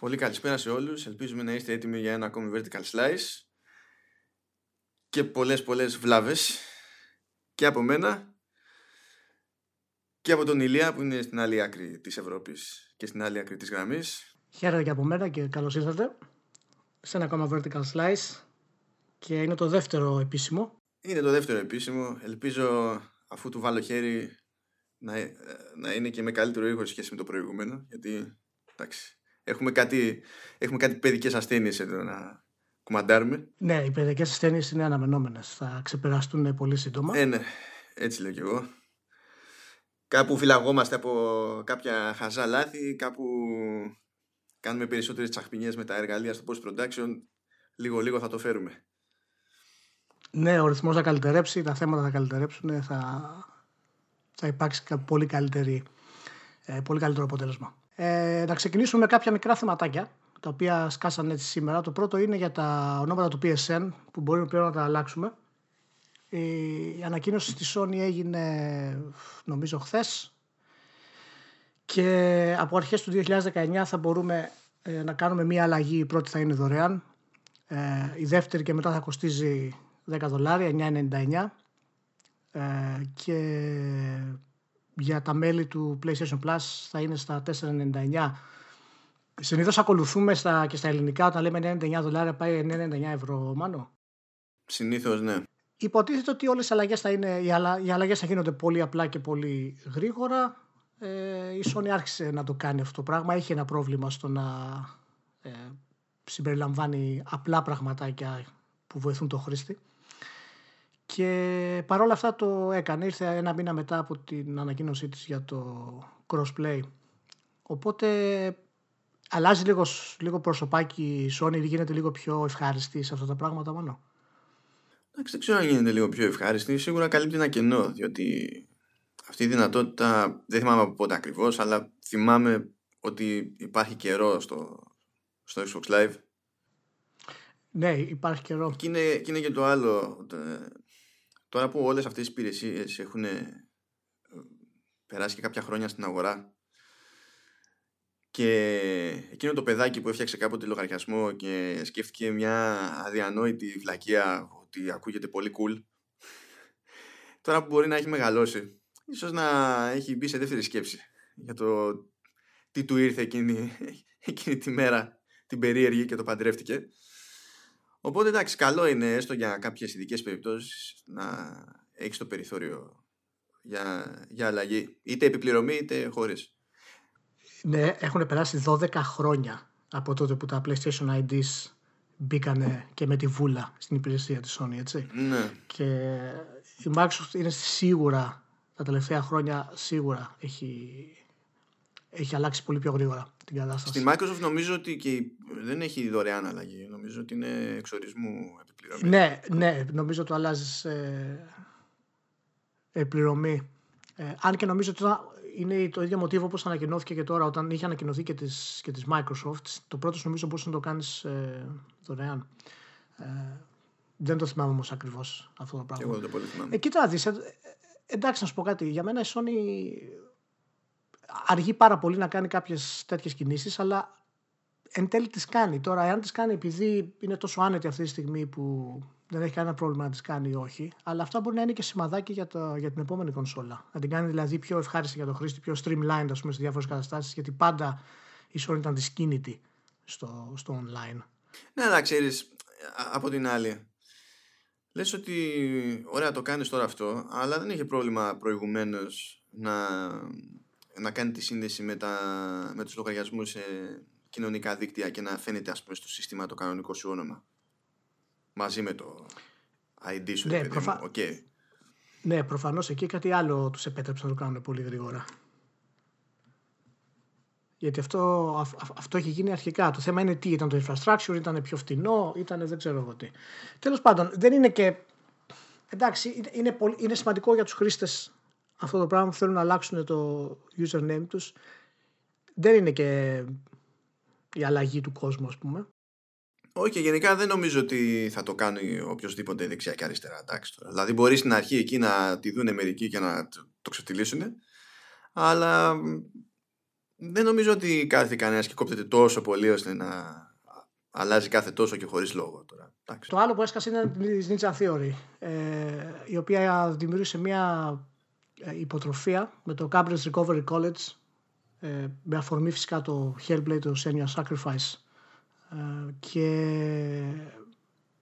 Πολύ καλησπέρα σε όλους. Ελπίζουμε να είστε έτοιμοι για ένα ακόμη vertical slice και πολλές πολλές βλάβες και από μένα και από τον Ηλία που είναι στην άλλη άκρη της Ευρώπης και στην άλλη άκρη της γραμμής. Χαίρετε και από μένα και καλώς ήρθατε σε ένα ακόμα vertical slice και είναι το δεύτερο επίσημο. Είναι το δεύτερο επίσημο. Ελπίζω αφού του βάλω χέρι να, να είναι και με καλύτερο ήχο σχέση με το προηγούμενο γιατί εντάξει Έχουμε κάτι, έχουμε κάτι παιδικές ασθένειες εδώ να κουμαντάρουμε. Ναι, οι παιδικές ασθένειες είναι αναμενόμενες. Θα ξεπεραστούν πολύ σύντομα. Ε, ναι, έτσι λέω κι εγώ. Κάπου φυλαγόμαστε από κάποια χαζά λάθη, κάπου κάνουμε περισσότερες τσαχπινιές με τα εργαλεία στο post-production. Λίγο-λίγο θα το φέρουμε. Ναι, ο ρυθμός θα καλυτερέψει, τα θέματα θα καλυτερέψουν, θα, θα υπάρξει πολύ, καλύτερη, ε, πολύ καλύτερο αποτέλεσμα. Ε, να ξεκινήσουμε με κάποια μικρά θεματάκια τα οποία σκάσαν έτσι σήμερα. Το πρώτο είναι για τα ονόματα του PSN που μπορούμε πλέον να τα αλλάξουμε. Η ανακοίνωση στη Sony έγινε νομίζω χθες και από αρχές του 2019 θα μπορούμε ε, να κάνουμε μία αλλαγή. Η πρώτη θα είναι δωρεάν. Ε, η δεύτερη και μετά θα κοστίζει 10 δολάρια, 9,99 ε, και για τα μέλη του PlayStation Plus θα είναι στα 4,99. Συνήθως ακολουθούμε στα, και στα ελληνικά όταν λέμε 99 δολάρια πάει 99 ευρώ μάνο. Συνήθως ναι. Υποτίθεται ότι όλες οι αλλαγές θα, είναι, οι, αλλα, οι αλλαγές θα γίνονται πολύ απλά και πολύ γρήγορα. Ε, η Sony άρχισε να το κάνει αυτό το πράγμα. Είχε ένα πρόβλημα στο να ε, συμπεριλαμβάνει απλά πραγματάκια που βοηθούν το χρήστη. Και παρόλα αυτά το έκανε. Ήρθε ένα μήνα μετά από την ανακοίνωσή της για το crossplay. Οπότε αλλάζει λίγο, λίγο προσωπάκι η Sony, γίνεται λίγο πιο ευχάριστη σε αυτά τα πράγματα μόνο. Εντάξει, δεν ξέρω αν γίνεται λίγο πιο ευχάριστη. Σίγουρα καλύπτει ένα κενό, διότι αυτή η δυνατότητα δεν θυμάμαι από πότε ακριβώς, αλλά θυμάμαι ότι υπάρχει καιρό στο, στο Xbox Live. Ναι, υπάρχει καιρό. Και είναι, και, είναι και το άλλο. Τώρα που όλες αυτές οι υπηρεσίες έχουν ε, περάσει και κάποια χρόνια στην αγορά και εκείνο το παιδάκι που έφτιαξε κάποτε λογαριασμό και σκέφτηκε μια αδιανόητη βλακεία ότι ακούγεται πολύ cool τώρα που μπορεί να έχει μεγαλώσει ίσως να έχει μπει σε δεύτερη σκέψη για το τι του ήρθε εκείνη, εκείνη τη μέρα την περίεργη και το παντρεύτηκε Οπότε εντάξει, καλό είναι έστω για κάποιες ειδικές περιπτώσεις να έχεις το περιθώριο για, για αλλαγή. Είτε επιπληρωμή είτε χωρίς. Ναι, έχουν περάσει 12 χρόνια από τότε που τα PlayStation IDs μπήκανε και με τη βούλα στην υπηρεσία της Sony, έτσι. Ναι. Και η Microsoft είναι σίγουρα, τα τελευταία χρόνια σίγουρα έχει έχει αλλάξει πολύ πιο γρήγορα την κατάσταση. Στη Microsoft νομίζω ότι και δεν έχει δωρεάν αλλαγή. Νομίζω ότι είναι εξορισμού επιπληρωμή. Ναι, ναι, νομίζω ότι αλλάζεις ε, πληρωμή. Ε, αν και νομίζω ότι είναι το ίδιο μοτίβο όπως ανακοινώθηκε και τώρα όταν είχε ανακοινωθεί και της, και της Microsoft. Το πρώτο νομίζω μπορούσες να το κάνεις ε, δωρεάν. Ε, δεν το θυμάμαι όμως ακριβώς αυτό το πράγμα. Εγώ δεν το πολύ θυμάμαι. Ε, κοίτα, δεις, ε, εντάξει να σου πω κάτι. Για μένα η Sony αργεί πάρα πολύ να κάνει κάποιες τέτοιες κινήσεις, αλλά εν τέλει τις κάνει. Τώρα, εάν τις κάνει επειδή είναι τόσο άνετη αυτή τη στιγμή που δεν έχει κανένα πρόβλημα να τις κάνει ή όχι, αλλά αυτά μπορεί να είναι και σημαδάκι για, το, για την επόμενη κονσόλα. Να την κάνει δηλαδή πιο ευχάριστη για τον χρήστη, πιο streamlined ας πούμε, σε διάφορες καταστάσεις, γιατί πάντα η Sony ήταν δυσκίνητη στο, στο online. Ναι, αλλά ξέρεις, από την άλλη, λες ότι ωραία το κάνεις τώρα αυτό, αλλά δεν είχε πρόβλημα προηγουμένως να να κάνει τη σύνδεση με, τα, με τους λογαριασμούς σε κοινωνικά δίκτυα και να φαίνεται ας πούμε στο σύστημα το κανονικό σου όνομα μαζί με το ID σου ναι, προφα... okay. ναι προφανώς εκεί κάτι άλλο τους επέτρεψε να το κάνουν πολύ γρήγορα γιατί αυτό, αυτό έχει γίνει αρχικά. Το θέμα είναι τι ήταν το infrastructure, ήταν πιο φτηνό, ήταν δεν ξέρω εγώ τι. Τέλος πάντων, δεν είναι και... Εντάξει, είναι, πολύ, είναι σημαντικό για τους χρήστες αυτό το πράγμα που θέλουν να αλλάξουν το username τους δεν είναι και η αλλαγή του κόσμου ας πούμε. Όχι, γενικά δεν νομίζω ότι θα το κάνει οποιοδήποτε δεξιά και αριστερά. Εντάξει, τώρα. Δηλαδή μπορεί στην αρχή εκεί να τη δουν μερικοί και να το ξεφτυλίσουν, αλλά δεν νομίζω ότι κάθε κανένας και κόπτεται τόσο πολύ ώστε να αλλάζει κάθε τόσο και χωρίς λόγο τώρα. Το άλλο που έσκασε είναι η Ninja Theory, ε, η οποία δημιούργησε μια ε, υποτροφία με το Cambridge Recovery College ε, με αφορμή φυσικά το Hellblade, το Senior Sacrifice ε, και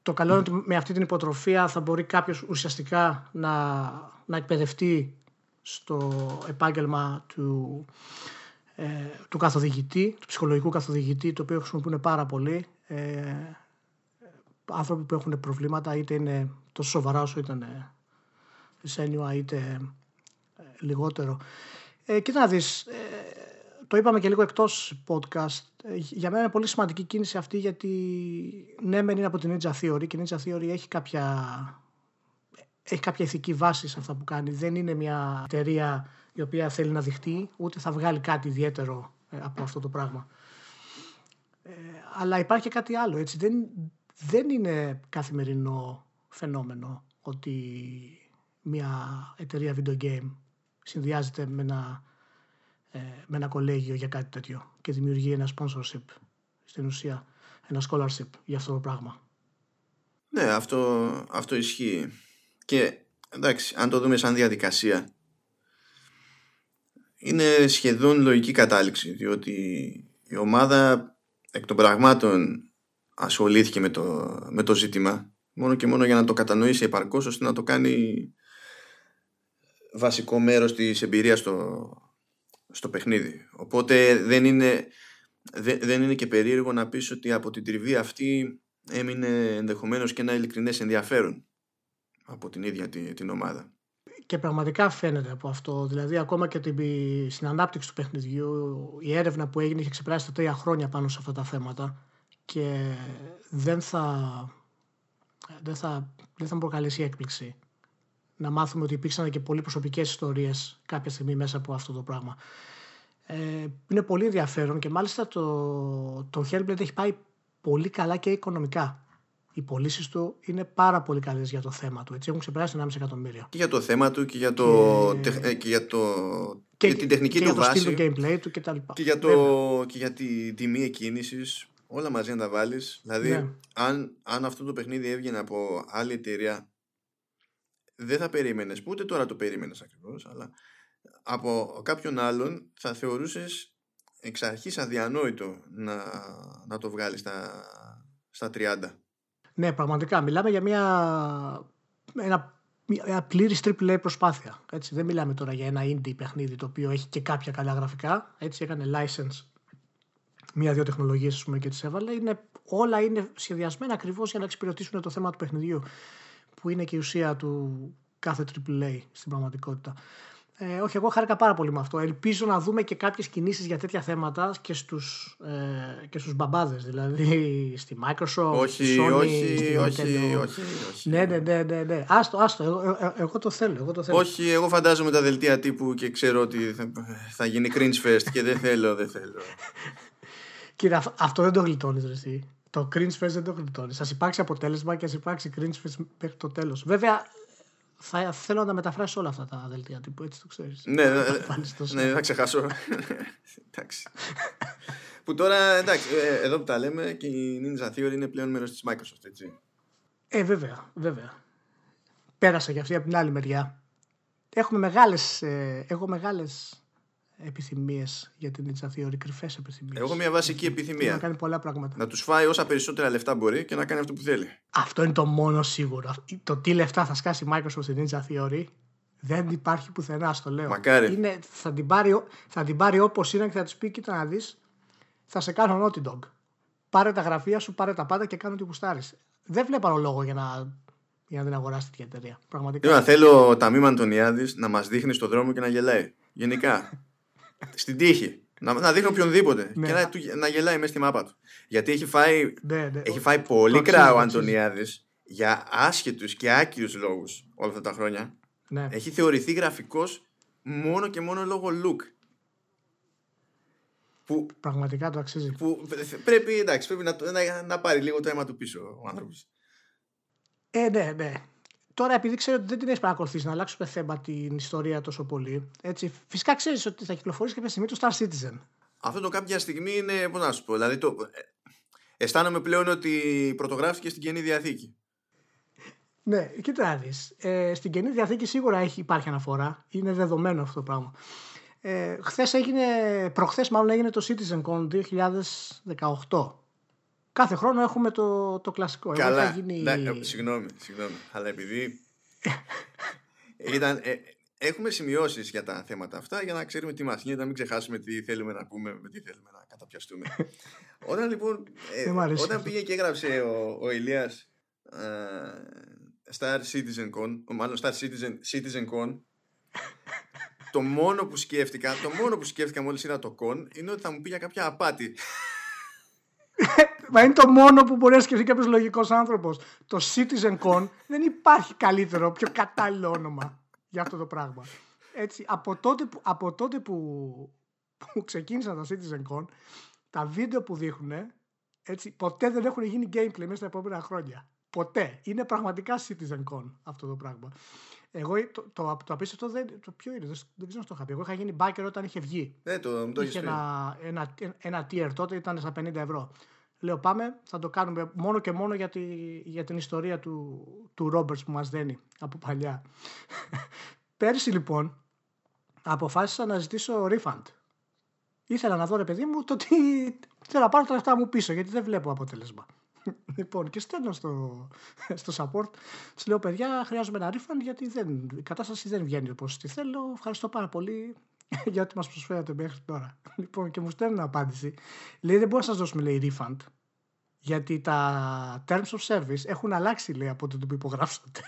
το καλό είναι ότι με αυτή την υποτροφία θα μπορεί κάποιος ουσιαστικά να, να εκπαιδευτεί στο επάγγελμα του, ε, του καθοδηγητή, του ψυχολογικού καθοδηγητή, το οποίο χρησιμοποιούν πάρα πολύ. Ε, άνθρωποι που έχουν προβλήματα, είτε είναι τόσο σοβαρά όσο ήταν σένιουα, είτε ε, λιγότερο. Ε, κοίτα να δεις, ε, το είπαμε και λίγο εκτός podcast. Ε, για μένα είναι πολύ σημαντική κίνηση αυτή γιατί ναι, μεν είναι από την Ninja Theory και η Ninja Theory έχει κάποια, έχει κάποια ηθική βάση σε αυτά που κάνει. Δεν είναι μια εταιρεία η οποία θέλει να δειχτεί, ούτε θα βγάλει κάτι ιδιαίτερο ε, από αυτό το πράγμα. Ε, αλλά υπάρχει κάτι άλλο, έτσι. Δεν, δεν είναι καθημερινό φαινόμενο ότι μια εταιρεία video game συνδυάζεται με ένα ε, με ένα κολέγιο για κάτι τέτοιο και δημιουργεί ένα sponsorship στην ουσία, ένα scholarship για αυτό το πράγμα. Ναι, αυτό, αυτό ισχύει. Και εντάξει, αν το δούμε σαν διαδικασία, είναι σχεδόν λογική κατάληξη, διότι η ομάδα εκ των πραγμάτων ασχολήθηκε με το, με το ζήτημα μόνο και μόνο για να το κατανοήσει επαρκώς ώστε να το κάνει βασικό μέρος της εμπειρίας στο, στο παιχνίδι. Οπότε δεν είναι, δεν, είναι και περίεργο να πεις ότι από την τριβή αυτή έμεινε ενδεχομένως και ένα ειλικρινές ενδιαφέρον από την ίδια την, την ομάδα. Και πραγματικά φαίνεται από αυτό. Δηλαδή, ακόμα και την, στην ανάπτυξη του παιχνιδιού, η έρευνα που έγινε είχε ξεπεράσει τα τρία χρόνια πάνω σε αυτά τα θέματα και δεν θα, δεν θα, δεν θα μου προκαλέσει έκπληξη να μάθουμε ότι υπήρξαν και πολύ προσωπικές ιστορίες κάποια στιγμή μέσα από αυτό το πράγμα. Ε, είναι πολύ ενδιαφέρον και μάλιστα το, το Hellblade έχει πάει πολύ καλά και οικονομικά. Οι πωλήσεις του είναι πάρα πολύ καλές για το θέμα του. Έτσι, έχουν ξεπεράσει 1,5 εκατομμύριο. Και για το θέμα του και για, το, και... Ε, και για, το, και, και την τεχνική και του για βάση. Το gameplay του κτλ. Και για, το, και για τη τιμή εκκίνησης. Όλα μαζί να τα βάλεις. Δηλαδή, ναι. αν, αν αυτό το παιχνίδι έβγαινε από άλλη εταιρεία δεν θα περίμενες, ούτε τώρα το περίμενες ακριβώς, αλλά από κάποιον άλλον θα θεωρούσες εξ αρχής αδιανόητο να, να το βγάλεις στα, στα 30. Ναι, πραγματικά. Μιλάμε για μια, ένα, μια πλήρης triple A προσπάθεια. Έτσι. Δεν μιλάμε τώρα για ένα indie παιχνίδι το οποίο έχει και κάποια καλά γραφικά. Έτσι έκανε license μία-δύο τεχνολογίες και τις έβαλε. Είναι, όλα είναι σχεδιασμένα ακριβώς για να εξυπηρετήσουν το θέμα του παιχνιδιού που είναι και η ουσία του κάθε AAA στην πραγματικότητα. Ε, όχι, εγώ χάρηκα πάρα πολύ με αυτό. Ελπίζω να δούμε και κάποιες κινήσεις για τέτοια θέματα και στους ε, και στους μπαμπάδες, δηλαδή στη Microsoft, όχι, στη Sony, όχι, στη όχι, όχι, όχι, Ναι, ναι, ναι, ναι, ναι. Άστο, άστο, εγώ, εγώ, εγώ, το θέλω, εγώ το θέλω. Όχι, εγώ φαντάζομαι τα δελτία τύπου και ξέρω ότι θα, θα γίνει cringe fest και δεν θέλω, δεν θέλω. Κύριε, αυτό δεν το γλιτώνεις εσύ. Το cringe fest δεν το γλιτώνεις. Α υπάρξει αποτέλεσμα και ας υπάρξει cringe fest μέχρι το τέλος. Βέβαια, θα θέλω να τα μεταφράσει όλα αυτά τα δελτία τύπου, έτσι το ξέρεις. Ναι, ναι, ναι, ναι, θα ξεχάσω. εντάξει. που τώρα, εντάξει, ε, εδώ που τα λέμε και η Ninja Theory είναι πλέον μέρος της Microsoft, έτσι. Ε, βέβαια, βέβαια. Πέρασε και αυτή από την άλλη μεριά. Έχουμε μεγάλες, ε, έχω μεγάλες επιθυμίες για την Ninja Theory, κρυφές επιθυμίες. Έχω μια βασική επιθυμία. Να κάνει πολλά πράγματα. Να τους φάει όσα περισσότερα λεφτά μπορεί και να κάνει αυτό που θέλει. Αυτό είναι το μόνο σίγουρο. Το τι λεφτά θα σκάσει η Microsoft στην Ninja Theory δεν υπάρχει πουθενά, στο λέω. Μακάρι. Είναι, θα την πάρει, θα την πάρει όπως είναι και θα τη πει: Κοίτα να δεις, θα σε κάνω Naughty Dog. Πάρε τα γραφεία σου, πάρε τα πάντα και κάνω ό,τι γουστάρεις. Δεν βλέπω λόγο για να, για να την αγοράσει τέτοια εταιρεία. Πραγματικά. Λέω, θέλω τα μήμα Αντωνιάδη να μας δείχνει στον δρόμο και να γελάει. Γενικά. στην τύχη. Να, να δείχνει οποιονδήποτε ναι. και να, να γελάει μέσα στη μάπα του. Γιατί έχει φάει, ναι, ναι. Έχει φάει πολύ κρά ο Αντωνιάδης για άσχετους και άκυρου λόγους όλα αυτά τα χρόνια. Ναι. Έχει θεωρηθεί γραφικός μόνο και μόνο λόγω look. Που, Πραγματικά το αξίζει. Που πρέπει, εντάξει, πρέπει να, να, να πάρει λίγο το αίμα του πίσω ο άνθρωπος. Ε, ναι, ναι. Τώρα, επειδή ξέρω ότι δεν την έχεις παρακολουθήσει να αλλάξουμε θέμα την ιστορία τόσο πολύ, έτσι, φυσικά ξέρεις ότι θα κυκλοφορήσει κάποια στιγμή το Star Citizen. Αυτό το κάποια στιγμή είναι, πώς να σου πω, δηλαδή το, ε, αισθάνομαι πλέον ότι πρωτογράφηκε στην Καινή Διαθήκη. Ναι, κοίτα να Ε, στην Καινή Διαθήκη σίγουρα έχει, υπάρχει αναφορά. Είναι δεδομένο αυτό το πράγμα. Ε, χθες έγινε, προχθές μάλλον έγινε το CitizenCon 2018. Κάθε χρόνο έχουμε το, το κλασικό. Καλά, γίνει... ναι, συγγνώμη, συγγνώμη, αλλά επειδή ήταν, ε, έχουμε σημειώσεις για τα θέματα αυτά για να ξέρουμε τι μας γίνεται, να μην ξεχάσουμε τι θέλουμε να πούμε, με τι θέλουμε να καταπιαστούμε. όταν λοιπόν, ε, όταν πήγε και έγραψε ο, ο Ηλίας ε, Star Citizen Con, μάλλον Star Citizen, Citizen Con, το μόνο που σκέφτηκα, το μόνο που σκέφτηκα μόλις είδα το con είναι ότι θα μου πει για κάποια απάτη. Μα είναι το μόνο που μπορεί να σκεφτεί κάποιος λογικός άνθρωπος. Το Citizen Con δεν υπάρχει καλύτερο, πιο κατάλληλο όνομα για αυτό το πράγμα. Έτσι, από τότε που, από τότε που, που ξεκίνησαν τα Citizen Con, τα βίντεο που δείχνουν, έτσι, ποτέ δεν έχουν γίνει gameplay μέσα στα επόμενα χρόνια. Ποτέ. Είναι πραγματικά Citizen Con αυτό το πράγμα. Εγώ το, το, το απίστευτο δεν. Το ποιο είναι, δεν, δεν ξέρω αν το είχα πει. Εγώ είχα γίνει biker όταν είχε βγει. Ναι, το, το είχε ένα, ένα, ένα tier τότε, ήταν στα 50 ευρώ. Λέω πάμε, θα το κάνουμε μόνο και μόνο για, τη, για την ιστορία του, του Roberts που μας δένει από παλιά. Πέρσι λοιπόν αποφάσισα να ζητήσω refund. Ήθελα να δω ρε παιδί μου το τι θέλω να πάρω τα λεφτά μου πίσω γιατί δεν βλέπω αποτέλεσμα. Λοιπόν, και στέλνω στο, στο support. Τους λέω: Παιδιά, χρειάζομαι ένα refund γιατί δεν, η κατάσταση δεν βγαίνει όπως τη θέλω. Ευχαριστώ πάρα πολύ για ό,τι μας προσφέρατε μέχρι τώρα. Λοιπόν, και μου στέλνουν απάντηση. Λέει: Δεν μπορώ να σας δώσουμε λέει, refund. Γιατί τα terms of service έχουν αλλάξει λέει, από το που υπογράψατε.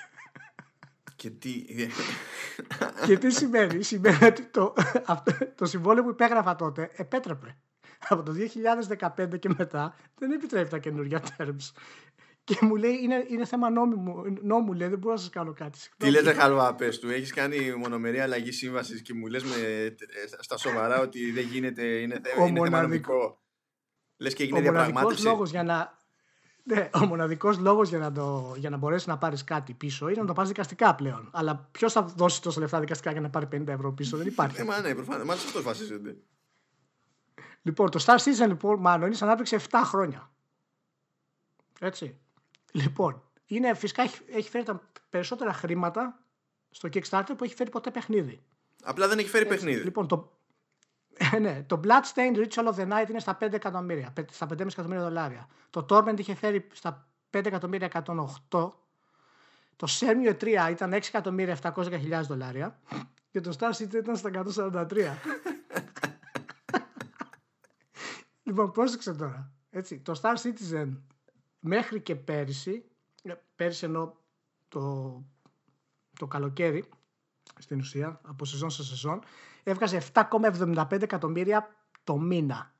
Και τι... και τι σημαίνει; Σημαίνει ότι το, το συμβόλαιο που υπέγραφα τότε επέτρεπε από το 2015 και μετά δεν επιτρέπει τα καινούργια terms. Και μου λέει είναι, είναι θέμα νόμου, νόμου, λέει, δεν μπορώ να σας κάνω κάτι. Τι λέτε χαλβά, πες του. Έχεις κάνει μονομερή αλλαγή σύμβασης και μου λες στα σοβαρά ότι δεν γίνεται, είναι, θέμα, είναι θέμα νομικό. Λες και έγινε διαπραγμάτευση. Λόγος για να, ναι, ο μοναδικός λόγος για, να για να μπορέσεις να πάρεις κάτι πίσω είναι να το πάρει δικαστικά πλέον. Αλλά ποιος θα δώσει τόσα λεφτά δικαστικά για να πάρει 50 ευρώ πίσω, δεν υπάρχει. Ε, μα ναι, προφανώς. Μάλιστα αυτός βασίζεται. Λοιπόν, το Star Citizen λοιπόν, μάλλον είναι σε ανάπτυξη 7 χρόνια. Έτσι. Λοιπόν, είναι, φυσικά έχει, έχει φέρει τα περισσότερα χρήματα στο Kickstarter που έχει φέρει ποτέ παιχνίδι. Απλά δεν έχει φέρει Έτσι. παιχνίδι. Λοιπόν, το, ναι, το Bloodstained Ritual of the Night είναι στα 5 εκατομμύρια, στα 5,5 εκατομμύρια δολάρια. Το Torment είχε φέρει στα 5 εκατομμύρια 108. Το Semio 3 ήταν 6 εκατομμύρια 710.000 δολάρια. Και το Star Citizen ήταν στα 143. Λοιπόν, πρόσεξε τώρα. Έτσι, το Star Citizen μέχρι και πέρυσι, ε, πέρυσι ενώ το, το καλοκαίρι, στην ουσία, από σεζόν σε σεζόν, έβγαζε 7,75 εκατομμύρια το μήνα.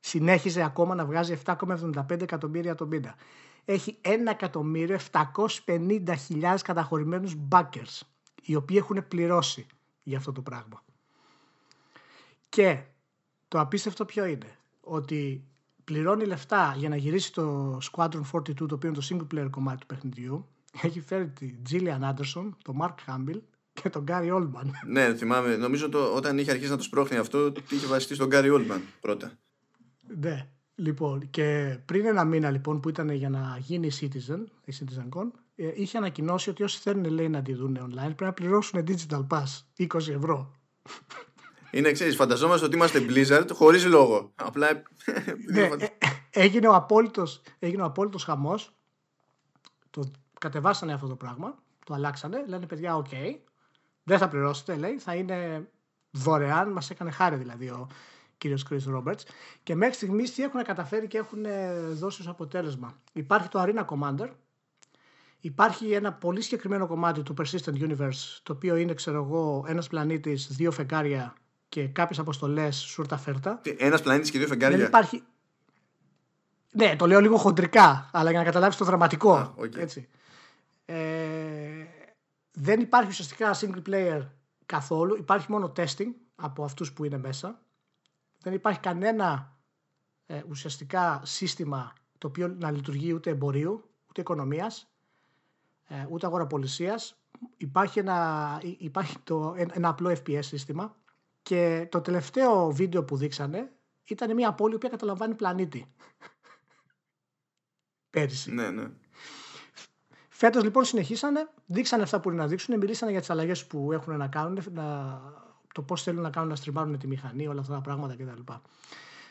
Συνέχιζε ακόμα να βγάζει 7,75 εκατομμύρια το μήνα. Έχει 1.750.000 καταχωρημένους backers, οι οποίοι έχουν πληρώσει για αυτό το πράγμα. Και το απίστευτο ποιο είναι. Ότι πληρώνει λεφτά για να γυρίσει το Squadron 42, το οποίο είναι το single player κομμάτι του παιχνιδιού. Έχει φέρει τη Gillian Anderson, τον Mark Hamill και τον Gary Oldman. Ναι, θυμάμαι. Νομίζω το, όταν είχε αρχίσει να το σπρώχνει αυτό, είχε βασιστεί στον Gary Oldman πρώτα. Ναι. Λοιπόν, και πριν ένα μήνα λοιπόν που ήταν για να γίνει Citizen, η CitizenCon, ε, είχε ανακοινώσει ότι όσοι θέλουν λέει, να τη δουν online πρέπει να πληρώσουν Digital Pass 20 ευρώ. Είναι εξή. Φανταζόμαστε ότι είμαστε Blizzard χωρίς λόγο. Απλά. ναι, ε, έγινε ο απόλυτος έγινε ο απόλυτος χαμός. Το κατεβάσανε αυτό το πράγμα. Το αλλάξανε. Λένε παιδιά, OK. Okay, δεν θα πληρώσετε, λέει. Θα είναι δωρεάν. Μας έκανε χάρη δηλαδή ο κύριος Chris Roberts. Και μέχρι στιγμής τι έχουν καταφέρει και έχουν δώσει ως αποτέλεσμα. Υπάρχει το Arena Commander. Υπάρχει ένα πολύ συγκεκριμένο κομμάτι του Persistent Universe, το οποίο είναι, ξέρω εγώ, ένας πλανήτης, δύο φεγγάρια και κάποιες αποστολές σούρτα φέρτα. Ένας πλανήτης και δύο φεγγάρια. Δεν υπάρχει. Ναι, το λέω λίγο χοντρικά, αλλά για να καταλάβεις το δραματικό. έτσι. Ε, δεν υπάρχει ουσιαστικά single player καθόλου. Υπάρχει μόνο testing από αυτούς που είναι μέσα. Δεν υπάρχει κανένα ε, ουσιαστικά σύστημα το οποίο να λειτουργεί ούτε εμπορίου, ούτε οικονομίας, ε, ούτε αγοραπολισίας. Υπάρχει ένα, υπάρχει το, ένα απλό FPS σύστημα Και το τελευταίο βίντεο που δείξανε ήταν μια πόλη που καταλαμβάνει πλανήτη. Πέρυσι. Ναι, ναι. Φέτος λοιπόν συνεχίσανε, δείξανε αυτά που είναι να δείξουν, μιλήσανε για τις αλλαγές που έχουν να κάνουν, να, το πώς θέλουν να κάνουν να στριμάρουν τη μηχανή, όλα αυτά τα πράγματα κτλ.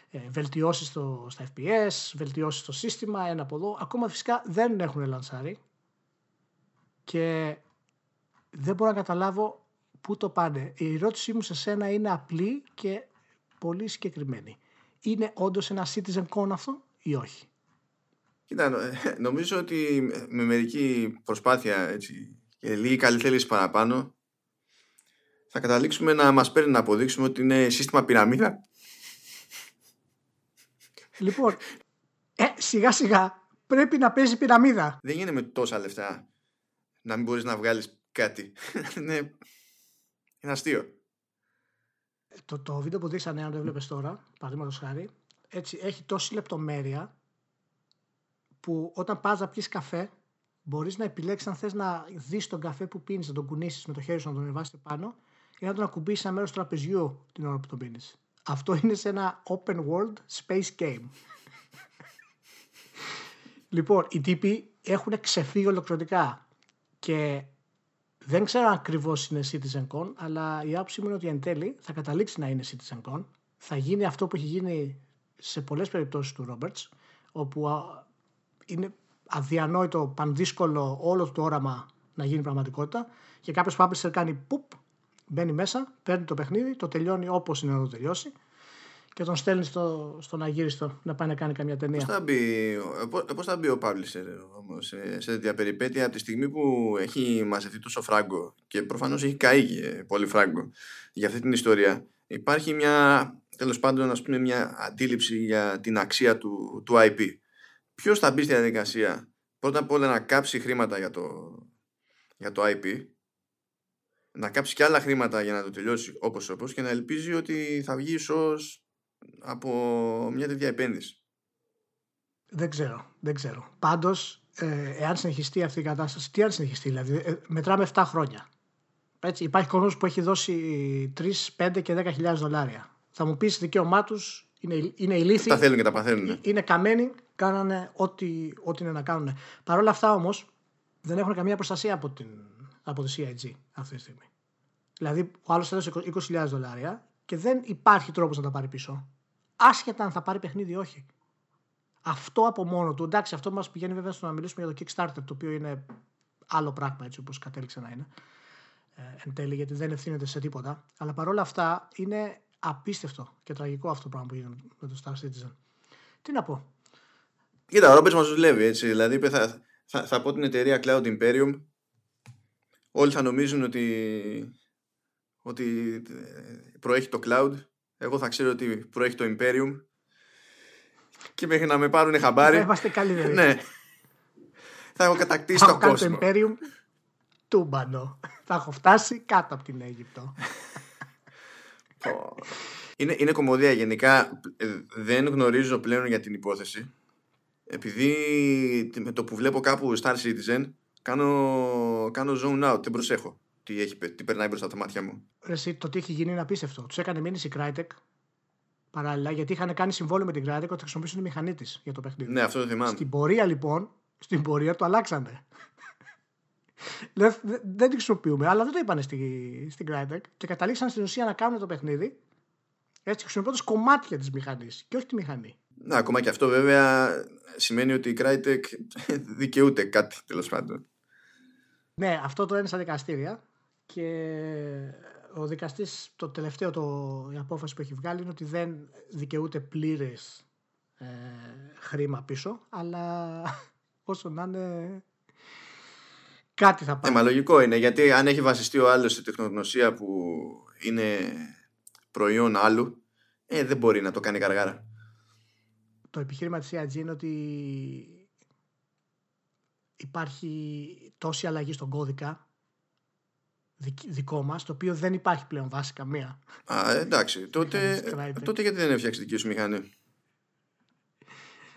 Ε, βελτιώσεις στο, στα FPS, βελτιώσεις στο σύστημα, ένα από εδώ. Ακόμα φυσικά δεν έχουν λανσάρει και δεν μπορώ να καταλάβω πού το πάνε; Η ερώτησή μου σε σένα είναι απλή και πολύ συγκεκριμένη. Είναι όντως ένα citizen con αυτό ή όχι; Κοίτα, νομίζω ότι με μερική προσπάθεια έτσι, και λίγη καλή θέληση παραπάνω θα καταλήξουμε να μας παίρνει να αποδείξουμε ότι είναι σύστημα πυραμίδα. Λοιπόν, ε, σιγά σιγά πρέπει να παίζει πυραμίδα. Δεν γίνεται με τόσα λεφτά να μην μπορείς να βγάλεις κάτι. είναι, είναι αστείο. Το, το βίντεο που δείξανε, αν το έβλεπες τώρα, παραδείγματος χάρη, έτσι, έχει τόση λεπτομέρεια που όταν πας να πιεις καφέ μπορείς να επιλέξεις αν θες να δεις τον καφέ που πίνεις, να τον κουνήσεις με το χέρι σου να τον ανεβάσεις πάνω ή να τον ακουμπήσεις ένα μέρος του τραπεζιού την ώρα που τον πίνεις. Αυτό είναι σε ένα open world space game. λοιπόν, οι τύποι έχουν ξεφύγει ολοκληρωτικά και δεν ξέρω αν ακριβώς είναι CitizenCon, αλλά η άποψή μου είναι ότι εν τέλει θα καταλήξει να είναι CitizenCon. Θα γίνει αυτό που έχει γίνει σε πολλές περιπτώσεις του Roberts, όπου είναι αδιανόητο, πανδύσκολο όλο το όραμα να γίνει πραγματικότητα και κάποιος publisher κάνει πουπ, μπαίνει μέσα, παίρνει το παιχνίδι, το τελειώνει όπως είναι να το τελειώσει και τον στέλνει στο, στον αγύριστο να πάει να κάνει καμιά ταινία. Πώς θα, μπει, πώς θα μπει ο publisher όμως σε, σε τέτοια περιπέτεια από τη στιγμή που έχει μαζευτεί τόσο φράγκο και προφανώς έχει καεί πολύ φράγκο για αυτή την ιστορία. Υπάρχει μια, τέλος πάντων, ας πούμε, μια αντίληψη για την αξία του, του IP ποιος θα μπει στη διαδικασία πρώτα απ' όλα να κάψει χρήματα για το, για το IP να κάψει και άλλα χρήματα για να το τελειώσει όπως όπως και να ελπίζει ότι θα βγει ίσως από μια τέτοια επένδυση. Δεν ξέρω, δεν ξέρω. Πάντως, ε, εάν συνεχιστεί αυτή η κατάσταση, τι αν συνεχιστεί, δηλαδή, ε, μετράμε 7 χρόνια. Έτσι, υπάρχει κόσμος που έχει δώσει 3, 5 και 10 χιλιάδες δολάρια. Θα μου πεις δικαίωμά τους είναι, είναι ηλίθιοι. Τα θέλουν και τα παθαίνουν. Είναι καμένοι, κάνανε ό,τι, ό,τι είναι να κάνουν. Παρ' όλα αυτά όμως δεν έχουν καμία προστασία από, την, από τη CIG αυτή τη στιγμή. Δηλαδή, ο άλλος έδωσε 20.000 δολάρια και δεν υπάρχει τρόπος να τα πάρει πίσω. Άσχετα αν θα πάρει παιχνίδι ή όχι. Αυτό από μόνο του, εντάξει, αυτό μας πηγαίνει βέβαια στο να μιλήσουμε για το Kickstarter, το οποίο είναι άλλο πράγμα έτσι όπως κατέληξε να είναι. Ε, εν τέλει, γιατί δεν ευθύνεται σε τίποτα. Αλλά παρόλα αυτά είναι απίστευτο και τραγικό αυτό το πράγμα που γίνεται με το Star Citizen. Τι να πω. Κοίτα, ο Ρόμπερτς μας δουλεύει έτσι. Δηλαδή θα, θα, θα πω την εταιρεία Cloud Imperium. Όλοι θα νομίζουν ότι, ότι προέχει το Cloud. Εγώ θα ξέρω ότι προέχει το Imperium. Και μέχρι να με πάρουν χαμπάρι. Θα είμαστε καλύτεροι. ναι. Θα έχω κατακτήσει το κόσμο. το Imperium τούμπανο. θα έχω φτάσει κάτω από την Αίγυπτο. είναι, είναι κομμωδία γενικά. Ε, δεν γνωρίζω πλέον για την υπόθεση. Επειδή με το που βλέπω κάπου Star Citizen κάνω, κάνω zone out, δεν προσέχω τι, έχει, τι περνάει μπροστά από τα μάτια μου. Εσύ, το τι έχει γίνει είναι απίστευτο. Τους έκανε μήνυση η Crytek παράλληλα γιατί είχαν κάνει συμβόλαιο με την Crytek ότι θα χρησιμοποιήσουν τη μηχανή της για το παιχνίδι. Ναι, αυτό το θυμάμαι. Στην πορεία λοιπόν, στην πορεία το αλλάξανε. δεν την χρησιμοποιούμε, αλλά δεν το είπαν στη, στην Crytek και καταλήξαν στην ουσία να κάνουν το παιχνίδι έτσι χρησιμοποιώντας κομμάτια της μηχανής και όχι τη μηχανή. Να, ακόμα και αυτό βέβαια σημαίνει ότι η Crytek δικαιούται κάτι τέλος πάντων. Ναι, αυτό το είναι στα δικαστήρια και ο δικαστής το τελευταίο το, η απόφαση που έχει βγάλει είναι ότι δεν δικαιούται πλήρες ε, χρήμα πίσω αλλά όσο να είναι κάτι θα πάει. Ε, μα λογικό είναι γιατί αν έχει βασιστεί ο άλλος σε τεχνογνωσία που είναι προϊόν άλλου ε, δεν μπορεί να το κάνει καργάρα το επιχείρημα της CIG είναι ότι υπάρχει τόση αλλαγή στον κώδικα δικό μας, το οποίο δεν υπάρχει πλέον βάση καμία. Α, εντάξει. τότε, τότε γιατί δεν έφτιαξες δική σου μηχανή;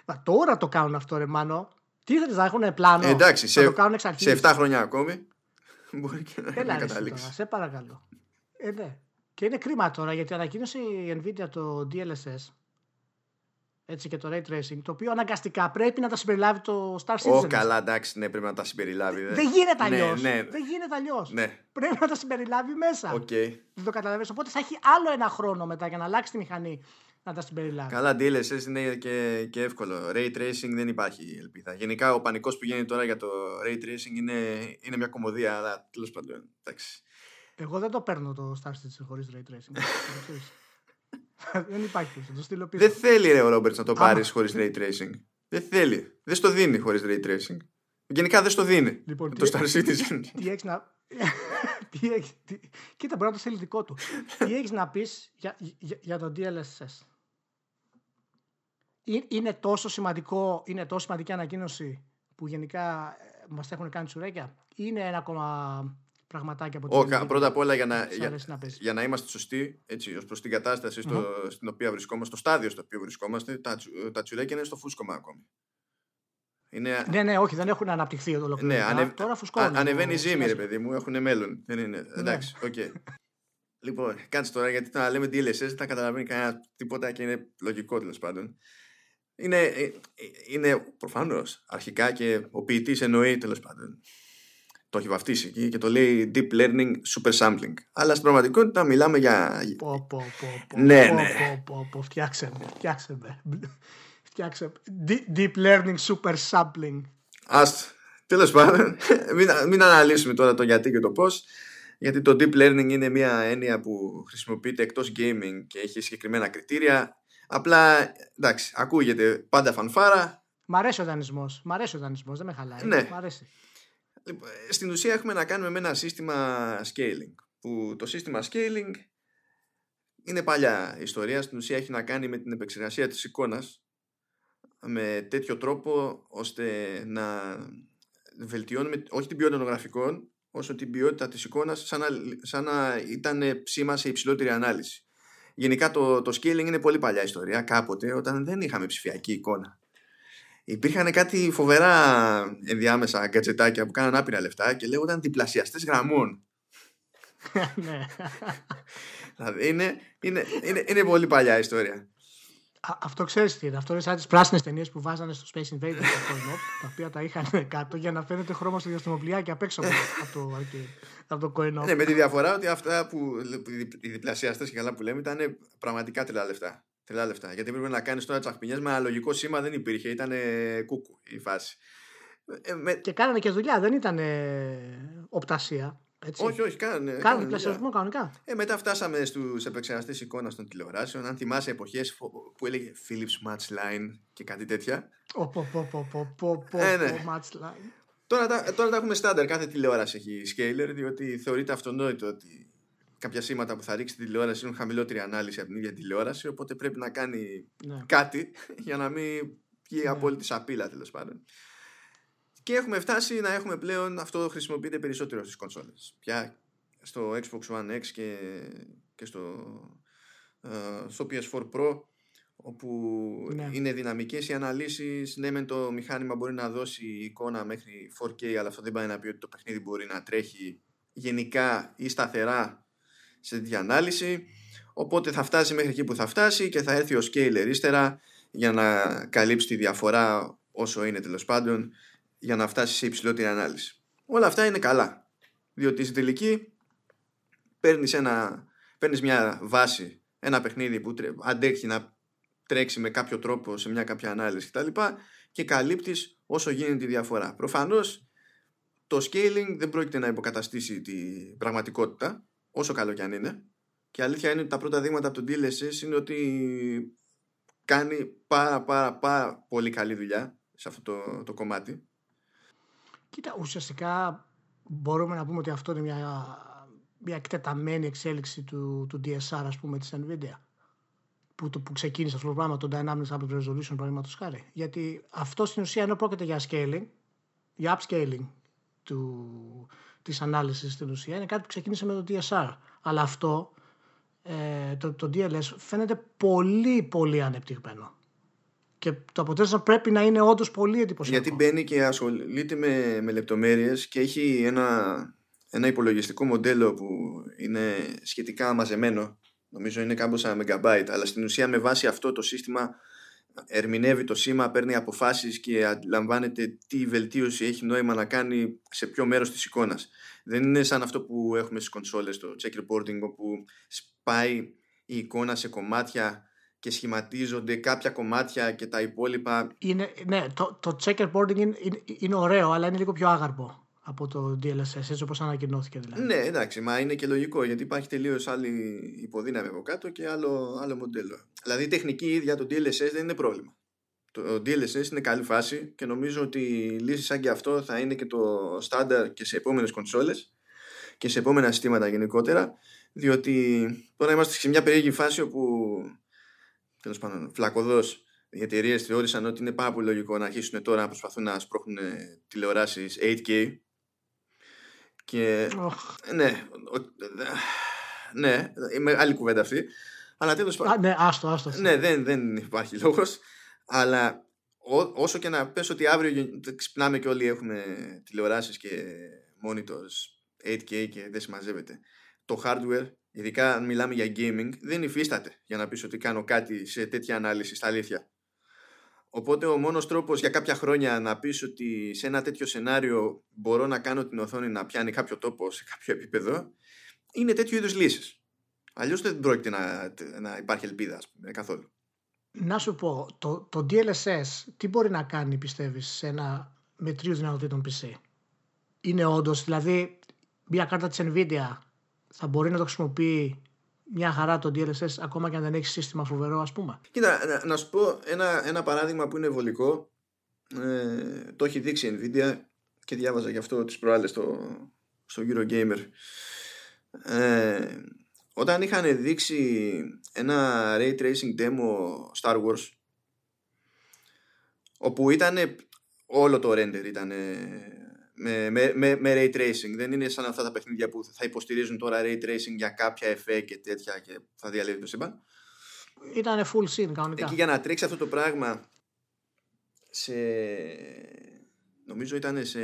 Μα τώρα το κάνουν αυτό ρε Μάνο. Τι θέλεις να έχουν πλάνο; Ε, εντάξει, σε, το κάνουν σε 7 χρόνια ακόμη. Μπορεί και να Έλα, καταλήξεις. σε παρακαλώ. Ε, ναι. Και είναι κρίμα τώρα γιατί ανακοίνωσε η Nvidia το DLSS έτσι και το Ray Tracing, το οποίο αναγκαστικά πρέπει να τα συμπεριλάβει το Star Citizen. Όχι καλά, εντάξει, ναι, πρέπει να τα συμπεριλάβει. Δεν, δεν γίνεται αλλιώς. Ναι, ναι. Δεν γίνεται αλλιώς. Ναι. Πρέπει να τα συμπεριλάβει μέσα. Okay. Δεν το καταλαβαίνεις. Οπότε θα έχει άλλο ένα χρόνο μετά για να αλλάξει τη μηχανή να τα συμπεριλάβει. Καλά, DLSS είναι και, και εύκολο. Ray Tracing δεν υπάρχει ελπίδα. Γενικά ο πανικός που γίνει τώρα για το Ray Tracing είναι, είναι μια κομμωδία, αλλά τέλος πάντων. Εντάξει. Εγώ δεν το παίρνω το Star Citizen χωρίς Ray Tracing. δεν υπάρχει το στείλω πίσω. Δεν θέλει ρε, ο Ρόμπερτς να το πάρει χωρίς ray tracing. Δεν θέλει. Δεν στο δίνει χωρίς ray tracing. Γενικά δεν στο δίνει. Λοιπόν, το Star Citizen. Τι έχεις να. τι έχεις... τι... Κοίτα, μπορεί να το θέλει δικό του. τι έχεις να πεις για, για, για το DLSS; Είναι τόσο σημαντικό, είναι τόσο σημαντική ανακοίνωση που γενικά ε, μας έχουν κάνει τσουρέκια; Είναι ένα ακόμα πραγματάκια από την Πρώτα απ' όλα για να, για, να, για να είμαστε σωστοί έτσι, ως προς την κατάσταση στο, mm-hmm. στην οποία βρισκόμαστε, στο στάδιο στο οποίο βρισκόμαστε, τα, τα τσουρέκια είναι στο φούσκωμα ακόμη. Είναι... Ναι, ναι, όχι, δεν έχουν αναπτυχθεί το ολοκληρό. Ναι, ανε... τώρα φουσκώνουν. ανεβαίνει η ζύμη, ρε παιδί μου, έχουν μέλλον. Δεν είναι. Ναι. Εντάξει, OK. Okay. λοιπόν, κάτσε τώρα, γιατί να λέμε DLSS δεν τα καταλαβαίνει κανένα τίποτα και είναι λογικό τέλος πάντων. Είναι, ε, είναι προφανώς αρχικά και ο ποιητής εννοεί τέλος πάντων το έχει βαφτίσει εκεί και το λέει Deep Learning Super Sampling. Αλλά στην πραγματικότητα μιλάμε για... Πω, πω, πω, ναι, ναι. Πω, πω, πω, φτιάξε με, φτιάξε με. Φτιάξε Deep Learning Super Sampling. Ας, τέλος πάντων, μην, μην αναλύσουμε τώρα το γιατί και το πώς. Γιατί το Deep Learning είναι μια έννοια που χρησιμοποιείται εκτός gaming και έχει συγκεκριμένα κριτήρια. Απλά, εντάξει, ακούγεται πάντα φανφάρα. Μ' αρέσει ο δανεισμός. Μ' αρέσει ο δανεισμός, δεν με χαλάει. Ναι. Μ' αρέσει. Λοιπόν, στην ουσία έχουμε να κάνουμε με ένα σύστημα scaling που το σύστημα scaling είναι παλιά ιστορία. Στην ουσία έχει να κάνει με την επεξεργασία της εικόνας με τέτοιο τρόπο ώστε να βελτιώνουμε όχι την ποιότητα των γραφικών όσο την ποιότητα της εικόνας σαν να, σαν να ήταν ψήμα σε υψηλότερη ανάλυση. Γενικά το, το scaling είναι πολύ παλιά ιστορία. Κάποτε όταν δεν είχαμε ψηφιακή εικόνα υπήρχαν κάτι φοβερά ενδιάμεσα γκατζετάκια που κάναν άπειρα λεφτά και λέγονταν διπλασιαστές γραμμών. Ναι. δηλαδή είναι, είναι, είναι, είναι πολύ παλιά ιστορία. αυτό ξέρεις τι είναι. Αυτό είναι σαν τις πράσινες ταινίες που βάζανε στο Space Invaders το Coin τα οποία τα είχαν κάτω για να φαίνεται χρώμα στο διαστημοπλιάκι απ' έξω από το, από το Coin Ναι, με τη διαφορά ότι αυτά που οι διπλασιαστές και καλά που λέμε ήταν πραγματικά τρελά λεφτά. Τρελά λεφτά. Γιατί έπρεπε να κάνεις τώρα τσαχπινιές με αναλογικό σήμα δεν υπήρχε. Ήταν κούκου η φάση. Ε, με... Και κάνανε και δουλειά, δεν ήταν οπτασία. Έτσι. Όχι, όχι, κάνανε. Κάνανε πλασιασμό κανονικά. Ε, μετά φτάσαμε στους επεξεργαστές εικόνας των τηλεοράσεων. Αν θυμάσαι εποχές που έλεγε Philips Match Line και κάτι τέτοια. Πω, πω, πω, πω, πω, πω, ε, ναι. Match Line. Τώρα, τώρα τα έχουμε στάνταρ. Κάθε τηλεόραση έχει scaler, διότι θεωρείται αυτονόητο ότι κάποια σήματα που θα ρίξει τη τηλεόραση έχουν χαμηλότερη ανάλυση από την ίδια τηλεόραση, οπότε πρέπει να κάνει ναι. κάτι για να μην βγει ναι. απόλυτη σαπίλα τέλος πάντων. Και έχουμε φτάσει να έχουμε πλέον αυτό χρησιμοποιείται περισσότερο στις κονσόλες. Πια στο Xbox One X και, και στο, uh, στο PS4 Pro όπου ναι. είναι δυναμικές οι αναλύσεις ναι μεν το μηχάνημα μπορεί να δώσει εικόνα μέχρι 4K αλλά αυτό δεν πάει να πει ότι το παιχνίδι μπορεί να τρέχει γενικά ή σταθερά σε διανάλυση οπότε θα φτάσει μέχρι εκεί που θα φτάσει και θα έρθει ο scaler ύστερα για να καλύψει τη διαφορά όσο είναι τέλος πάντων για να φτάσει σε υψηλότερη ανάλυση. Όλα αυτά είναι καλά διότι στην τελική παίρνεις, ένα, παίρνεις μια βάση ένα παιχνίδι που αντέχει να τρέξει με κάποιο τρόπο σε μια κάποια ανάλυση κτλ. Και, και καλύπτεις όσο γίνεται τη διαφορά. Προφανώς το scaling δεν πρόκειται να υποκαταστήσει την πραγματικότητα όσο καλό κι αν είναι. Και αλήθεια είναι ότι τα πρώτα δείγματα από τον DLSS είναι ότι κάνει πάρα πάρα πάρα πολύ καλή δουλειά σε αυτό το, το κομμάτι. Κοίτα, ουσιαστικά μπορούμε να πούμε ότι αυτό είναι μια, μια εκτεταμένη εξέλιξη του, του DSR, ας πούμε, της NVIDIA. Που, το, που ξεκίνησε αυτό το πράγμα, το Dynamics Update Resolution, παραδείγματος χάρη. Γιατί αυτό στην ουσία ενώ πρόκειται για scaling, για upscaling του, της ανάλυσης στην ουσία είναι κάτι που ξεκίνησε με το DSR. Αλλά αυτό, ε, το, το DLS, φαίνεται πολύ πολύ ανεπτυγμένο. Και το αποτέλεσμα πρέπει να είναι όντως πολύ εντυπωσιακό. Γιατί μπαίνει και ασχολείται με, με λεπτομέρειες και έχει ένα, ένα υπολογιστικό μοντέλο που είναι σχετικά μαζεμένο, νομίζω είναι κάμποσα megabyte, αλλά στην ουσία με βάση αυτό το σύστημα ερμηνεύει το σήμα, παίρνει αποφάσεις και αντιλαμβάνεται τι βελτίωση έχει νόημα να κάνει σε ποιο μέρος της εικόνας. Δεν είναι σαν αυτό που έχουμε στις κονσόλες, το check reporting, όπου σπάει η εικόνα σε κομμάτια και σχηματίζονται κάποια κομμάτια και τα υπόλοιπα. Είναι, ναι, το, το checkerboarding είναι, είναι, είναι ωραίο, αλλά είναι λίγο πιο άγαρπο από το DLSS, έτσι όπως ανακοινώθηκε δηλαδή. Ναι, εντάξει, μα είναι και λογικό, γιατί υπάρχει τελείως άλλη υποδύναμη από κάτω και άλλο, άλλο μοντέλο. Δηλαδή η τεχνική ίδια το DLSS δεν είναι πρόβλημα. Το DLSS είναι καλή φάση και νομίζω ότι λύση σαν και αυτό θα είναι και το στάνταρ και σε επόμενες κονσόλες και σε επόμενα συστήματα γενικότερα, διότι τώρα είμαστε σε μια περίεργη φάση όπου τέλος πάντων, φλακοδό οι εταιρείες θεώρησαν ότι είναι πάρα πολύ λογικό να αρχίσουν τώρα να προσπαθούν να σπρώχνουν τηλεοράσεις 8K. Και. Ναι, ναι, είναι άλλη κουβέντα αυτή. Αλλά τέλος πάντων. Ναι, άστο, άστο. Ναι, δεν, δεν υπάρχει λόγος. Αλλά ό, όσο και να πες ότι αύριο ξυπνάμε και όλοι έχουμε τηλεοράσεις και monitors 8K και δεν συμμαζεύεται. Το hardware ειδικά αν μιλάμε για gaming, δεν υφίσταται για να πεις ότι κάνω κάτι σε τέτοια ανάλυση στα αλήθεια. Οπότε ο μόνος τρόπος για κάποια χρόνια να πεις ότι σε ένα τέτοιο σενάριο μπορώ να κάνω την οθόνη να πιάνει κάποιο τόπο σε κάποιο επίπεδο είναι τέτοιου είδους λύσεις. Αλλιώς δεν πρόκειται να, να υπάρχει ελπίδα ας πούμε, καθόλου. Να σου πω, το, το DLSS τι μπορεί να κάνει πιστεύεις σε ένα μετρίου δυνατοτήτων PC. Είναι όντως, δηλαδή μια κάρτα της Nvidia θα μπορεί να το χρησιμοποιεί μια χαρά το DLSS ακόμα και αν δεν έχει σύστημα φοβερό ας πούμε; Κοίτα, να, να σου πω ένα, ένα παράδειγμα που είναι βολικό. Ε, το έχει δείξει η Nvidia και διάβαζα γι' αυτό τις προάλλες στο, στο Eurogamer. Ε, όταν είχαν δείξει ένα Ray Tracing demo Star Wars όπου ήταν όλο το render ήταν με, με, με, με ray tracing. Δεν είναι σαν αυτά τα παιχνίδια που θα υποστηρίζουν τώρα ray tracing για κάποια εφέ και τέτοια και θα διαλύει το σύμπαν. Ήταν full scene κανονικά. Εκεί για να τρέξει αυτό το πράγμα σε... Νομίζω ήταν σε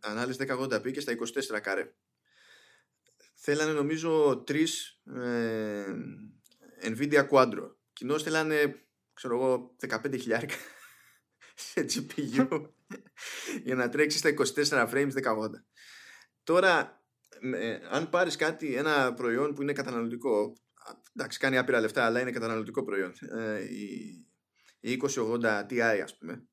ανάλυση 1080p και στα 24 κάρε. Θέλανε νομίζω τρεις ε, Nvidia Quadro. Κοινώς θέλανε, ξέρω εγώ, 15 χιλιάρικα σε GPU για να τρέξει στα 24 frames 1080. Τώρα, αν πάρεις κάτι, ένα προϊόν που είναι καταναλωτικό, εντάξει, κάνει άπειρα λεφτά, αλλά είναι καταναλωτικό προϊόν, ε, η, 2080 Ti ας πούμε,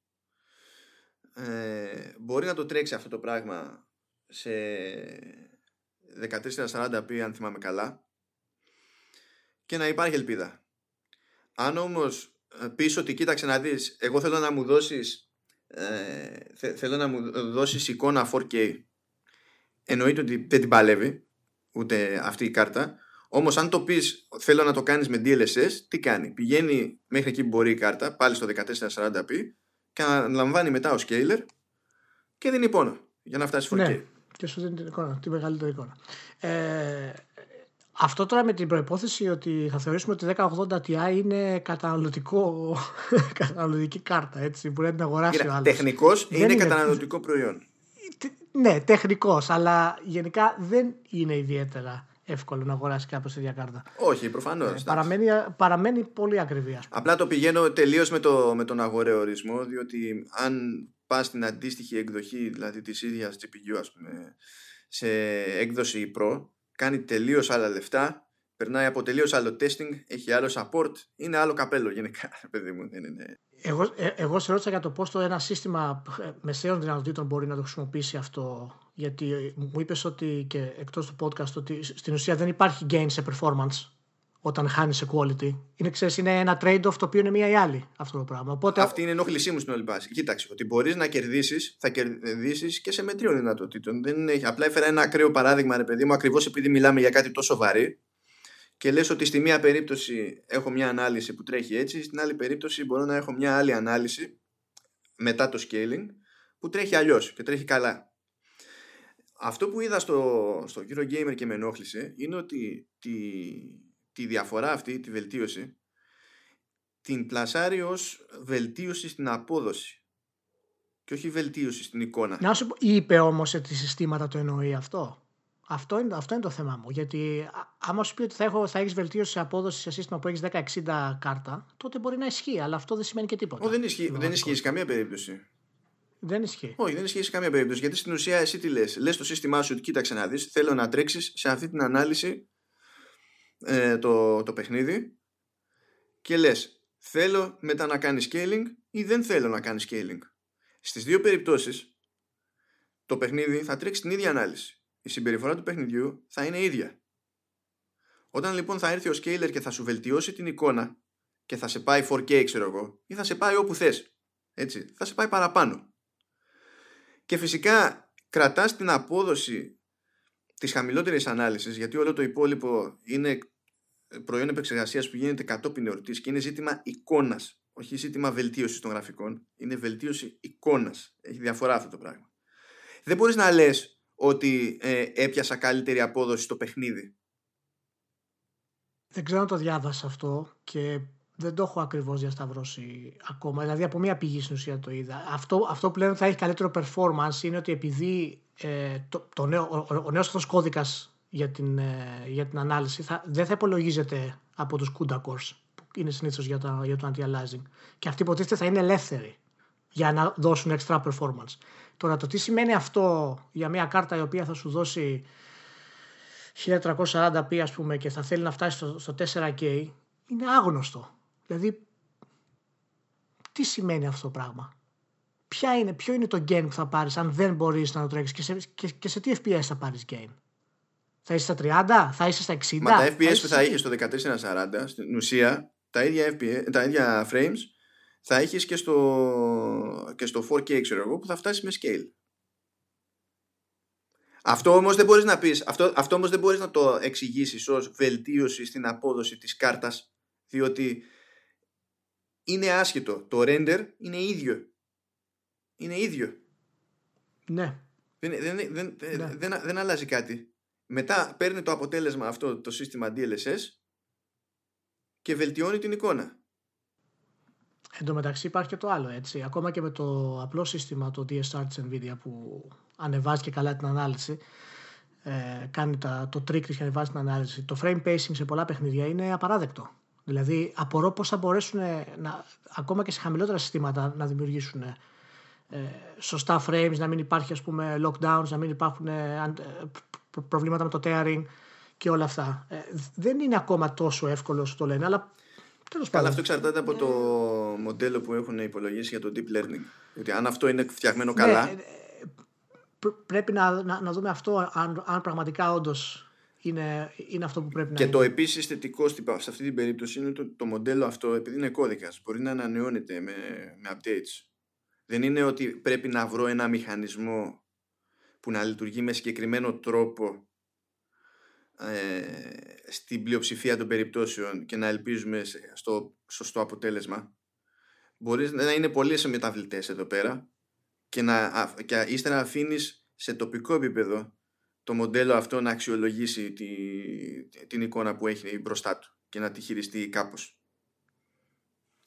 ε, μπορεί να το τρέξει αυτό το πράγμα σε 1440p αν θυμάμαι καλά και να υπάρχει ελπίδα. Αν όμως πεις ότι κοίταξε να δεις, εγώ θέλω να μου δώσεις ε, θέλω να μου δώσεις εικόνα 4K εννοείται ότι δεν την παλεύει ούτε αυτή η κάρτα. Όμως αν το πεις θέλω να το κάνεις με DLSS τι κάνει. Πηγαίνει μέχρι εκεί που μπορεί η κάρτα πάλι στο 1440p και αναλαμβάνει μετά ο scaler και δίνει πόνο για να φτάσει 4K ναι, και σου δίνει την εικόνα, τη μεγαλύτερη εικόνα ε, αυτό τώρα με την προπόθεση ότι θα θεωρήσουμε ότι 1080 Ti είναι καταναλωτικό, καταναλωτική κάρτα, έτσι, που να την αγοράσει ο άλλος. Τεχνικός είναι, είναι καταναλωτικό προϊόν. Ναι, τεχνικός, αλλά γενικά δεν είναι ιδιαίτερα εύκολο να αγοράσει κάποιος τέτοια κάρτα. Όχι, προφανώς. Ε, παραμένει, παραμένει πολύ ακριβή. Απλά το πηγαίνω τελείως με, το, με τον αγοραίο ορισμό, διότι αν πας στην αντίστοιχη εκδοχή, δηλαδή της ίδιας GPU, ας πούμε, σε έκδοση Pro, κάνει τελείως άλλα λεφτά, περνάει από τελείως άλλο testing, έχει άλλο support, είναι άλλο καπέλο γενικά, παιδί μου. Δεν είναι... Εγώ, ε, εγώ σε ρώτησα για το πώς το ένα σύστημα ε, μεσαίων δυνατοτήτων μπορεί να το χρησιμοποιήσει αυτό. Γιατί ε, μου είπες ότι και εκτός του podcast ότι στην ουσία δεν υπάρχει gain σε performance όταν χάνεις σε quality. Είναι, ξέρεις, είναι ένα trade-off το οποίο είναι μία ή άλλη αυτό το πράγμα. Οπότε... Αυτή είναι η ενόχλησή μου στην όλη πάση. Κοίταξε, ότι μπορείς να κερδίσεις, θα κερδίσεις και σε μετρίων δυνατοτήτων. Δεν έχει... Απλά έφερα ένα ακραίο παράδειγμα, ρε παιδί μου, ακριβώς επειδή μιλάμε για κάτι τόσο βαρύ. Και λες ότι στη μία περίπτωση έχω μια ανάλυση που τρέχει έτσι, στην άλλη περίπτωση μπορώ να έχω μια άλλη ανάλυση μετά το scaling που τρέχει αλλιώς και τρέχει καλά. Αυτό που είδα στο, στο Eurogamer και με ενόχλησε είναι ότι τη, τη διαφορά αυτή, τη βελτίωση, την πλασάρει ως βελτίωση στην απόδοση και όχι βελτίωση στην εικόνα. Να σου πω, είπε όμως σε τι συστήματα το εννοεί αυτό. Αυτό είναι, αυτό είναι το θέμα μου. Γιατί άμα σου πει ότι θα, έχω, θα έχεις βελτίωση σε απόδοση σε σύστημα που έχεις 10-60 κάρτα, τότε μπορεί να ισχύει. Αλλά αυτό δεν σημαίνει και τίποτα. Ο, δεν ισχύει, δεν ισχύει σε καμία περίπτωση. Δεν ισχύει. Όχι, δεν ισχύει σε καμία περίπτωση. Γιατί στην ουσία εσύ τι λες. Λες το σύστημά σου ότι κοίταξε να δεις, θέλω να τρέξεις σε αυτή την ανάλυση ε, το, το παιχνίδι και λες, θέλω μετά να κάνεις scaling ή δεν θέλω να κάνεις scaling. Στις δύο περιπτώσεις, το παιχνίδι θα τρέξει την ίδια ανάλυση. Η συμπεριφορά του παιχνιδιού θα είναι ίδια. Όταν λοιπόν θα έρθει ο scaler και θα σου βελτιώσει την εικόνα και θα σε πάει 4K, ξέρω εγώ, ή θα σε πάει όπου θες. Έτσι, θα σε πάει παραπάνω. Και φυσικά κρατάς την απόδοση της χαμηλότερης ανάλυσης γιατί όλο το υπόλοιπο είναι προϊόν επεξεργασίας που γίνεται κατόπιν εορτής και είναι ζήτημα εικόνας, όχι ζήτημα βελτίωσης των γραφικών. Είναι βελτίωση εικόνας. Έχει διαφορά αυτό το πράγμα. Δεν μπορείς να λες ότι ε, έπιασα καλύτερη απόδοση στο παιχνίδι. Δεν ξέρω αν το διάβασα αυτό και δεν το έχω ακριβώς διασταυρώσει ακόμα. Δηλαδή από μία πηγή στην ουσία το είδα. Αυτό, αυτό που λένε ότι θα έχει καλύτερο performance είναι ότι επειδή ε, το, το νέο, ο, ο νέος αυτός κώδικας για την, ε, για την ανάλυση θα, δεν θα υπολογίζεται από τους CUDA cores που είναι συνήθως για το, για το anti-aliasing και αυτοί υποτίθεται θα είναι ελεύθεροι για να δώσουν extra performance. Τώρα το τι σημαίνει αυτό για μια κάρτα η οποία θα σου δώσει 1340p ας πούμε και θα θέλει να φτάσει στο, στο 4K είναι άγνωστο. Δηλαδή τι σημαίνει αυτό το πράγμα; Ποια είναι, ποιο είναι το gain που θα πάρεις αν δεν μπορείς να το τρέξεις και σε, και, και σε τι FPS θα πάρεις gain. Θα είσαι στα 30, θα είσαι στα 60. Μα τα FPS που θα είχες στο 1440 στην ουσία τα ίδια, FPS, τα ίδια frames θα έχεις και στο, και στο 4K ξέρω εγώ που θα φτάσεις με scale. Αυτό όμως δεν μπορείς να πεις, αυτό, αυτό όμως δεν μπορείς να το εξηγήσεις ως βελτίωση στην απόδοση της κάρτας διότι είναι άσχετο. Το render είναι ίδιο. Είναι ίδιο. Ναι. Δεν, δεν, δεν, ναι. δεν, δεν αλλάζει κάτι. Μετά παίρνει το αποτέλεσμα αυτό το σύστημα DLSS και βελτιώνει την εικόνα. Εν τω μεταξύ υπάρχει και το άλλο έτσι. Ακόμα και με το απλό σύστημα το DSR της NVIDIA που ανεβάζει και καλά την ανάλυση ε, κάνει τα, το trick της και ανεβάζει την ανάλυση. Το frame pacing σε πολλά παιχνίδια είναι απαράδεκτο. Δηλαδή απορώ πώς θα μπορέσουν να, ακόμα και σε χαμηλότερα συστήματα να δημιουργήσουν ε, σωστά frames, να μην υπάρχει ας πούμε lockdowns, να μην υπάρχουν ε, προβλήματα με το tearing και όλα αυτά. Ε, δεν είναι ακόμα τόσο εύκολο όσο το λένε, αλλά τέλος πάντων. Αλλά αυτό εξαρτάται από το μοντέλο που έχουν υπολογίσει για το deep learning. Γιατί αν αυτό είναι φτιαγμένο ναι, καλά. Ε, πρέπει να, να, να, δούμε αυτό αν, αν πραγματικά όντως είναι, είναι αυτό που πρέπει να και είναι. Και το επίσης θετικό σε αυτή την περίπτωση είναι ότι το, το μοντέλο αυτό, επειδή είναι κώδικας, μπορεί να ανανεώνεται με, με updates. Δεν είναι ότι πρέπει να βρω ένα μηχανισμό που να λειτουργεί με συγκεκριμένο τρόπο ε, στην πλειοψηφία των περιπτώσεων και να ελπίζουμε στο σωστό αποτέλεσμα μπορεί να είναι πολλές μεταβλητές εδώ πέρα και, να, και ύστερα αφήνεις σε τοπικό επίπεδο το μοντέλο αυτό να αξιολογήσει τη, την εικόνα που έχει μπροστά του και να τη χειριστεί κάπως.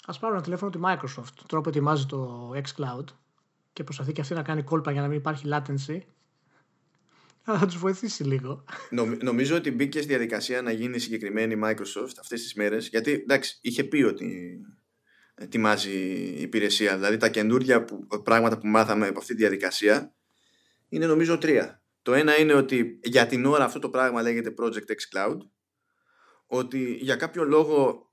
Ας πάρω ένα τηλέφωνο τη Microsoft, τρόπο ετοιμάζει το xCloud και προσπαθεί και αυτή να κάνει κόλπα για να μην υπάρχει latency θα τους βοηθήσει λίγο. νομίζω ότι μπήκε στη διαδικασία να γίνει συγκεκριμένη Microsoft αυτές τις μέρες. Γιατί εντάξει, είχε πει ότι ετοιμάζει η υπηρεσία. Δηλαδή τα καινούργια που, πράγματα που μάθαμε από αυτή τη διαδικασία είναι νομίζω τρία. Το ένα είναι ότι για την ώρα αυτό το πράγμα λέγεται Project X Cloud. Ότι για κάποιο λόγο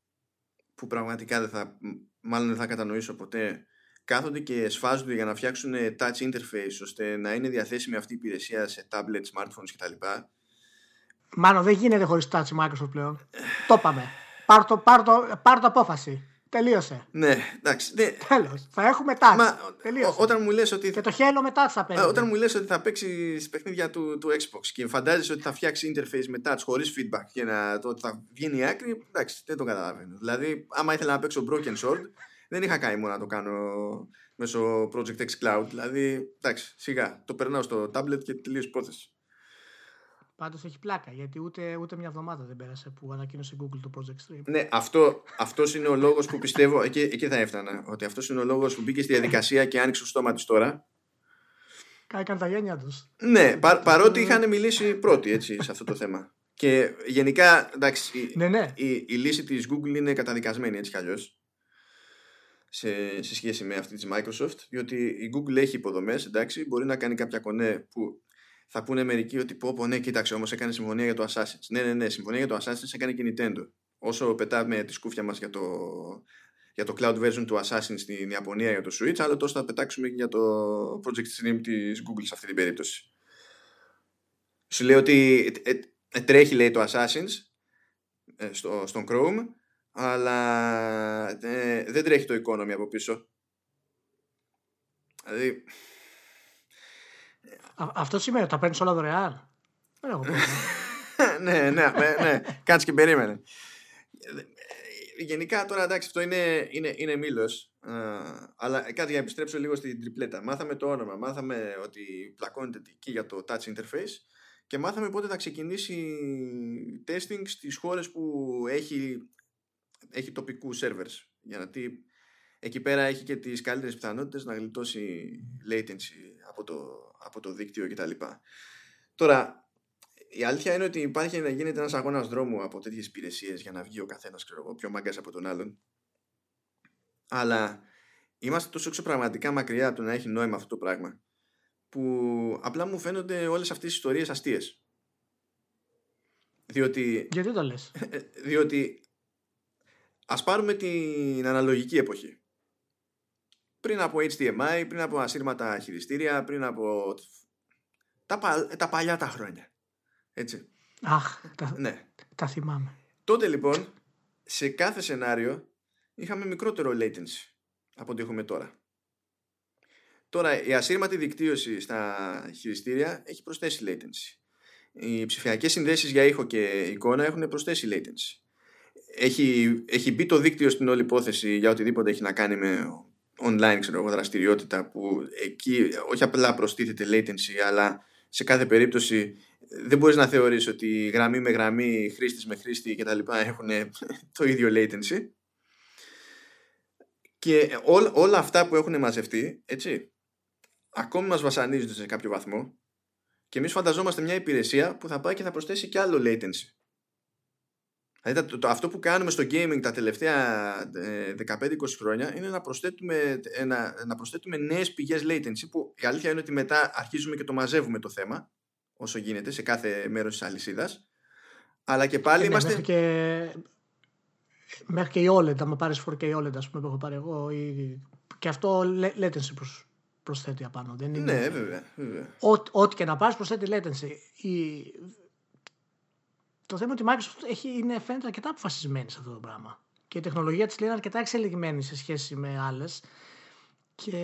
που πραγματικά δεν θα, μάλλον δεν θα κατανοήσω ποτέ κάθονται και σφάζονται για να φτιάξουν touch interface ώστε να είναι διαθέσιμη αυτή η υπηρεσία σε tablet, smartphones κτλ. Μάλλον δεν γίνεται χωρίς touch Microsoft πλέον. το είπαμε. Πάρ το, πάρ το, πάρ το απόφαση. Τελείωσε. Ναι, εντάξει. Ναι. Τέλος. Θα έχουμε touch. Μα, Τελείωσε. όταν μου λες ότι... Και το χέλο μετά θα παίζει. Όταν μου λες ότι θα παίξει παιχνίδια του, του Xbox και φαντάζεσαι ότι θα φτιάξει interface με touch χωρίς feedback και να, το, ότι θα βγαίνει η άκρη, εντάξει, δεν το καταλαβαίνω. Δηλαδή, άμα ήθελα να παίξω Broken Sword, δεν είχα κάνει μόνο να το κάνω μέσω Project X Cloud. Δηλαδή, εντάξει, σιγά. Το περνάω στο tablet και τελείωσε υπόθεση. Πάντως έχει πλάκα γιατί ούτε, ούτε μια εβδομάδα δεν πέρασε που ανακοίνωσε Google το Project Stream. Ναι, αυτό αυτός είναι ο λόγος που πιστεύω. Εκεί, εκεί θα έφτανα. Ότι αυτός είναι ο λόγος που μπήκε στη διαδικασία και άνοιξε το στόμα της τώρα. Κάνε τα γένια τους. Ναι, πα, παρότι είχαν μιλήσει πρώτοι έτσι, σε αυτό το θέμα. Και γενικά, εντάξει, η, ναι, ναι. η, η, λύση της Google είναι καταδικασμένη έτσι κι αλλιώς σε, σε σχέση με αυτή της Microsoft διότι η Google έχει υποδομές, εντάξει, μπορεί να κάνει κάποια κονέ που θα πούνε μερικοί ότι πω, πω ναι, κοίταξε όμως έκανε συμφωνία για το Assassin's. Ναι, ναι, ναι, συμφωνία για το Assassin's έκανε και Nintendo. Όσο πετάμε τη σκούφια μας για το, για το cloud version του Assassin's στην Ιαπωνία για το Switch, άλλο τόσο θα πετάξουμε και για το Project Stream της Google σε αυτή την περίπτωση. Σου λέει ότι ε, ε, ε, τρέχει λέει το Assassin's στο, στον Chrome, αλλά δεν τρέχει το economy από πίσω. Δηλαδή... αυτό σημαίνει ότι τα παίρνεις όλα δωρεάν. Δεν έχω ναι, ναι, ναι, ναι. Κάτσε και περίμενε. Γενικά τώρα εντάξει αυτό είναι, είναι, είναι μήλος. Αλλά κάτι για να επιστρέψω λίγο στην τριπλέτα. Μάθαμε το όνομα, μάθαμε ότι πλακώνεται εκεί για το touch interface και μάθαμε πότε θα ξεκινήσει testing στις χώρες που έχει, έχει τοπικούς servers. Γιατί εκεί πέρα έχει και τις καλύτερες πιθανότητες να γλιτώσει latency από το, από το δίκτυο κτλ. Τώρα η αλήθεια είναι ότι υπάρχει να γίνεται ένας αγώνας δρόμου από τέτοιες υπηρεσίες για να βγει ο καθένας πιο μαγκά από τον άλλον. Αλλά είμαστε τόσο εξωπραγματικά μακριά από το να έχει νόημα αυτό το πράγμα που απλά μου φαίνονται όλες αυτές οι ιστορίες αστείες. Διότι... Γιατί το λες; Διότι ας πάρουμε την αναλογική εποχή. Πριν από HDMI, πριν από ασύρματα χειριστήρια, πριν από τα, τα παλιά τα χρόνια. Έτσι. Αχ, τα, ναι. τα θυμάμαι. Τότε λοιπόν, σε κάθε σενάριο είχαμε μικρότερο latency από ό,τι έχουμε τώρα. Τώρα, η ασύρματη δικτύωση στα χειριστήρια έχει προσθέσει latency. Οι ψηφιακές συνδέσεις για ήχο και εικόνα έχουν προσθέσει latency. Έχει, έχει μπει το δίκτυο στην όλη υπόθεση για οτιδήποτε έχει να κάνει με online ξέρω, δραστηριότητα που εκεί όχι απλά προστίθεται latency αλλά σε κάθε περίπτωση δεν μπορείς να θεωρείς ότι γραμμή με γραμμή, χρήστης με χρήστη και τα λοιπά έχουν το ίδιο latency. Και όλα αυτά που έχουν μαζευτεί, έτσι, ακόμη μας βασανίζονται σε κάποιο βαθμό και εμείς φανταζόμαστε μια υπηρεσία που θα πάει και θα προσθέσει και άλλο latency. Δηλαδή το, αυτό που κάνουμε στο gaming τα τελευταία 15-20 ε, χρόνια είναι να προσθέτουμε, να, να προσθέτουμε νέες πηγές latency που η αλήθεια είναι ότι μετά αρχίζουμε και το μαζεύουμε το θέμα όσο γίνεται σε κάθε μέρος της αλυσίδας. Αλλά και πάλι είμαστε... Μέχρι και, μέχρι και η OLED, άμα πάρεις 4K OLED, ας πούμε, που έχω πάρει εγώ, ή... και αυτό latency προς, προσθέτει απάνω. Δεν είναι... Ναι, βέβαια. βέβαια. Ό,τι και να πάρεις προσθέτει latency. Η... Το θέμα είναι ότι η Microsoft έχει, είναι, φαίνεται αρκετά αποφασισμένη σε αυτό το πράγμα. Και η τεχνολογία της λέει είναι αρκετά εξελιγμένη σε σχέση με άλλες. Και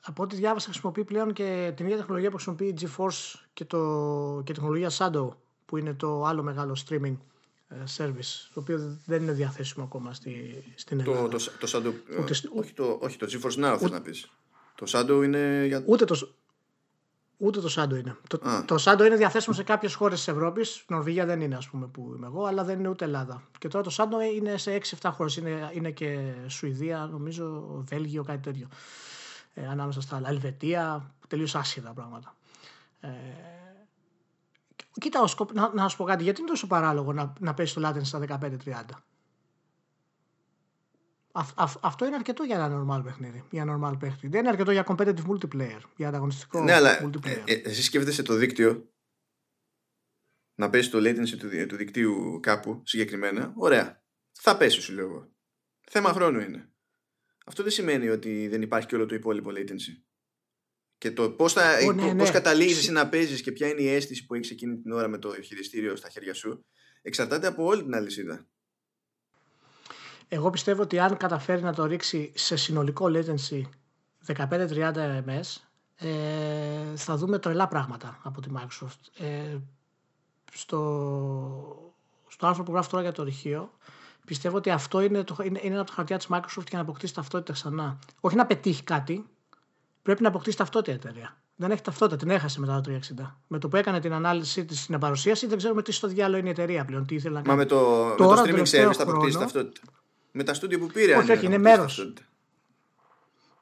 από ό,τι διάβασα χρησιμοποιεί πλέον και την ίδια τεχνολογία που χρησιμοποιεί η GeForce και, το, και τεχνολογία Shadow που είναι το άλλο μεγάλο streaming ε, service το οποίο δεν είναι διαθέσιμο ακόμα στη, στην Ελλάδα. Το, το, το Shadow, ούτε, όχι, το, όχι το GeForce Now θέλω να πεις. Το Shadow είναι για... Ούτε το, Ούτε το Shadow είναι. Το, το Shadow είναι διαθέσιμο σε κάποιες χώρες της Ευρώπης. Νορβηγία δεν είναι, ας πούμε, που είμαι εγώ, αλλά δεν είναι ούτε Ελλάδα. Και τώρα το Shadow είναι σε 6-7 χώρες. Είναι, είναι και Σουηδία, νομίζω, Βέλγιο, κάτι τέτοιο ε, ανάμεσα στα άλλα. Ελβετία, τελείως άσχετα πράγματα. Ε, κοίτα, να, να σου πω κάτι, γιατί είναι τόσο παράλογο να, να πέσει το latency στα 15-30. Αυτό είναι αρκετό για ένα normal παιχνίδι. Για ένα normal παιχνίδι. Δεν είναι αρκετό για competitive multiplayer. Για ανταγωνιστικό ναι, αλλά multiplayer. Ε, ε, εσύ σκέφτεσαι το δίκτυο να πέσει το latency του, του δικτύου κάπου συγκεκριμένα; Ωραία. Θα πέσει, σου λέω εγώ. Θέμα χρόνου είναι αυτό δεν σημαίνει ότι δεν υπάρχει και όλο το υπόλοιπο latency. Και το πώς θα, oh, ναι, πώς ναι. καταλήγεις να παίζεις και ποια είναι η αίσθηση που έχεις εκείνη την ώρα με το χειριστήριο στα χέρια σου εξαρτάται από όλη την αλυσίδα. Εγώ πιστεύω ότι αν καταφέρει να το ρίξει σε συνολικό latency 15-30 ms ε, θα δούμε τρελά πράγματα από τη Microsoft. Ε, στο, στο άρθρο που γράφω τώρα για το ρηχείο Πιστεύω ότι αυτό είναι, το, είναι, είναι ένα από τα χαρτιά της Microsoft για να αποκτήσει ταυτότητα ξανά. Όχι να πετύχει κάτι, πρέπει να αποκτήσει ταυτότητα η εταιρεία. Δεν έχει ταυτότητα, την έχασε μετά το 360. Με το που έκανε την ανάλυση τη στην παρουσίαση, δεν ξέρουμε τι στο διάλογο είναι η εταιρεία πλέον. Τι ήθελε να κάνει. Μα με το, Τώρα, με το streaming service θα αποκτήσει ταυτότητα. Με τα στούντιο που πήρε. Όχι, όχι, είναι μέρος.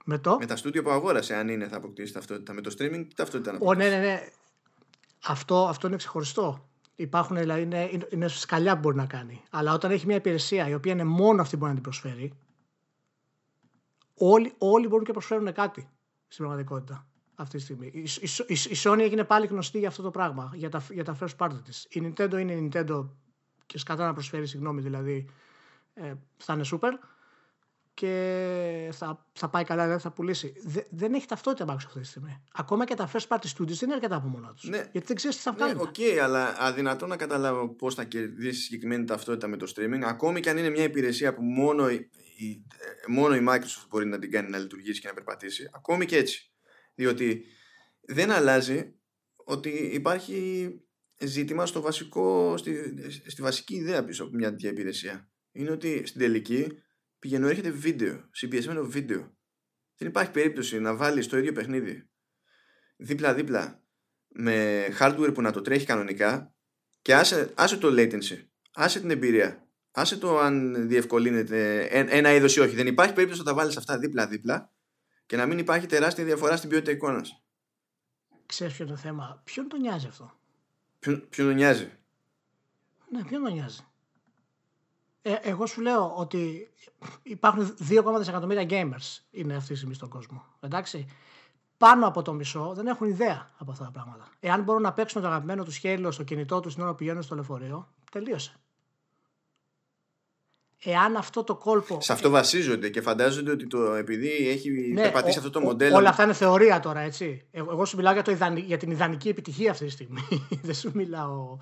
Με το; Με τα στούντιο που αγόρασε, αν είναι, θα αποκτήσει ταυτότητα. Με το streaming, τι ταυτότητα να Ω, ναι, ναι, ναι. Αυτό, αυτό είναι ξεχωριστό. Υπάρχουν, δηλαδή, είναι, είναι, είναι σκαλιά που μπορεί να κάνει. Αλλά όταν έχει μια υπηρεσία η οποία είναι μόνο αυτή που μπορεί να την προσφέρει, όλοι, όλοι μπορούν και προσφέρουν κάτι στην πραγματικότητα αυτή τη στιγμή. Η, η, η, η Sony έγινε πάλι γνωστή για αυτό το πράγμα, για τα, για τα first party της. Η Nintendo είναι η Nintendo και σκατά να προσφέρει, συγγνώμη δηλαδή, ε, θα είναι super και θα, θα πάει καλά, δεν θα πουλήσει. Δε, δεν έχει ταυτότητα Microsoft αυτή τη στιγμή. Ακόμα και τα first party studios δεν είναι αρκετά από μόνα τους. Ναι. Γιατί δεν ξέρεις τι θα Ναι, βγάλουν. οκ, αλλά αδυνατώ να καταλάβω πώς θα κερδίσει συγκεκριμένη ταυτότητα με το streaming. Ακόμη και αν είναι μια υπηρεσία που μόνο η, η- ε, μόνο η Microsoft μπορεί να την κάνει να λειτουργήσει και να περπατήσει. Ακόμη και έτσι. Διότι δεν αλλάζει ότι υπάρχει ζήτημα στο βασικό, στη, στη βασική ιδέα πίσω από μια τέτοια υπηρεσία. Είναι ότι στην τελική πηγαίνω έρχεται βίντεο, συμπιεσμένο βίντεο. Δεν υπάρχει περίπτωση να βάλεις το ίδιο παιχνίδι δίπλα-δίπλα με hardware που να το τρέχει κανονικά και άσε, άσε το latency, άσε την εμπειρία, άσε το αν διευκολύνεται ε- ένα είδος ή όχι. Δεν υπάρχει περίπτωση να τα βάλεις αυτά δίπλα-δίπλα και να μην υπάρχει τεράστια διαφορά στην ποιότητα εικόνας. Ξέρεις ποιο είναι το θέμα; Ποιον τον νοιάζει αυτό; Ποιον, ποιον τον νοιάζει; Ναι, ποιον τον νοιάζει; Ε, εγώ σου λέω ότι υπάρχουν 2,4 δισεκατομμύρια gamers είναι αυτή τη στιγμή στον κόσμο. Εντάξει. Πάνω από το μισό δεν έχουν ιδέα από αυτά τα πράγματα. Εάν μπορούν να παίξουν το αγαπημένο τους Halo στο κινητό τους την ώρα που πηγαίνουν στο λεωφορείο, τελείωσε. Εάν αυτό το κόλπο. Σε αυτό βασίζονται και φαντάζονται ότι το, επειδή έχει Ναι, περπατήσει ο- αυτό το ο- μοντέλο. Όλα αυτά είναι θεωρία τώρα, έτσι. Εγώ, εγώ σου μιλάω για, το ιδανι- για την ιδανική επιτυχία αυτή τη στιγμή. Δεν σου μιλάω.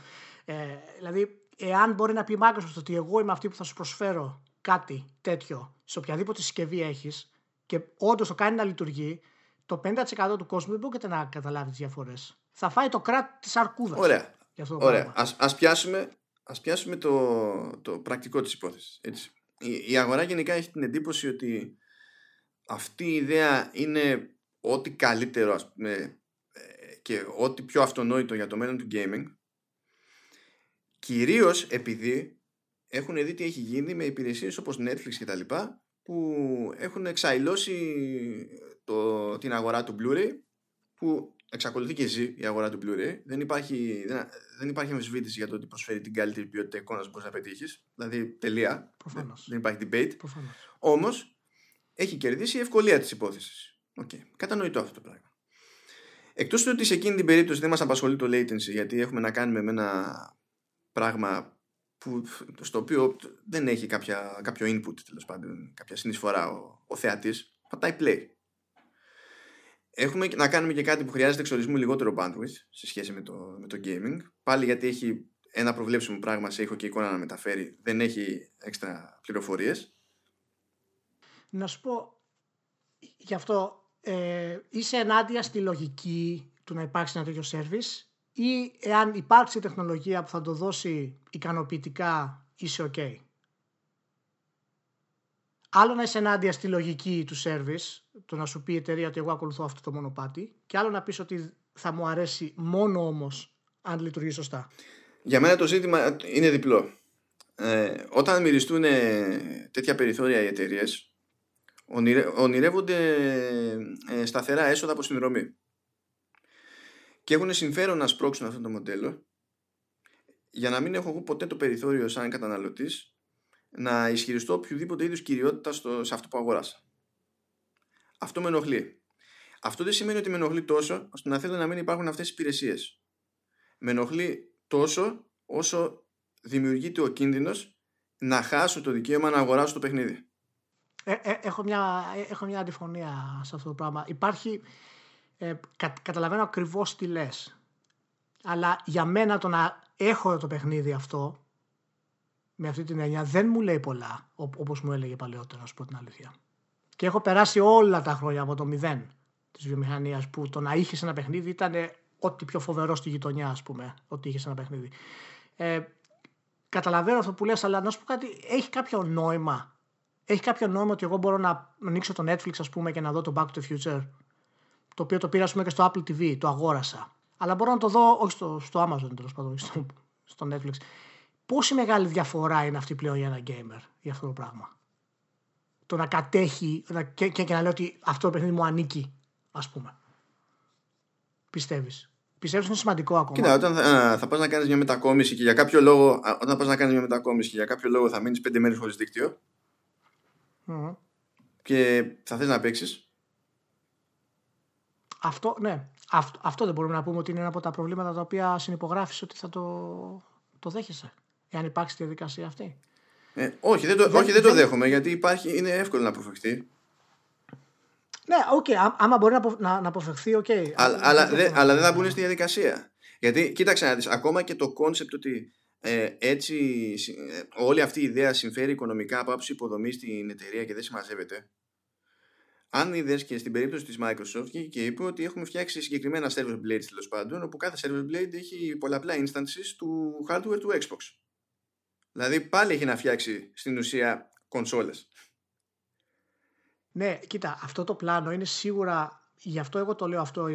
Ε, δηλαδή, εάν μπορεί να πει η Microsoft ότι εγώ είμαι αυτή που θα σου προσφέρω κάτι τέτοιο σε οποιαδήποτε συσκευή έχεις και όντως το κάνει να λειτουργεί, το 50% του κόσμου δεν μπορείτε να καταλάβει τις διαφορές. Θα φάει το κράτ της αρκούδας. Ωραία. Για αυτό το Ωραία. πράγμα. Ας, ας πιάσουμε, ας πιάσουμε το, το πρακτικό της υπόθεσης. Έτσι. Η, η αγορά γενικά έχει την εντύπωση ότι αυτή η ιδέα είναι ό,τι καλύτερο ας πούμε, ε, και ό,τι πιο αυτονόητο για το μέλλον του gaming κυρίως επειδή έχουν δει τι έχει γίνει με υπηρεσίες όπως Netflix και τα λοιπά που έχουν εξαϊλώσει το, την αγορά του Blu-ray που εξακολουθεί και ζει η αγορά του Blu-ray. Δεν υπάρχει, δεν, δεν υπάρχει αμφισβήτηση για το ότι προσφέρει την καλύτερη ποιότητα εικόνας που μπορείς να πετύχεις. Δηλαδή, τελεία. Προφανώς. Δεν υπάρχει debate. Προφανώς. Όμως, έχει κερδίσει η ευκολία της υπόθεσης. Okay. Κατανοητό αυτό το πράγμα. Εκτός του ότι σε εκείνη την περίπτωση δεν μας απασχολεί το latency, γιατί έχουμε να κάνουμε με ένα πράγμα που, στο οποίο δεν έχει κάποια, κάποιο input, τέλος πάντων, κάποια συνεισφορά ο, ο θεατής, πατάει play. Έχουμε να κάνουμε και κάτι που χρειάζεται εξορισμού λιγότερο bandwidth σε σχέση με το, με το gaming. Πάλι γιατί έχει ένα προβλέψιμο πράγμα σε ήχο και εικόνα να μεταφέρει, δεν έχει έξτρα πληροφορίες. Να σου πω, γι' αυτό ε, είσαι ενάντια στη λογική του να υπάρξει ένα τέτοιο service; Ή εάν υπάρξει τεχνολογία που θα το δώσει ικανοποιητικά είσαι ok. Άλλο να είσαι ενάντια στη λογική του service, το να σου πει η εταιρεία ότι εγώ ακολουθώ αυτό το μονοπάτι και άλλο να πεις ότι θα μου αρέσει μόνο όμως αν λειτουργεί σωστά. Για μένα το ζήτημα είναι διπλό. Ε, όταν μυριστούν τέτοια περιθώρια οι εταιρείες, ονειρεύονται ε, σταθερά έσοδα από συνδρομή. Και έχουν συμφέρον να σπρώξουν αυτό το μοντέλο για να μην έχω εγώ ποτέ το περιθώριο σαν καταναλωτής να ισχυριστώ οποιοδήποτε είδους κυριότητα στο, σε αυτό που αγοράσα. Αυτό με ενοχλεί. Αυτό δεν σημαίνει ότι με ενοχλεί τόσο ώστε να θέλω να μην υπάρχουν αυτές οι υπηρεσίες. Με ενοχλεί τόσο όσο δημιουργείται ο κίνδυνος να χάσω το δικαίωμα να αγοράσω το παιχνίδι. Ε, ε, έχω, μια, ε, έχω μια αντιφωνία σε αυτό το πράγμα. Υπάρχει, ε, κα, καταλαβαίνω ακριβώς τι λες. Αλλά για μένα το να έχω το παιχνίδι αυτό με αυτή την έννοια δεν μου λέει πολλά ό, όπως μου έλεγε παλαιότερα, να σου πω την αλήθεια. Και έχω περάσει όλα τα χρόνια από το μηδέν της βιομηχανίας που το να είχες ένα παιχνίδι ήταν ό,τι πιο φοβερό στη γειτονιά, ας πούμε, ότι είχες ένα παιχνίδι. Ε, καταλαβαίνω αυτό που λες, αλλά να σου πω κάτι, έχει κάποιο νόημα. Έχει κάποιο νόημα ότι εγώ μπορώ να ανοίξω το Netflix, ας πούμε, και να δω το Back to the Future, το οποίο το πήρα, ας πούμε, και στο Apple TV, το αγόρασα. Αλλά μπορώ να το δω, όχι στο, στο Amazon, τέλος πάντων, όχι στο, στο Netflix. Πόση μεγάλη διαφορά είναι αυτή πλέον για ένα gamer, για αυτό το πράγμα; το να κατέχει και, και, και να λέει ότι αυτό το παιχνίδι μου ανήκει, ας πούμε. Πιστεύεις. Πιστεύεις είναι σημαντικό ακόμα; Κοίτα, όταν θα, θα πας να κάνεις μια μετακόμιση και για κάποιο λόγο, όταν πας να κάνεις μια μετακόμιση και για κάποιο λόγο θα μείνεις πέντε μέρες χωρίς δίκτυο mm-hmm. και θα θες να παίξεις. Αυτό, ναι. Αυτό, αυτό δεν μπορούμε να πούμε ότι είναι ένα από τα προβλήματα τα οποία συνυπογράφεις ότι θα το, το δέχεσαι. Εάν υπάρξει τη διαδικασία αυτή. Ε, όχι, δεν το, δεν, όχι, δεν, το δέχομαι γιατί υπάρχει, είναι εύκολο να αποφευχθεί. Ναι, OK, okay, άμα μπορεί να, να αποφευχθεί, OK. Okay. Αλλά, αλλά, δεν, αλλά δεν θα μπουν στη διαδικασία. Γιατί, κοίταξε να δεις, ακόμα και το concept ότι ε, έτσι ε, όλη αυτή η ιδέα συμφέρει οικονομικά από άποψη υποδομής στην εταιρεία και δεν συμμαζεύεται. Αν είδες και στην περίπτωση της Microsoft και είπε ότι έχουμε φτιάξει συγκεκριμένα server blades τέλος πάντων, όπου κάθε server blade έχει πολλαπλά instances του hardware του Xbox. Δηλαδή πάλι έχει να φτιάξει στην ουσία κονσόλες. Ναι, κοίτα, αυτό το πλάνο είναι σίγουρα, γι' αυτό εγώ το λέω αυτό,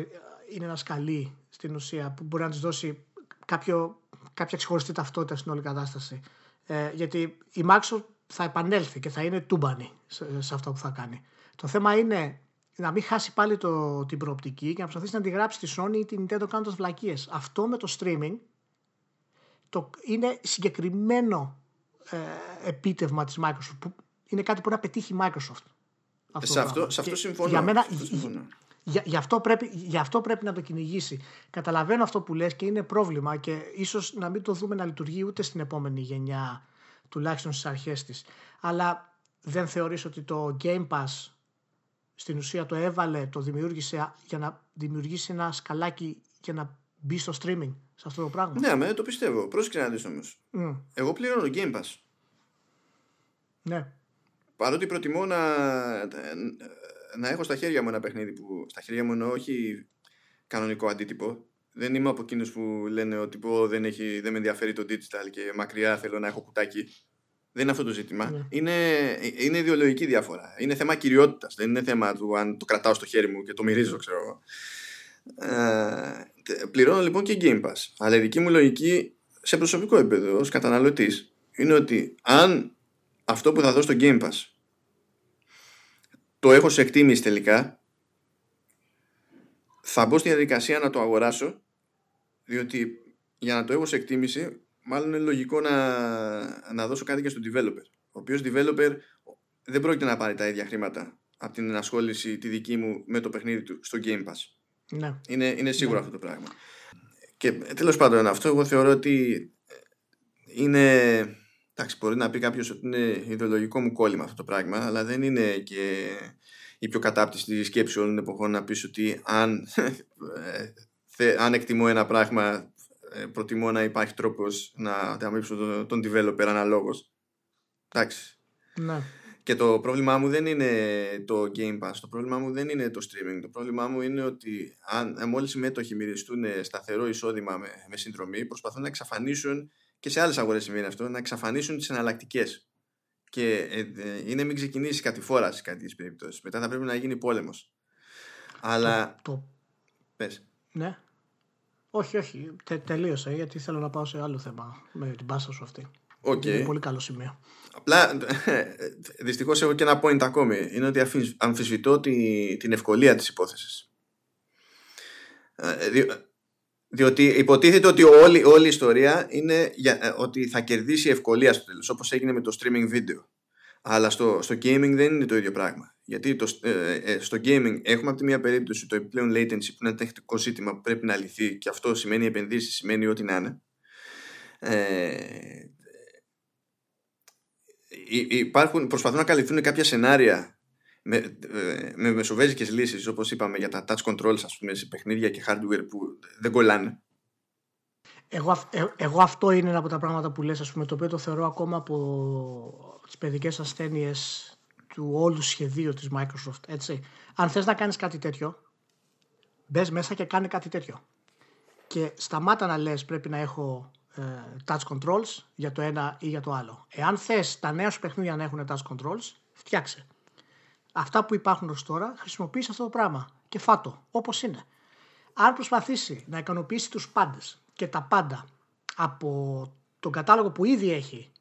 είναι ένα σκαλί στην ουσία που μπορεί να της δώσει κάποιο, κάποια ξεχωριστή ταυτότητα στην όλη κατάσταση. Ε, γιατί η Microsoft θα επανέλθει και θα είναι τούμπανη σε, σε αυτό που θα κάνει. Το θέμα είναι να μην χάσει πάλι το, την προοπτική και να προσπαθήσει να αντιγράψει τη Sony ή την Nintendo κάνοντας βλακίες. Αυτό με το streaming το, είναι συγκεκριμένο ε, επίτευγμα της Microsoft που είναι κάτι που να πετύχει η Microsoft. Αυτό σε, αυτό, σε αυτό συμφωνώ. Για μένα, Για, γι, αυτό πρέπει, γι' αυτό πρέπει να το κυνηγήσει. Καταλαβαίνω αυτό που λες και είναι πρόβλημα και ίσως να μην το δούμε να λειτουργεί ούτε στην επόμενη γενιά τουλάχιστον στις αρχές της. Αλλά δεν θεωρείς ότι το Game Pass στην ουσία το έβαλε, το δημιούργησε για να δημιουργήσει ένα σκαλάκι για να μπει στο streaming σε αυτό το πράγμα. Ναι, με, το πιστεύω. Πρόσεξε να δεις όμως. Mm. Εγώ πληρώνω Game Pass. Ναι. Παρότι προτιμώ να, να έχω στα χέρια μου ένα παιχνίδι που στα χέρια μου εννοώ όχι κανονικό αντίτυπο. Δεν είμαι από εκείνους που λένε ότι πω, δεν, έχει, δεν με ενδιαφέρει το digital και μακριά θέλω να έχω κουτάκι. Δεν είναι αυτό το ζήτημα. Ναι. Είναι, είναι ιδεολογική διαφορά. Είναι θέμα κυριότητας. Δεν είναι θέμα του αν το κρατάω στο χέρι μου και το μυρίζω, ξέρω εγώ. Ε, πληρώνω λοιπόν και Game Pass. Αλλά η δική μου λογική σε προσωπικό επίπεδο ως καταναλωτής είναι ότι αν αυτό που θα δω στο Game Pass το έχω σε εκτίμηση τελικά θα μπω στη διαδικασία να το αγοράσω διότι για να το έχω σε εκτίμηση μάλλον είναι λογικό να, να δώσω κάτι και στον developer ο οποίος developer δεν πρόκειται να πάρει τα ίδια χρήματα από την ενασχόληση τη δική μου με το παιχνίδι του στο Game Pass ναι. Είναι, είναι σίγουρο ναι. αυτό το πράγμα. Και τέλος πάντων αυτό εγώ θεωρώ ότι είναι εντάξει μπορεί να πει κάποιος ότι είναι ιδεολογικό μου κόλλημα αυτό το πράγμα αλλά δεν είναι και η πιο κατάπτυστη σκέψη όλων των εποχών να πεις ότι αν, αν εκτιμώ ένα πράγμα ε, προτιμώ να υπάρχει τρόπος να ανταμείψω τον, τον developer αναλόγως. Εντάξει. Ναι. Και το πρόβλημά μου δεν είναι το Game Pass, το πρόβλημά μου δεν είναι το streaming. Το πρόβλημά μου είναι ότι αν ε, μόλις οι μέτοχοι μυριστούν σταθερό εισόδημα με, με συνδρομή, προσπαθούν να εξαφανίσουν και σε άλλες αγορές συμβαίνει αυτό, να εξαφανίσουν τις εναλλακτικές. Και ε, ε, είναι μην ξεκινήσεις κάτι φόρας σε κάτι περιπτώσεις. Μετά θα πρέπει να γίνει πόλεμος. Αλλά. Το, Πες. Ναι. Όχι, όχι. Τε, τελείωσα γιατί θέλω να πάω σε άλλο θέμα με την πάσα σου αυτή. Okay. Είναι πολύ καλό σημείο. Απλά δυστυχώς έχω και ένα point ακόμη. Είναι ότι αμφισβητώ τη, την ευκολία της υπόθεσης. Ε, δι, διότι υποτίθεται ότι όλη, όλη η ιστορία είναι για, ε, ότι θα κερδίσει ευκολία στο τέλος, όπως έγινε με το streaming video. Αλλά στο, στο gaming δεν είναι το ίδιο πράγμα. Γιατί το, ε, ε, στο gaming έχουμε από τη μία περίπτωση το επιπλέον latency που είναι ένα τεχνικό ζήτημα που πρέπει να λυθεί και αυτό σημαίνει επενδύσεις, σημαίνει ό,τι να είναι. Ε, υπάρχουν, προσπαθούν να καλυφθούν κάποια σενάρια με, ε, με μεσοβέζικες λύσεις όπως είπαμε για τα touch controls ας πούμε σε παιχνίδια και hardware που δεν κολλάνε εγώ, ε, εγώ αυτό είναι ένα από τα πράγματα που λες ας πούμε το οποίο το θεωρώ ακόμα από τις παιδικές ασθένειες του όλου σχεδίου της Microsoft έτσι. αν θες να κάνεις κάτι τέτοιο μπες μέσα και κάνει κάτι τέτοιο και σταμάτα να λες πρέπει να έχω ε, touch controls για το ένα ή για το άλλο. Εάν θες τα νέα σου παιχνίδια να έχουν touch controls, φτιάξε. Αυτά που υπάρχουν ως τώρα, χρησιμοποιήσει αυτό το πράγμα και φάτο, όπως είναι. Αν προσπαθήσει να ικανοποιήσει τους πάντες και τα πάντα από τον κατάλογο που ήδη έχει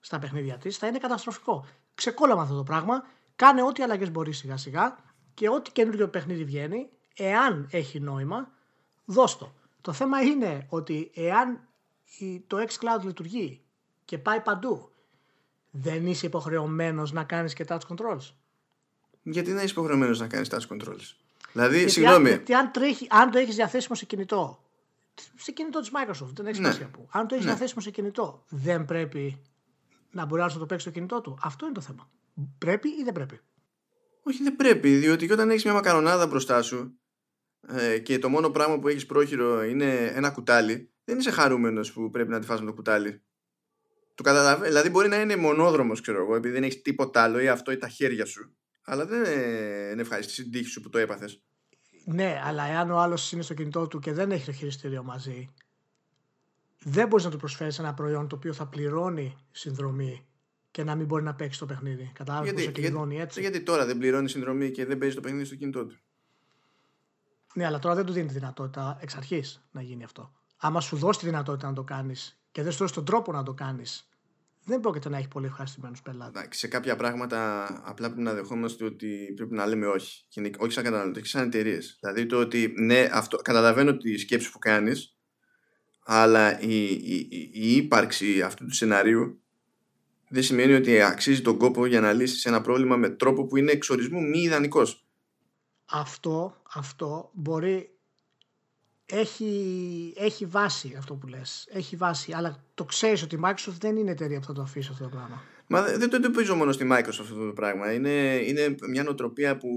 στα παιχνίδια της, θα είναι καταστροφικό. Ξεκόλαμα αυτό το πράγμα. Κάνε ό,τι αλλαγές μπορείς σιγά σιγά και ό,τι καινούριο παιχνίδι βγαίνει, εάν έχει νόημα, δώσ' το. Το θέμα είναι ότι εάν το xCloud λειτουργεί και πάει παντού, δεν είσαι υποχρεωμένος να κάνεις και touch controls. Γιατί να είσαι υποχρεωμένος να κάνεις touch controls; Δηλαδή, γιατί συγγνώμη. Αν, γιατί αν, τρέχει, αν το έχεις διαθέσιμο σε κινητό, σε κινητό της Microsoft, δεν έχει ναι. που. Αν το έχεις ναι. διαθέσιμο σε κινητό, δεν πρέπει να μπορεί να το παίξει στο κινητό του. Αυτό είναι το θέμα. Πρέπει ή δεν πρέπει; Όχι, δεν πρέπει, διότι και όταν έχεις μια μακαρονάδα μπροστά σου ε, και το μόνο πράγμα που έχεις πρόχειρο είναι ένα κουτάλι, δεν είσαι χαρούμενος που πρέπει να τη φας με το κουτάλι. Το καταλαβα... Δηλαδή, μπορεί να είναι μονόδρομος, ξέρω εγώ, επειδή δεν έχεις τίποτα άλλο ή αυτό ή τα χέρια σου. Αλλά δεν είναι ευχαριστή η τύχη σου που το έπαθες. Ναι, αλλά εάν ο άλλος είναι στο κινητό του και δεν έχει το χειριστήριο μαζί, δεν μπορείς να του προσφέρεις ένα προϊόν το οποίο θα πληρώνει συνδρομή και να μην μπορεί να παίξει το παιχνίδι. Κατάλαβες πώς γιατί, έτσι; Γιατί τώρα δεν πληρώνει συνδρομή και δεν παίζει το παιχνίδι στο κινητό του; Ναι, αλλά τώρα δεν του δίνει τη δυνατότητα εξ αρχής να γίνει αυτό. Άμα σου δώσει τη δυνατότητα να το κάνεις και δεν σου δώσει τον τρόπο να το κάνεις, δεν πρόκειται να έχει πολύ ευχαριστημένους πελάτες. Σε κάποια πράγματα απλά πρέπει να δεχόμαστε ότι πρέπει να λέμε όχι. Όχι σαν καταναλωτές, σαν εταιρείες. Δηλαδή το ότι ναι, αυτό, καταλαβαίνω τη σκέψη που κάνεις, αλλά η, η, η, ύπαρξη αυτού του σενάριου δεν σημαίνει ότι αξίζει τον κόπο για να λύσεις ένα πρόβλημα με τρόπο που είναι εξορισμού μη ιδανικός. Αυτό, αυτό μπορεί έχει, έχει βάση αυτό που λες. Έχει βάση. Αλλά το ξέρεις ότι η Microsoft δεν είναι εταιρεία που θα το αφήσει αυτό το πράγμα. Μα δεν το εντοπίζω μόνο στη Microsoft αυτό το πράγμα. Είναι, είναι μια νοοτροπία που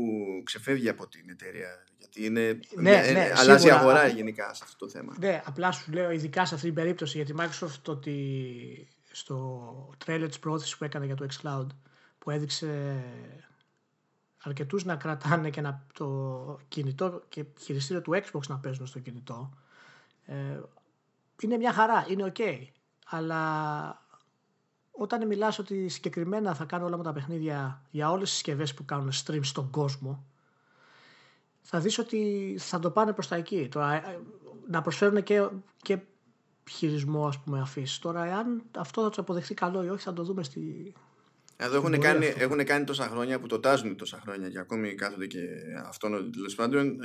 ξεφεύγει από την εταιρεία. Γιατί είναι, ναι, ναι, αλλάζει η αγορά γενικά σε αυτό το θέμα. Ναι, απλά σου λέω ειδικά σε αυτή την περίπτωση για τη Microsoft ότι στο trailer της πρόθεσης που έκανε για το xCloud που έδειξε αρκετούς να κρατάνε και να, το κινητό και χειριστήριο του Xbox να παίζουν στο κινητό. Ε, είναι μια χαρά, είναι ok. Αλλά όταν μιλάς ότι συγκεκριμένα θα κάνουν όλα με τα παιχνίδια για όλες τις συσκευές που κάνουν stream στον κόσμο, θα δεις ότι θα το πάνε προς τα εκεί. Τώρα, ε, να προσφέρουν και, και χειρισμό ας πούμε αφήσεις. Τώρα, εάν αυτό θα τους αποδεχθεί καλό ή όχι, θα το δούμε στη, εδώ έχουν κάνει, έχουν κάνει τόσα χρόνια που το τάζουν τόσα χρόνια και ακόμη κάθονται και αυτόν τέλος πάντων.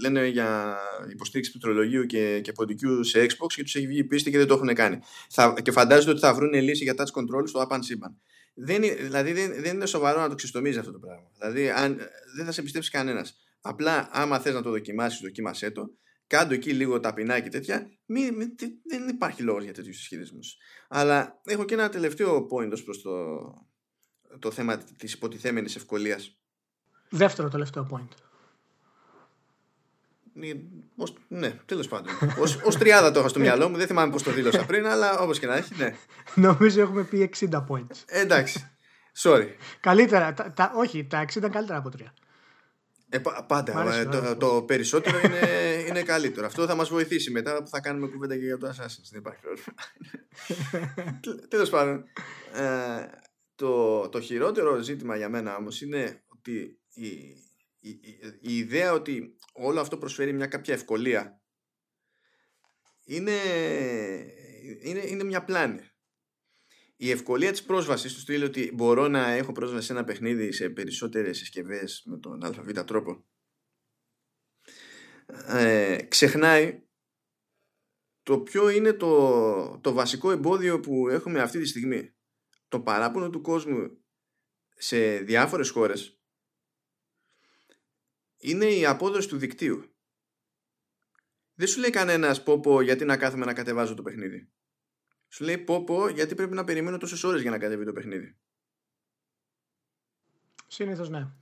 λένε για υποστήριξη πληκτρολογίου και, και ποντικού σε Xbox και τους έχει βγει πίστη και δεν το έχουν κάνει. Θα, και φαντάζονται ότι θα βρουν λύση για touch control στο Apan σύμπαν. Δεν, δηλαδή δεν, δεν είναι σοβαρό να το ξεστομίζει αυτό το πράγμα. Δηλαδή αν, δεν θα σε πιστέψει κανένας. Απλά άμα θες να το δοκιμάσεις, δοκίμασέ το. Κάντο εκεί λίγο ταπεινά και τέτοια. Μη, μη, δεν υπάρχει λόγος για τέτοιους ισχυρισμού. Αλλά έχω και ένα τελευταίο point προς το, το θέμα της υποτιθέμενης ευκολίας. Δεύτερο τελευταίο point. Ως, ναι, τέλος πάντων. ως, ως τριάδα το έχω στο μυαλό μου, δεν θυμάμαι πώς το δήλωσα πριν, αλλά όπως και να έχει, ναι. Νομίζω έχουμε πει 60 points. Ε, εντάξει, sorry. Καλύτερα, τα, τα, όχι, τα 60 είναι καλύτερα από τρία. Ε, πάντα. Ε, το, το, περισσότερο είναι, είναι καλύτερο. Αυτό θα μας βοηθήσει μετά που θα κάνουμε κουβέντα και για το Assassin's. Δεν υπάρχει πρόβλημα. Τέλος πάντων. Ε, το, το χειρότερο ζήτημα για μένα όμως είναι ότι η, η, η, ιδέα ότι όλο αυτό προσφέρει μια κάποια ευκολία είναι, είναι, είναι μια πλάνη. Η ευκολία της πρόσβασης του στείλει ότι μπορώ να έχω πρόσβαση σε ένα παιχνίδι σε περισσότερες συσκευές με τον αλφαβήτα τρόπο ε, ξεχνάει το ποιο είναι το, το βασικό εμπόδιο που έχουμε αυτή τη στιγμή το παράπονο του κόσμου σε διάφορες χώρες είναι η απόδοση του δικτύου. Δεν σου λέει κανένας πω γιατί να κάθομαι να κατεβάζω το παιχνίδι. Σου λέει πω γιατί πρέπει να περιμένω τόσες ώρες για να κατεβεί το παιχνίδι. Συνήθως ναι.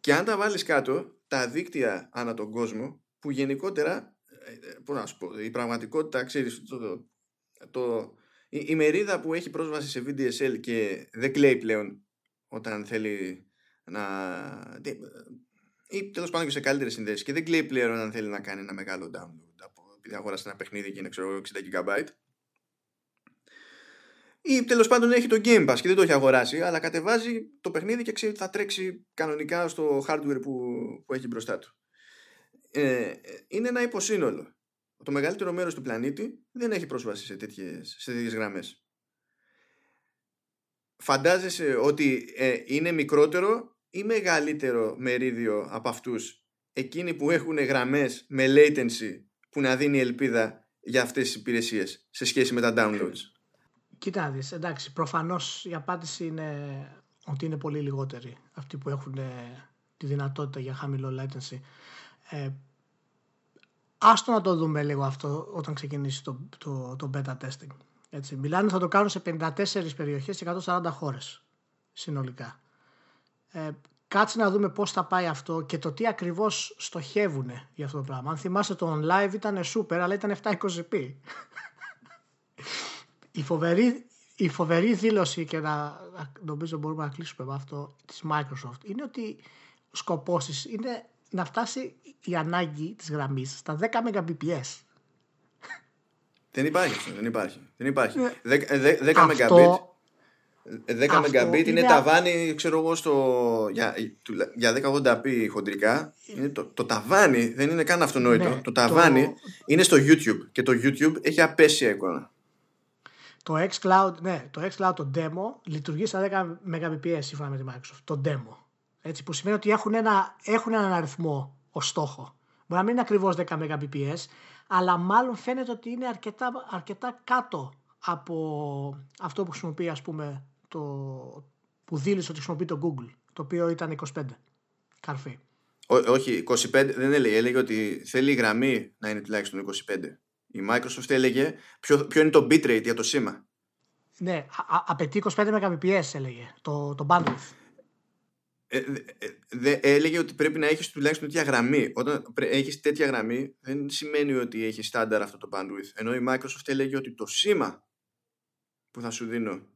Και αν τα βάλεις κάτω, τα δίκτυα ανά τον κόσμο, που γενικότερα, ε, ε, πώς να σου πω, η πραγματικότητα, ξέρεις, το, το, το, η, η μερίδα που έχει πρόσβαση σε VDSL και δεν κλαίει πλέον όταν θέλει να. ή τέλος πάντων και σε καλύτερες συνδέσεις και δεν κλαίει πλέον όταν θέλει να κάνει ένα μεγάλο download από, επειδή αγόρασε ένα παιχνίδι και είναι ξέρω 60 GB. Ή τέλος πάντων έχει το Game Pass και δεν το έχει αγοράσει, αλλά κατεβάζει το παιχνίδι και ξέρει ότι θα τρέξει κανονικά στο hardware που, που έχει μπροστά του. Ε, είναι ένα υποσύνολο το μεγαλύτερο μέρος του πλανήτη δεν έχει πρόσβαση σε τέτοιες, σε τέτοιες γραμμές. φαντάζεσαι ότι ε, είναι μικρότερο ή μεγαλύτερο μερίδιο από αυτούς εκείνοι που έχουν γραμμές με latency που να δίνει ελπίδα για αυτές τις υπηρεσίες σε σχέση με τα downloads; Κοίτα δεις, εντάξει, προφανώς η απάντηση είναι ότι είναι πολύ λιγότεροι αυτοί που έχουν ε, τη δυνατότητα για χαμηλό latency. Ε, άστο να το δούμε λίγο αυτό όταν ξεκινήσει το, το, το beta testing. Έτσι. Μιλάνε θα το κάνουν σε 54 περιοχές και 140 χώρες συνολικά. Ε, κάτσε να δούμε πώς θα πάει αυτό και το τι ακριβώς στοχεύουν για αυτό το πράγμα. Αν θυμάσαι το on live ήταν super αλλά ήταν 720p. η, φοβερή, η φοβερή δήλωση και να, νομίζω μπορούμε να κλείσουμε με αυτό της Microsoft είναι ότι ο σκοπός της είναι να φτάσει η ανάγκη της γραμμής στα 10 Mbps. Δεν υπάρχει αυτό, δεν υπάρχει. Δεν υπάρχει. 10, 10 Mbps 10 Mbit είναι ταβάνι, ξέρω εγώ, στο, για, για 1080p χοντρικά. Είναι το, το ταβάνι, δεν είναι καν αυτονόητο. Ναι, το ταβάνι το... είναι στο YouTube και το YouTube έχει απέσια εικόνα. Το xCloud, ναι, το xCloud το demo λειτουργεί στα 10 Mbps σύμφωνα με τη Microsoft. Το demo. Έτσι, που σημαίνει ότι έχουν, ένα, έχουν έναν αριθμό ως στόχο. Μπορεί να μην είναι ακριβώς 10 Mbps, αλλά μάλλον φαίνεται ότι είναι αρκετά, αρκετά κάτω από αυτό που χρησιμοποιεί ας πούμε το, που δήλωσε ότι χρησιμοποιεί το Google, το οποίο ήταν 25 καρφί. όχι, 25 δεν έλεγε, έλεγε ότι θέλει η γραμμή να είναι τουλάχιστον 25. Η Microsoft έλεγε ποιο, ποιο είναι το bitrate για το σήμα. Ναι, α, απαιτεί 25 Mbps έλεγε, το, το bandwidth. Ε, ε, έλεγε ότι πρέπει να έχεις τουλάχιστον τέτοια γραμμή. Όταν έχεις τέτοια γραμμή δεν σημαίνει ότι έχεις στάνταρ αυτό το bandwidth. Ενώ η Microsoft έλεγε ότι το σήμα που θα σου δίνω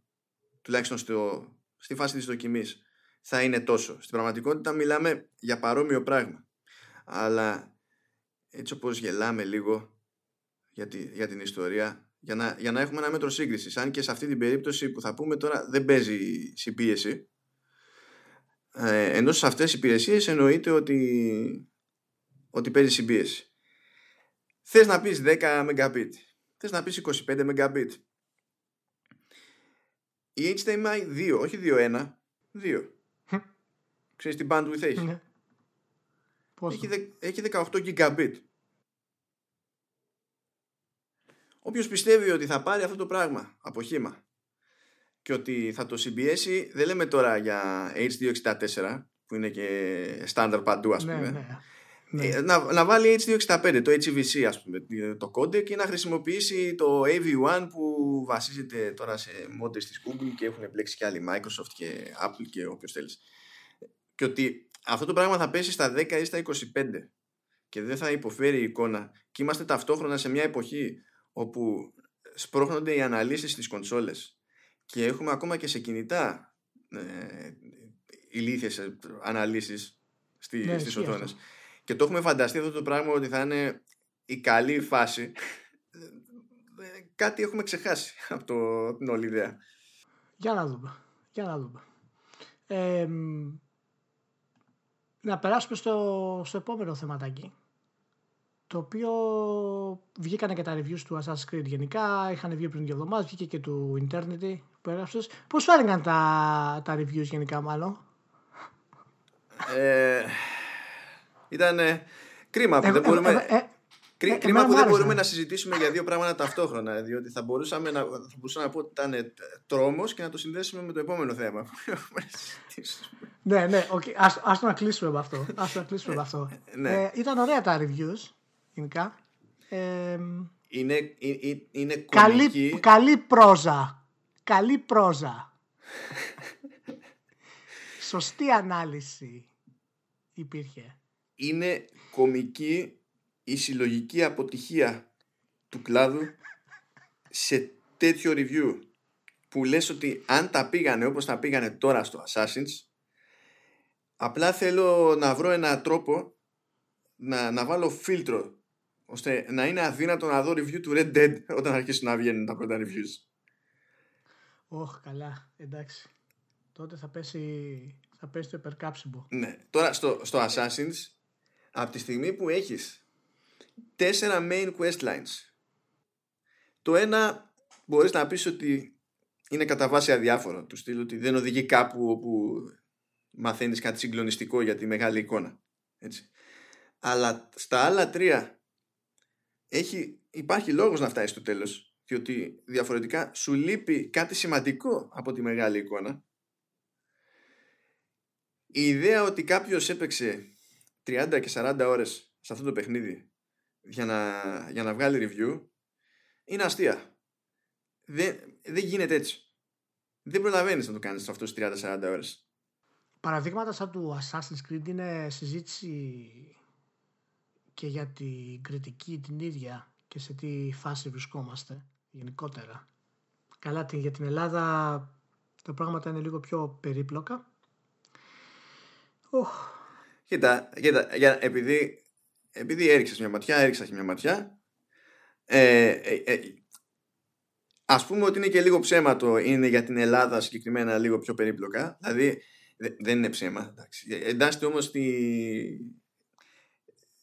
τουλάχιστον στο, στη φάση της δοκιμής θα είναι τόσο. Στην πραγματικότητα μιλάμε για παρόμοιο πράγμα. Αλλά έτσι όπως γελάμε λίγο για, τη, για την ιστορία για να, για να έχουμε ένα μέτρο σύγκρισης. Αν και σε αυτή την περίπτωση που θα πούμε τώρα δεν παίζει συμπίεση ε, ενώ σε αυτές τις υπηρεσίες εννοείται ότι, ότι παίζεις συμπίεση. Θες να πεις 10 Mbit, θες να πεις 25 Mbit, η HDMI 2, όχι 2.1, 2. Ξέρεις τι bandwidth έχει; Ναι. Έχει, έχει 18 gigabit. Όποιος πιστεύει ότι θα πάρει αυτό το πράγμα από χήμα και ότι θα το συμπιέσει, δεν λέμε τώρα για H264 που είναι και στάνταρ παντού ας ναι, πούμε. Ναι. Ναι. Ε, να, να βάλει H265, το HVC ας πούμε, το codec και να χρησιμοποιήσει το AV1 που βασίζεται τώρα σε μόντες της Google και έχουν εμπλέξει και άλλοι Microsoft και Apple και όποιος θέλεις. Και ότι αυτό το πράγμα θα πέσει στα 10 ή στα 25 και δεν θα υποφέρει η εικόνα και είμαστε ταυτόχρονα σε μια εποχή όπου σπρώχνονται οι αναλύσεις στις κονσόλες και έχουμε ακόμα και σε κινητά ε, ηλίθιες αναλύσεις στη, ναι, στις οθόνες και το έχουμε φανταστεί αυτό το πράγμα ότι θα είναι η καλή φάση κάτι έχουμε ξεχάσει από το, την όλη ιδέα. Για να δούμε. Για να δούμε. Ε, να περάσουμε στο, στο επόμενο θεματάκι το οποίο βγήκανε και τα reviews του Assassin's Creed γενικά, είχαν βγει πριν δύο εβδομάδες, βγήκε και του Eternity που έγραψες. Πώς φάνηκαν τα, τα reviews γενικά μάλλον; Ε, ήταν κρίμα που ε, δεν μπορούμε... Ε, ε, ε κρίμα που δεν μπορούμε να συζητήσουμε για δύο πράγματα ταυτόχρονα. Διότι θα, μπορούσαμε να, θα μπορούσα να πω ότι ήταν τρόμος και να το συνδέσουμε με το επόμενο θέμα. ναι, ναι, okay. ας, ας το να κλείσουμε με αυτό. Ας το να κλείσουμε με αυτό. ναι. ε, ήταν ωραία τα reviews, γενικά. Ε, είναι, είναι, είναι καλή, καλή πρόζα. Καλή πρόζα. Σωστή ανάλυση υπήρχε είναι κομική η συλλογική αποτυχία του κλάδου σε τέτοιο review που λες ότι αν τα πήγανε όπως τα πήγανε τώρα στο Assassin's απλά θέλω να βρω ένα τρόπο να, να βάλω φίλτρο ώστε να είναι αδύνατο να δω review του Red Dead όταν αρχίσουν να βγαίνουν τα πρώτα reviews. Ωχ, καλά, εντάξει. Τότε θα πέσει, θα πέσει το υπερκάψιμο. Ναι, τώρα στο, στο Assassin's από τη στιγμή που έχεις τέσσερα main quest lines το ένα μπορείς να πεις ότι είναι κατά βάση αδιάφορο. Του στείλω ότι δεν οδηγεί κάπου όπου μαθαίνεις κάτι συγκλονιστικό για τη μεγάλη εικόνα. Έτσι. Αλλά στα άλλα τρία έχει, υπάρχει λόγος να φτάσεις στο τέλος διότι διαφορετικά σου λείπει κάτι σημαντικό από τη μεγάλη εικόνα η ιδέα ότι κάποιος έπαιξε 30 και 40 ώρες σε αυτό το παιχνίδι για να, για να βγάλει review είναι αστεία. Δεν, δεν γίνεται έτσι. Δεν προλαβαίνεις να το κάνεις αυτό τις 30-40 ώρες. Παραδείγματα σαν του Assassin's Creed είναι συζήτηση και για την κριτική την ίδια και σε τι φάση βρισκόμαστε γενικότερα. Καλά, για την Ελλάδα τα πράγματα είναι λίγο πιο περίπλοκα. Κοίτα, κοίτα για, επειδή, επειδή έριξες μια ματιά, έριξα και μια ματιά. Ε, ε, ε, ας πούμε ότι είναι και λίγο ψέματο είναι για την Ελλάδα συγκεκριμένα λίγο πιο περίπλοκα. Δηλαδή δεν είναι ψέμα. Εντάξει. Εντάσσεται όμως στη,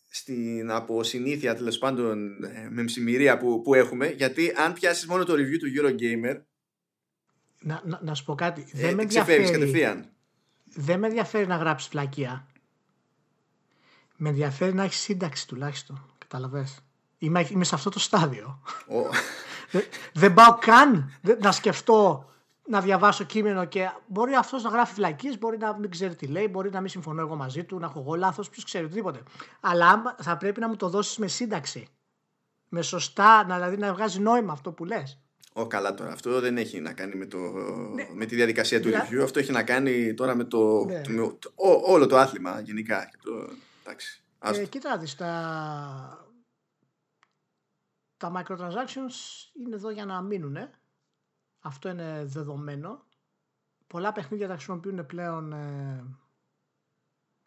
στην αποσυνήθεια τέλος πάντων ε, με μσημυρία που, που έχουμε γιατί αν πιάσεις μόνο το review του Eurogamer να, να, να σου πω κάτι. Ε, δεν με ενδιαφέρει δεν με ενδιαφέρει να γράψεις φλακία με ενδιαφέρει να έχεις σύνταξη τουλάχιστον καταλαβες. Είμαι, είμαι σε αυτό το στάδιο. Oh. δεν, δεν πάω καν. Να σκεφτώ να διαβάσω κείμενο και μπορεί αυτός να γράφει φυλακίε, μπορεί να μην ξέρει τι λέει, μπορεί να μην συμφωνώ εγώ μαζί του, να έχω εγώ λάθος, ποιος ξέρει οτιδήποτε. Αλλά θα πρέπει να μου το δώσεις με σύνταξη. Με σωστά, να, δηλαδή να βγάζει νόημα αυτό που λες. Ω, καλά τώρα. Αυτό δεν έχει να κάνει με, το, ναι. με τη διαδικασία του review. Αυτό έχει να κάνει τώρα με το, ναι. το, το όλο το άθλημα γενικά. Το, εντάξει. Ε, κοίτα, δεις, τα, τα microtransactions είναι εδώ για να μείνουν. Ε. Αυτό είναι δεδομένο. Πολλά παιχνίδια τα χρησιμοποιούν πλέον ε,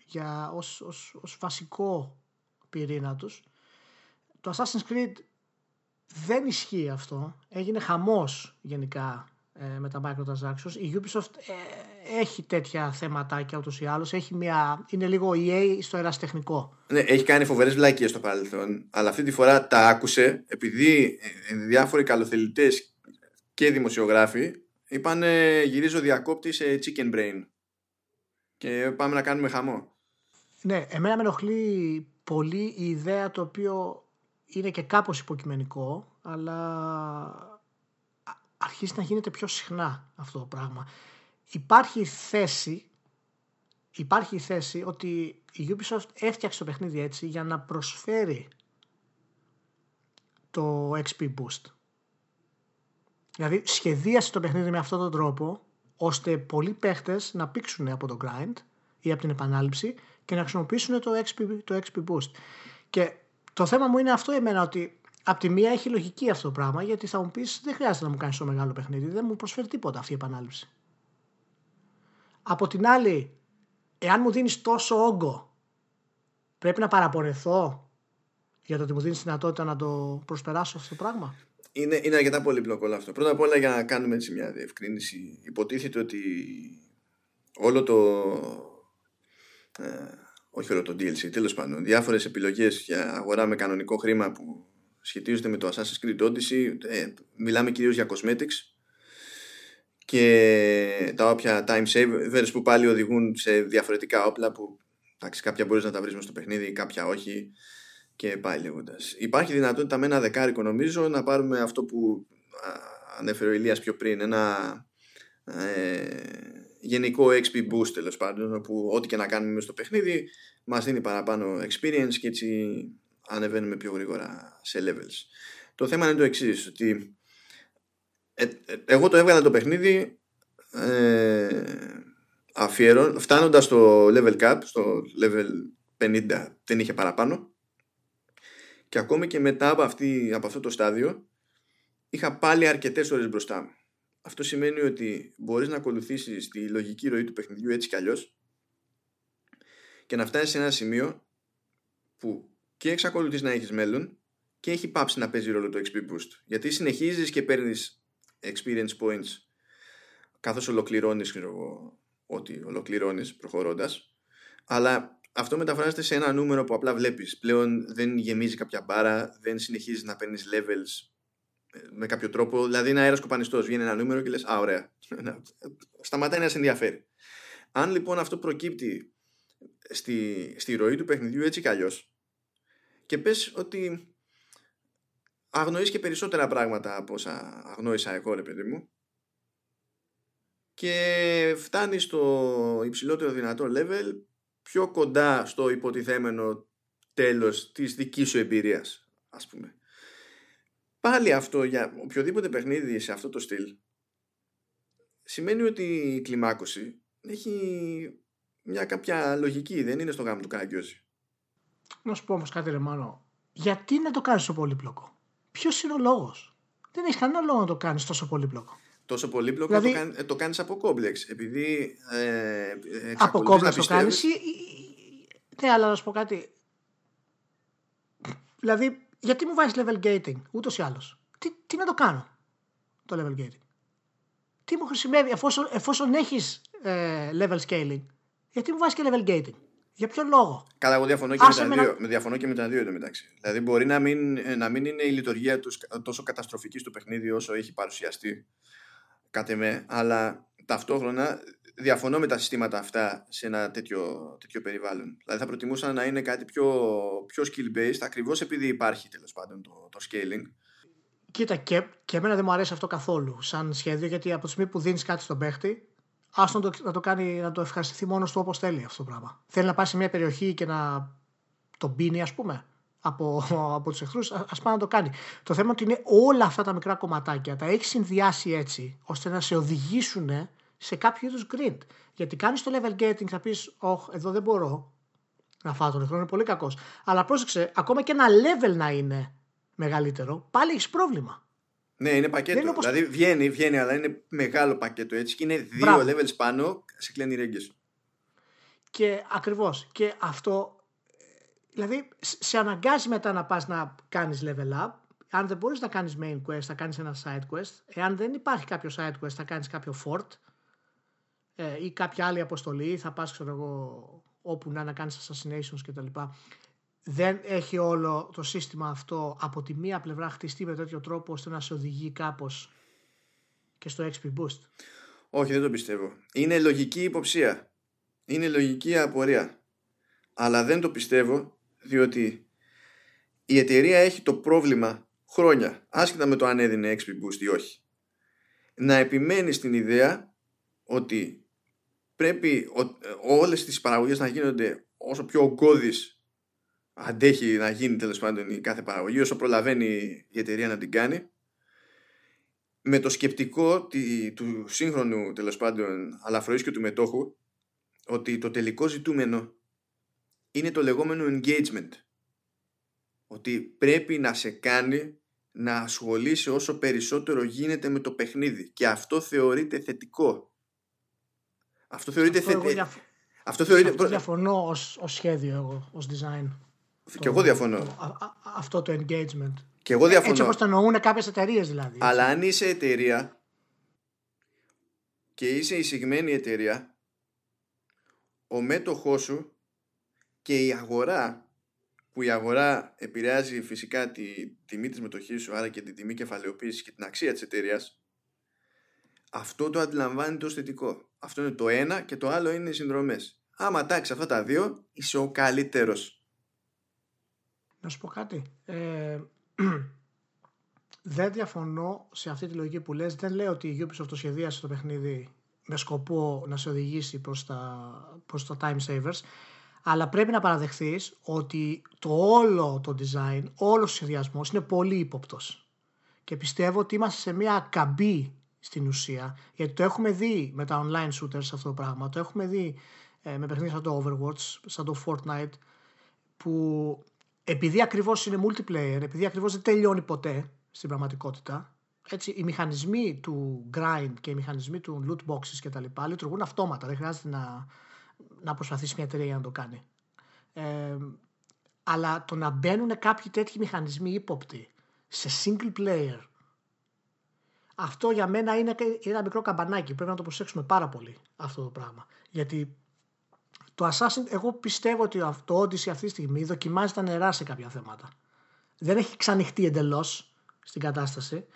για, ως, ως, ως βασικό πυρήνα τους. Το Assassin's Creed δεν ισχύει αυτό. Έγινε χαμός γενικά ε, με τα microtransactions. Η Ubisoft ε, έχει τέτοια θέματα ούτως ή άλλως. Έχει μια, είναι λίγο EA στο εραστεχνικό. Ναι, έχει κάνει φοβερές βλάκες στο παρελθόν, αλλά αυτή τη φορά τα άκουσε επειδή ε, διάφοροι καλοθελητές και δημοσιογράφοι είπαν γυρίζω διακόπτη σε chicken brain και πάμε να κάνουμε χαμό. Ναι, εμένα με ενοχλεί πολύ η ιδέα το οποίο είναι και κάπως υποκειμενικό αλλά αρχίζει να γίνεται πιο συχνά αυτό το πράγμα. Υπάρχει θέση υπάρχει η θέση ότι η Ubisoft έφτιαξε το παιχνίδι έτσι για να προσφέρει το XP Boost. Δηλαδή σχεδίασε το παιχνίδι με αυτόν τον τρόπο ώστε πολλοί παίχτες να πήξουν από το grind ή από την επανάληψη και να χρησιμοποιήσουν το XP, το XP Boost. Και το θέμα μου είναι αυτό εμένα ότι από τη μία έχει λογική αυτό το πράγμα γιατί θα μου πεις δεν χρειάζεται να μου κάνεις το μεγάλο παιχνίδι, δεν μου προσφέρει τίποτα αυτή η επανάληψη. Από την άλλη, εάν μου δίνεις τόσο όγκο, πρέπει να παραπονεθώ για το ότι μου δίνεις δυνατότητα να το προσπεράσω αυτό το πράγμα; Είναι, είναι αρκετά πολύπλοκο όλο αυτό. Πρώτα απ' όλα για να κάνουμε έτσι μια διευκρίνηση. Υποτίθεται ότι όλο το... Ε, όχι όλο το DLC, τέλος πάντων, διάφορες επιλογές για αγορά με κανονικό χρήμα που σχετίζονται με το Assassin's Creed Odyssey, ε, μιλάμε κυρίως για cosmetics και τα όποια time savers που πάλι οδηγούν σε διαφορετικά όπλα που εντάξει, κάποια μπορείς να τα βρεις στο παιχνίδι, κάποια όχι και πάει λέγοντας. Υπάρχει δυνατότητα με ένα δεκάρικο νομίζω να πάρουμε αυτό που ανέφερε ο Ηλίας πιο πριν, ένα ε, γενικό XP boost τέλος πάντων, όπου ό,τι και να κάνουμε στο παιχνίδι μας δίνει παραπάνω experience και έτσι ανεβαίνουμε πιο γρήγορα σε levels. Το θέμα είναι το εξής ότι ε, ε, εγώ το έβγαλα το παιχνίδι ε, αφιερών, φτάνοντας στο level cap, στο level 50 δεν είχε παραπάνω και ακόμη και μετά από, αυτή, από αυτό το στάδιο είχα πάλι αρκετές ώρες μπροστά μου. Αυτό σημαίνει ότι μπορείς να ακολουθήσεις τη λογική ροή του παιχνιδιού έτσι κι αλλιώς και να φτάσεις σε ένα σημείο που και εξακολουθείς να έχεις μέλλον και έχει πάψει να παίζει ρόλο το XP Boost. Γιατί συνεχίζεις και παίρνεις experience points καθώς ολοκληρώνεις ξέρω, ό,τι ολοκληρώνεις προχωρώντας αλλά αυτό μεταφράζεται σε ένα νούμερο που απλά βλέπεις. Πλέον δεν γεμίζει κάποια μπάρα, δεν συνεχίζεις να παίρνεις levels με κάποιο τρόπο. Δηλαδή, ένα αέρας κοπανιστός βγαίνει ένα νούμερο και λες: Α, ωραία. Σταματάει να σε ενδιαφέρει. Αν λοιπόν αυτό προκύπτει στη, στη ροή του παιχνιδιού έτσι κι αλλιώς, και πες ότι αγνοείς και περισσότερα πράγματα από όσα αγνόησα εγώ ρε παιδί μου και φτάνεις στο υψηλότερο δυνατό level πιο κοντά στο υποτιθέμενο τέλος της δικής σου εμπειρίας ας πούμε. Πάλι αυτό για οποιοδήποτε παιχνίδι σε αυτό το στυλ σημαίνει ότι η κλιμάκωση έχει μια κάποια λογική, δεν είναι στο γάμο του Καραγκιόζη. Να σου πω όμως κάτι ρε Μάνο, γιατί να το κάνεις τόσο πολύπλοκο; Ποιος είναι ο λόγος; Δεν έχει κανένα λόγο να το κάνεις τόσο πολύπλοκο. Τόσο πολύπλοκο δηλαδή, το, κάνει, το κάνεις από κόμπλεξ. Επειδή ε, ε, από κόμπλεξ το κάνεις ή, Ναι, αλλά να σου πω κάτι; Δηλαδή, γιατί μου βάζεις level gating, ούτως ή άλλως; Τι, τι να το κάνω, το level gating; Τι μου χρησιμεύει, εφόσον, εφόσον έχεις ε, level scaling, γιατί μου βάζεις και level gating; Για ποιο λόγο; Καλά, εγώ διαφωνώ και, με τα, δύο, με διαφωνώ και με τα δύο εντωμεταξύ. Δηλαδή, μπορεί να μην, να μην είναι η λειτουργία τους τόσο καταστροφική στο παιχνίδι όσο έχει παρουσιαστεί. Κάτι με, αλλά ταυτόχρονα διαφωνώ με τα συστήματα αυτά σε ένα τέτοιο, τέτοιο περιβάλλον. Δηλαδή, θα προτιμούσα να είναι κάτι πιο, πιο skill-based, ακριβώς επειδή υπάρχει τέλος πάντων το, το scaling. Κοίτα, και, και εμένα δεν μου αρέσει αυτό καθόλου σαν σχέδιο, γιατί από τη στιγμή που δίνεις κάτι στον παίχτη, άστο να το, να το, κάνει, να το ευχαριστηθεί μόνος του όπως θέλει αυτό το πράγμα. Θέλει να πάει σε μια περιοχή και να τον πίνει, ας πούμε, από, από τους εχθρούς, α πάει να το κάνει. Το θέμα είναι ότι είναι όλα αυτά τα μικρά κομματάκια, τα έχεις συνδυάσει έτσι, ώστε να σε οδηγήσουν σε κάποιο είδους grid. Γιατί κάνεις το level gating, θα πεις, Όχι, εδώ δεν μπορώ να φάω τον εχθρό, είναι πολύ κακός. Αλλά πρόσεξε, ακόμα και ένα level να είναι μεγαλύτερο, πάλι έχεις πρόβλημα. Ναι, είναι πακέτο. όπως... Δηλαδή βγαίνει, βγαίνει, αλλά είναι μεγάλο πακέτο έτσι και είναι δύο Μπράβο. levels πάνω σε κλένει ρέγγες. Και ακριβώς. Και αυτό, δηλαδή σε αναγκάζει μετά να πας να κάνεις level up. Αν δεν μπορείς να κάνεις main quest, θα κάνεις ένα side quest. Εάν δεν υπάρχει κάποιο side quest, θα κάνεις κάποιο fort ε, ή κάποια άλλη αποστολή. Θα πας, ξέρω εγώ, όπου να, να κάνεις assassinations κτλ δεν έχει όλο το σύστημα αυτό από τη μία πλευρά χτιστεί με τέτοιο τρόπο ώστε να σε οδηγεί κάπως και στο XP Boost. Όχι, δεν το πιστεύω. Είναι λογική υποψία. Είναι λογική απορία. Αλλά δεν το πιστεύω διότι η εταιρεία έχει το πρόβλημα χρόνια, άσχετα με το αν έδινε XP Boost ή όχι, να επιμένει στην ιδέα ότι πρέπει όλες τις παραγωγές να γίνονται όσο πιο ογκώδεις αντέχει να γίνει τέλος πάντων η κάθε παραγωγή όσο προλαβαίνει η εταιρεία να την κάνει. Με το σκεπτικό του σύγχρονου τέλος πάντων και του μετόχου ότι το τελικό ζητούμενο είναι το λεγόμενο engagement ότι πρέπει να σε κάνει να ασχολείσαι όσο περισσότερο γίνεται με το παιχνίδι και αυτό θεωρείται θετικό αυτό θεωρείται θετικό αυτό θεωρείται... διαφωνώ ως, ως σχέδιο εγώ, ως design και εγώ διαφωνώ. αυτό το engagement. Και εγώ διαφωνώ. Έτσι όπως το εννοούν κάποιες εταιρείες δηλαδή. Αλλά αν είσαι εταιρεία και είσαι εισηγμένη εταιρεία, ο μέτοχός σου και η αγορά, που η αγορά επηρεάζει φυσικά τη τιμή της μετοχής σου, άρα και την τιμή κεφαλαιοποίησης και την αξία της εταιρείας, αυτό το αντιλαμβάνεται ως θετικό. Αυτό είναι το ένα και το άλλο είναι οι συνδρομές. Άμα τάξει αυτά τα δύο, είσαι ο καλύτερος να σου πω κάτι. Ε, δεν διαφωνώ σε αυτή τη λογική που λες. Δεν λέω ότι η Ubisoft το σχεδίασε το παιχνίδι με σκοπό να σε οδηγήσει προς τα, προς τα time savers. Αλλά πρέπει να παραδεχθείς ότι το όλο το design, όλος ο σχεδιασμός είναι πολύ ύποπτος. Και πιστεύω ότι είμαστε σε μια καμπή στην ουσία, γιατί το έχουμε δει με τα online shooters αυτό το πράγμα, το έχουμε δει ε, με παιχνίδια σαν το Overwatch, σαν το Fortnite, που επειδή ακριβώς είναι multiplayer, επειδή ακριβώς δεν τελειώνει ποτέ στην πραγματικότητα, έτσι, οι μηχανισμοί του grind και οι μηχανισμοί του loot boxes και τα λοιπά λειτουργούν αυτόματα. Δεν χρειάζεται να, να προσπαθήσει μια εταιρεία να το κάνει. Ε, αλλά το να μπαίνουν κάποιοι τέτοιοι μηχανισμοί ύποπτοι σε single player αυτό για μένα είναι ένα μικρό καμπανάκι. Πρέπει να το προσέξουμε πάρα πολύ αυτό το πράγμα. Γιατί το Assassin, εγώ πιστεύω ότι το Odyssey αυτή τη στιγμή δοκιμάζει τα νερά σε κάποια θέματα. Δεν έχει ξανοιχτεί εντελώς στην κατάσταση,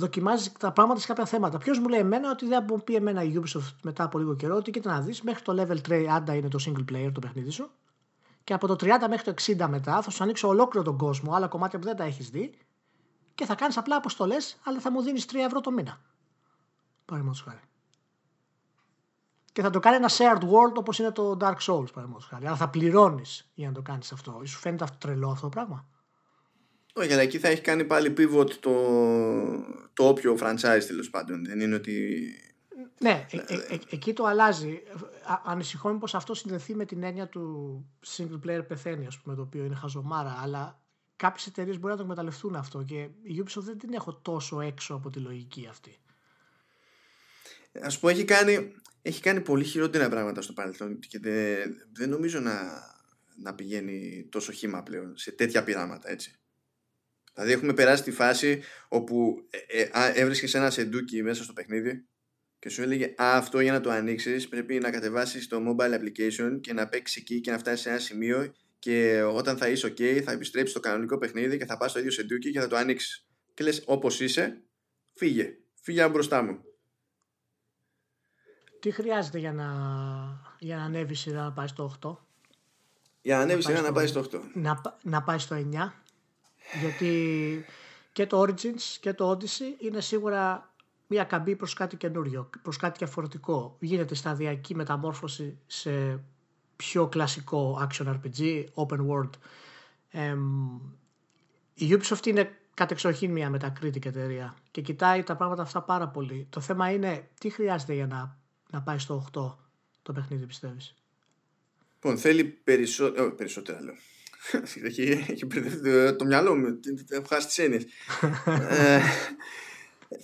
δοκιμάζει τα πράγματα σε κάποια θέματα. Ποιος μου λέει εμένα ότι δεν μου πει εμένα η Ubisoft μετά από λίγο καιρό ότι κοίτα να δεις μέχρι το level 30 είναι το single player το παιχνίδι σου και από το 30 μέχρι το 60 μετά θα σου ανοίξω ολόκληρο τον κόσμο, άλλα κομμάτια που δεν τα έχεις δει και θα κάνεις απλά αποστολές, αλλά θα μου δίνεις 3 ευρώ το μήνα. Παραδείγματος χάρη. Και θα το κάνει ένα shared world όπως είναι το Dark Souls, παραδείγματος χάρη. Αλλά θα πληρώνεις για να το κάνεις αυτό. Σου φαίνεται αυτό τρελό αυτό το πράγμα; Όχι, αλλά εκεί θα έχει κάνει πάλι pivot το, το όποιο franchise τέλος πάντων. Δεν είναι ότι. Ναι, ε, ε, ε, εκεί το αλλάζει. Ανησυχώ πω αυτό συνδεθεί με την έννοια του single player πεθαίνει, ας πούμε, το οποίο είναι χαζομάρα. Αλλά κάποιες εταιρείες μπορεί να το εκμεταλλευτούν αυτό και η Ubisoft δεν την έχω τόσο έξω από τη λογική αυτή. Α πω, έχει κάνει, έχει κάνει πολύ χειρότερα πράγματα στο παρελθόν και δεν, δεν νομίζω να, να πηγαίνει τόσο χήμα πλέον σε τέτοια πειράματα, έτσι. Δηλαδή έχουμε περάσει τη φάση όπου ε, ε, έβρισκες ένα σεντούκι μέσα στο παιχνίδι και σου έλεγε Α, αυτό για να το ανοίξεις πρέπει να κατεβάσεις το mobile application και να παίξεις εκεί και να φτάσεις σε ένα σημείο και όταν θα είσαι OK θα επιστρέψεις στο κανονικό παιχνίδι και θα πας στο ίδιο σεντούκι και θα το ανοίξεις. Και λες, όπως είσαι, φύγε. Φύγε από μπροστά μου. Τι χρειάζεται για να, για να ανέβεις σειρά να πάει στο 8. Για να ανέβεις σειρά να πάει στο 8. Να, να πάει στο 9. Γιατί και το Origins και το Odyssey είναι σίγουρα μια καμπή προς κάτι καινούριο, προς κάτι διαφορετικό. Γίνεται σταδιακή μεταμόρφωση σε πιο κλασικό action RPG, open world. Ε, η Ubisoft είναι κατεξοχήν μια μετακρίτικη εταιρεία και κοιτάει τα πράγματα αυτά πάρα πολύ. Το θέμα είναι τι χρειάζεται για να, να πάει στο 8 το παιχνίδι πιστεύεις; Λοιπόν, θέλει περισσο... oh, περισσότερα λέω. έχει, έχει μπερδευτεί το μυαλό μου. Έχω χάσει τις έννοιες. ε,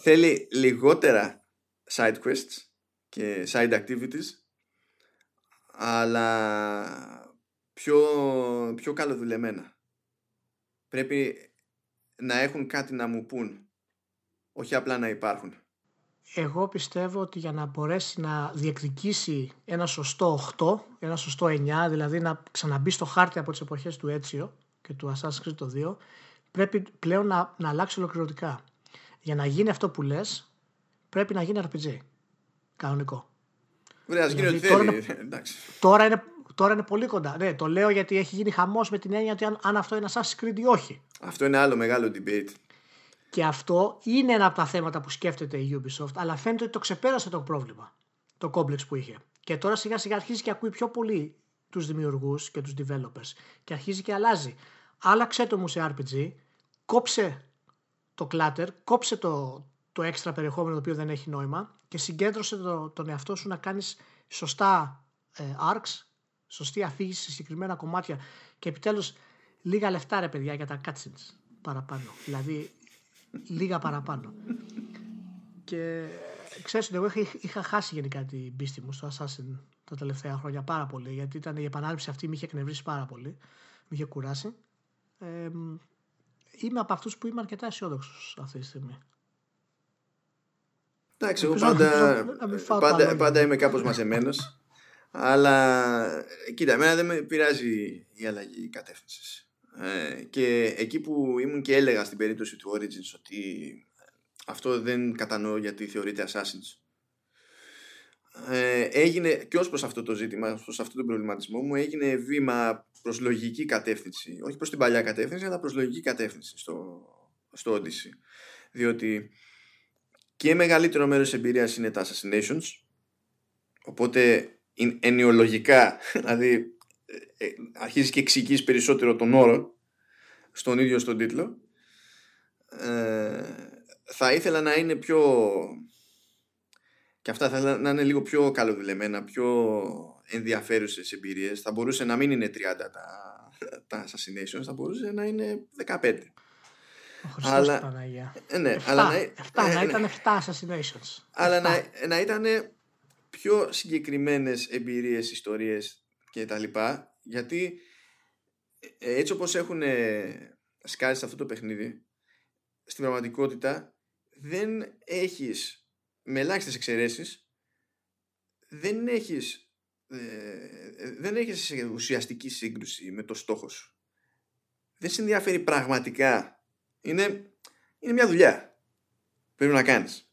θέλει λιγότερα side quests και side activities αλλά πιο, πιο καλοδουλεμένα. Πρέπει να έχουν κάτι να μου πούν, όχι απλά να υπάρχουν. Εγώ πιστεύω ότι για να μπορέσει να διεκδικήσει ένα σωστό 8, ένα σωστό 9, δηλαδή να ξαναμπεί στο χάρτη από τις εποχές του Έτσιο και του Assassin's Creed το 2, πρέπει πλέον να, να αλλάξει ολοκληρωτικά. Για να γίνει αυτό που λες, πρέπει να γίνει RPG. Κανονικό. Ωραία, δηλαδή, τώρα, είναι, τώρα, είναι, τώρα είναι πολύ κοντά. Ναι, το λέω γιατί έχει γίνει χαμός με την έννοια ότι αν, αν αυτό είναι Assassin's Creed ή όχι. Αυτό είναι άλλο μεγάλο debate. Και αυτό είναι ένα από τα θέματα που σκέφτεται η Ubisoft, αλλά φαίνεται ότι το ξεπέρασε το πρόβλημα, το κόμπλεξ που είχε. Και τώρα σιγά σιγά αρχίζει και ακούει πιο πολύ τους δημιουργούς και τους developers και αρχίζει και αλλάζει. Άλλαξε το μου σε RPG, κόψε το clutter, κόψε το, το έξτρα περιεχόμενο το οποίο δεν έχει νόημα και συγκέντρωσε το, τον εαυτό σου να κάνεις σωστά ε, arcs, σωστή αφήγηση σε συγκεκριμένα κομμάτια και επιτέλους λίγα λεφτά ρε παιδιά για τα cutscenes παραπάνω. Δηλαδή λίγα παραπάνω. και ξέρεις ότι εγώ είχα, είχα χάσει γενικά την πίστη μου στο Assassin τα τελευταία χρόνια πάρα πολύ γιατί ήταν η επανάληψη αυτή με είχε εκνευρίσει πάρα πολύ, με είχε κουράσει. Ε, είμαι από αυτούς που είμαι αρκετά αισιόδοξος αυτή τη στιγμή. Εντάξει, εγώ πάντα, πάντα, πάντα είμαι κάπως μαζεμένος. αλλά κοίτα, εμένα δεν με πειράζει η αλλαγή κατεύθυνσης. Ε, και εκεί που ήμουν και έλεγα στην περίπτωση του Origins ότι αυτό δεν κατανοώ γιατί θεωρείται Assassin's. Ε, έγινε και ως προς αυτό το ζήτημα, προς αυτό τον προβληματισμό μου έγινε βήμα προς λογική κατεύθυνση. Όχι προς την παλιά κατεύθυνση αλλά προς λογική κατεύθυνση στο, στο Odyssey. Διότι και μεγαλύτερο μέρος της εμπειρίας είναι τα Assassinations. Οπότε ενοιολογικά δηλαδή ε, ε, αρχίζεις και εξηγείς περισσότερο τον όρο στον ίδιο στον τίτλο ε, θα ήθελα να είναι πιο και αυτά θα ήθελα να είναι λίγο πιο καλοδουλεμένα πιο ενδιαφέρουσες εμπειρίες θα μπορούσε να μην είναι 30 τα, τα Assassinations θα μπορούσε να είναι 15 αλλά, Παναγία. Ε, ναι, αλλά να, 7, ε, να ναι. ήταν 7 assassinations. Αλλά να, να ήταν πιο συγκεκριμένες εμπειρίες, ιστορίες και τα λοιπά, γιατί ε, έτσι όπως έχουν σκάσει σε αυτό το παιχνίδι, στην πραγματικότητα δεν έχεις, με ελάχιστες εξαιρέσεις, δεν έχεις, δεν έχεις ουσιαστική σύγκρουση με το στόχο σου. Δεν σε ενδιαφέρει πραγματικά είναι, είναι μια δουλειά. πρέπει να κάνεις.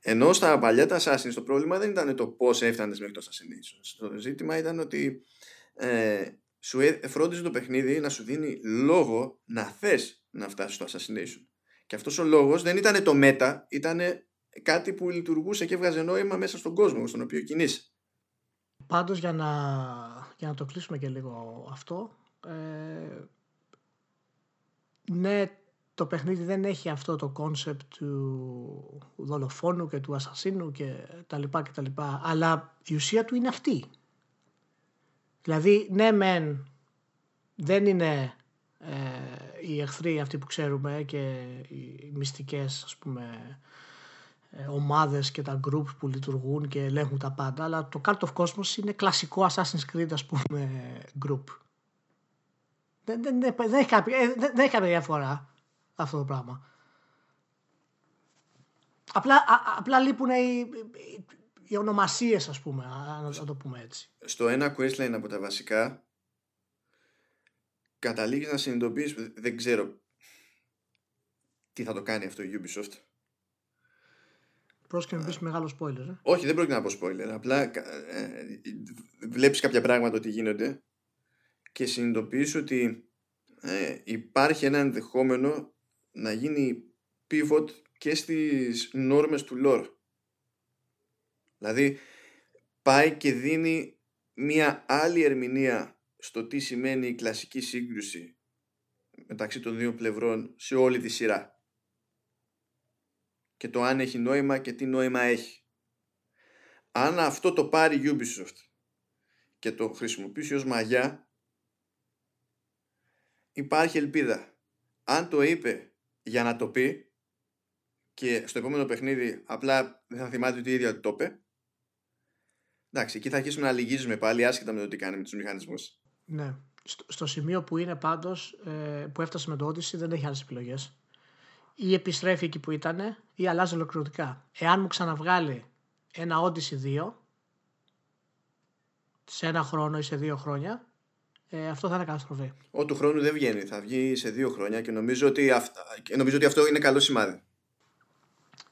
Ενώ στα παλιά τα Assassin's το πρόβλημα δεν ήταν το πώς έφτανες μέχρι το Assassination. Το ζήτημα ήταν ότι ε, σου φρόντιζε το παιχνίδι να σου δίνει λόγο να θες να φτάσεις στο Assassination. Και αυτός ο λόγος δεν ήταν το μέτα, ήταν κάτι που λειτουργούσε και έβγαζε νόημα μέσα στον κόσμο στον οποίο κινείσαι. Πάντως για να, για να το κλείσουμε και λίγο αυτό, ε, ναι, το παιχνίδι δεν έχει αυτό το concept του δολοφόνου και του ασασίνου και τα λοιπά και τα λοιπά, αλλά η ουσία του είναι αυτή. Δηλαδή, ναι μεν δεν είναι ε, οι εχθροί αυτοί που ξέρουμε και οι μυστικές ας πούμε ε, ομάδες και τα group που λειτουργούν και ελέγχουν τα πάντα αλλά το Cult of Cosmos είναι κλασικό Assassin's Creed ας πούμε group. Δεν, δεν, δεν, δεν, έχει, κάποια, ε, δεν, δεν έχει κάποια διαφορά αυτό το πράγμα. Απλά, α, απλά λείπουν οι, οι ονομασίες ας πούμε να, το πούμε έτσι στο ένα questline από τα βασικά καταλήγεις να συνειδητοποιείς δεν ξέρω τι θα το κάνει αυτό η Ubisoft Πρόσκειται να πεις μεγάλο spoiler. Ε; Όχι, δεν πρόκειται να πω spoiler. Απλά ε, βλέπεις κάποια πράγματα ότι γίνονται και συνειδητοποιείς ότι ε, υπάρχει ένα ενδεχόμενο να γίνει pivot και στις νόρμες του lore. Δηλαδή πάει και δίνει μία άλλη ερμηνεία στο τι σημαίνει η κλασική σύγκρουση μεταξύ των δύο πλευρών σε όλη τη σειρά και το αν έχει νόημα και τι νόημα έχει. Αν αυτό το πάρει Ubisoft και το χρησιμοποιήσει ως μαγιά υπάρχει ελπίδα. Αν το είπε για να το πει και στο επόμενο παιχνίδι απλά δεν θα θυμάται ότι η ίδια το είπε εντάξει, εκεί θα αρχίσουμε να λυγίζουμε πάλι άσχετα με το τι κάνει με τους μηχανισμούς. Ναι. Στο, σημείο που είναι πάντως ε, που έφτασε με το Odyssey δεν έχει άλλες επιλογές ή επιστρέφει εκεί που ήταν ή αλλάζει ολοκληρωτικά. Εάν μου ξαναβγάλει ένα Odyssey 2 σε ένα χρόνο ή σε δύο χρόνια, ε, αυτό θα είναι καταστροφή. Ο του χρόνου δεν βγαίνει, θα βγει σε δύο χρόνια και νομίζω ότι, αυτα... νομίζω ότι αυτό είναι καλό σημάδι.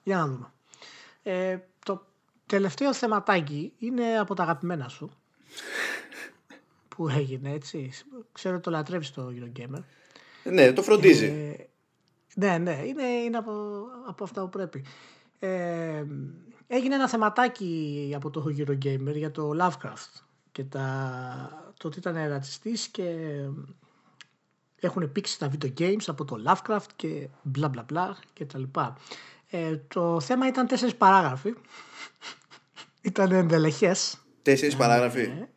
Για να δούμε. Ε, το τελευταίο θεματάκι είναι από τα αγαπημένα σου που έγινε έτσι. Ξέρω ότι το λατρεύεις το Eurogamer. Ναι, το φροντίζει. Ε, ναι, ναι, είναι, είναι από, από αυτά που πρέπει. Ε, έγινε ένα θεματάκι από το Eurogamer για το Lovecraft και τα, το ότι ήταν ρατσιστής και έχουν πήξει τα video games από το Lovecraft και μπλα μπλα μπλα και τα λοιπά. Ε, το θέμα ήταν τέσσερις παράγραφοι. Ήταν εντελεχές. Τέσσερις παράγραφοι. Ναι.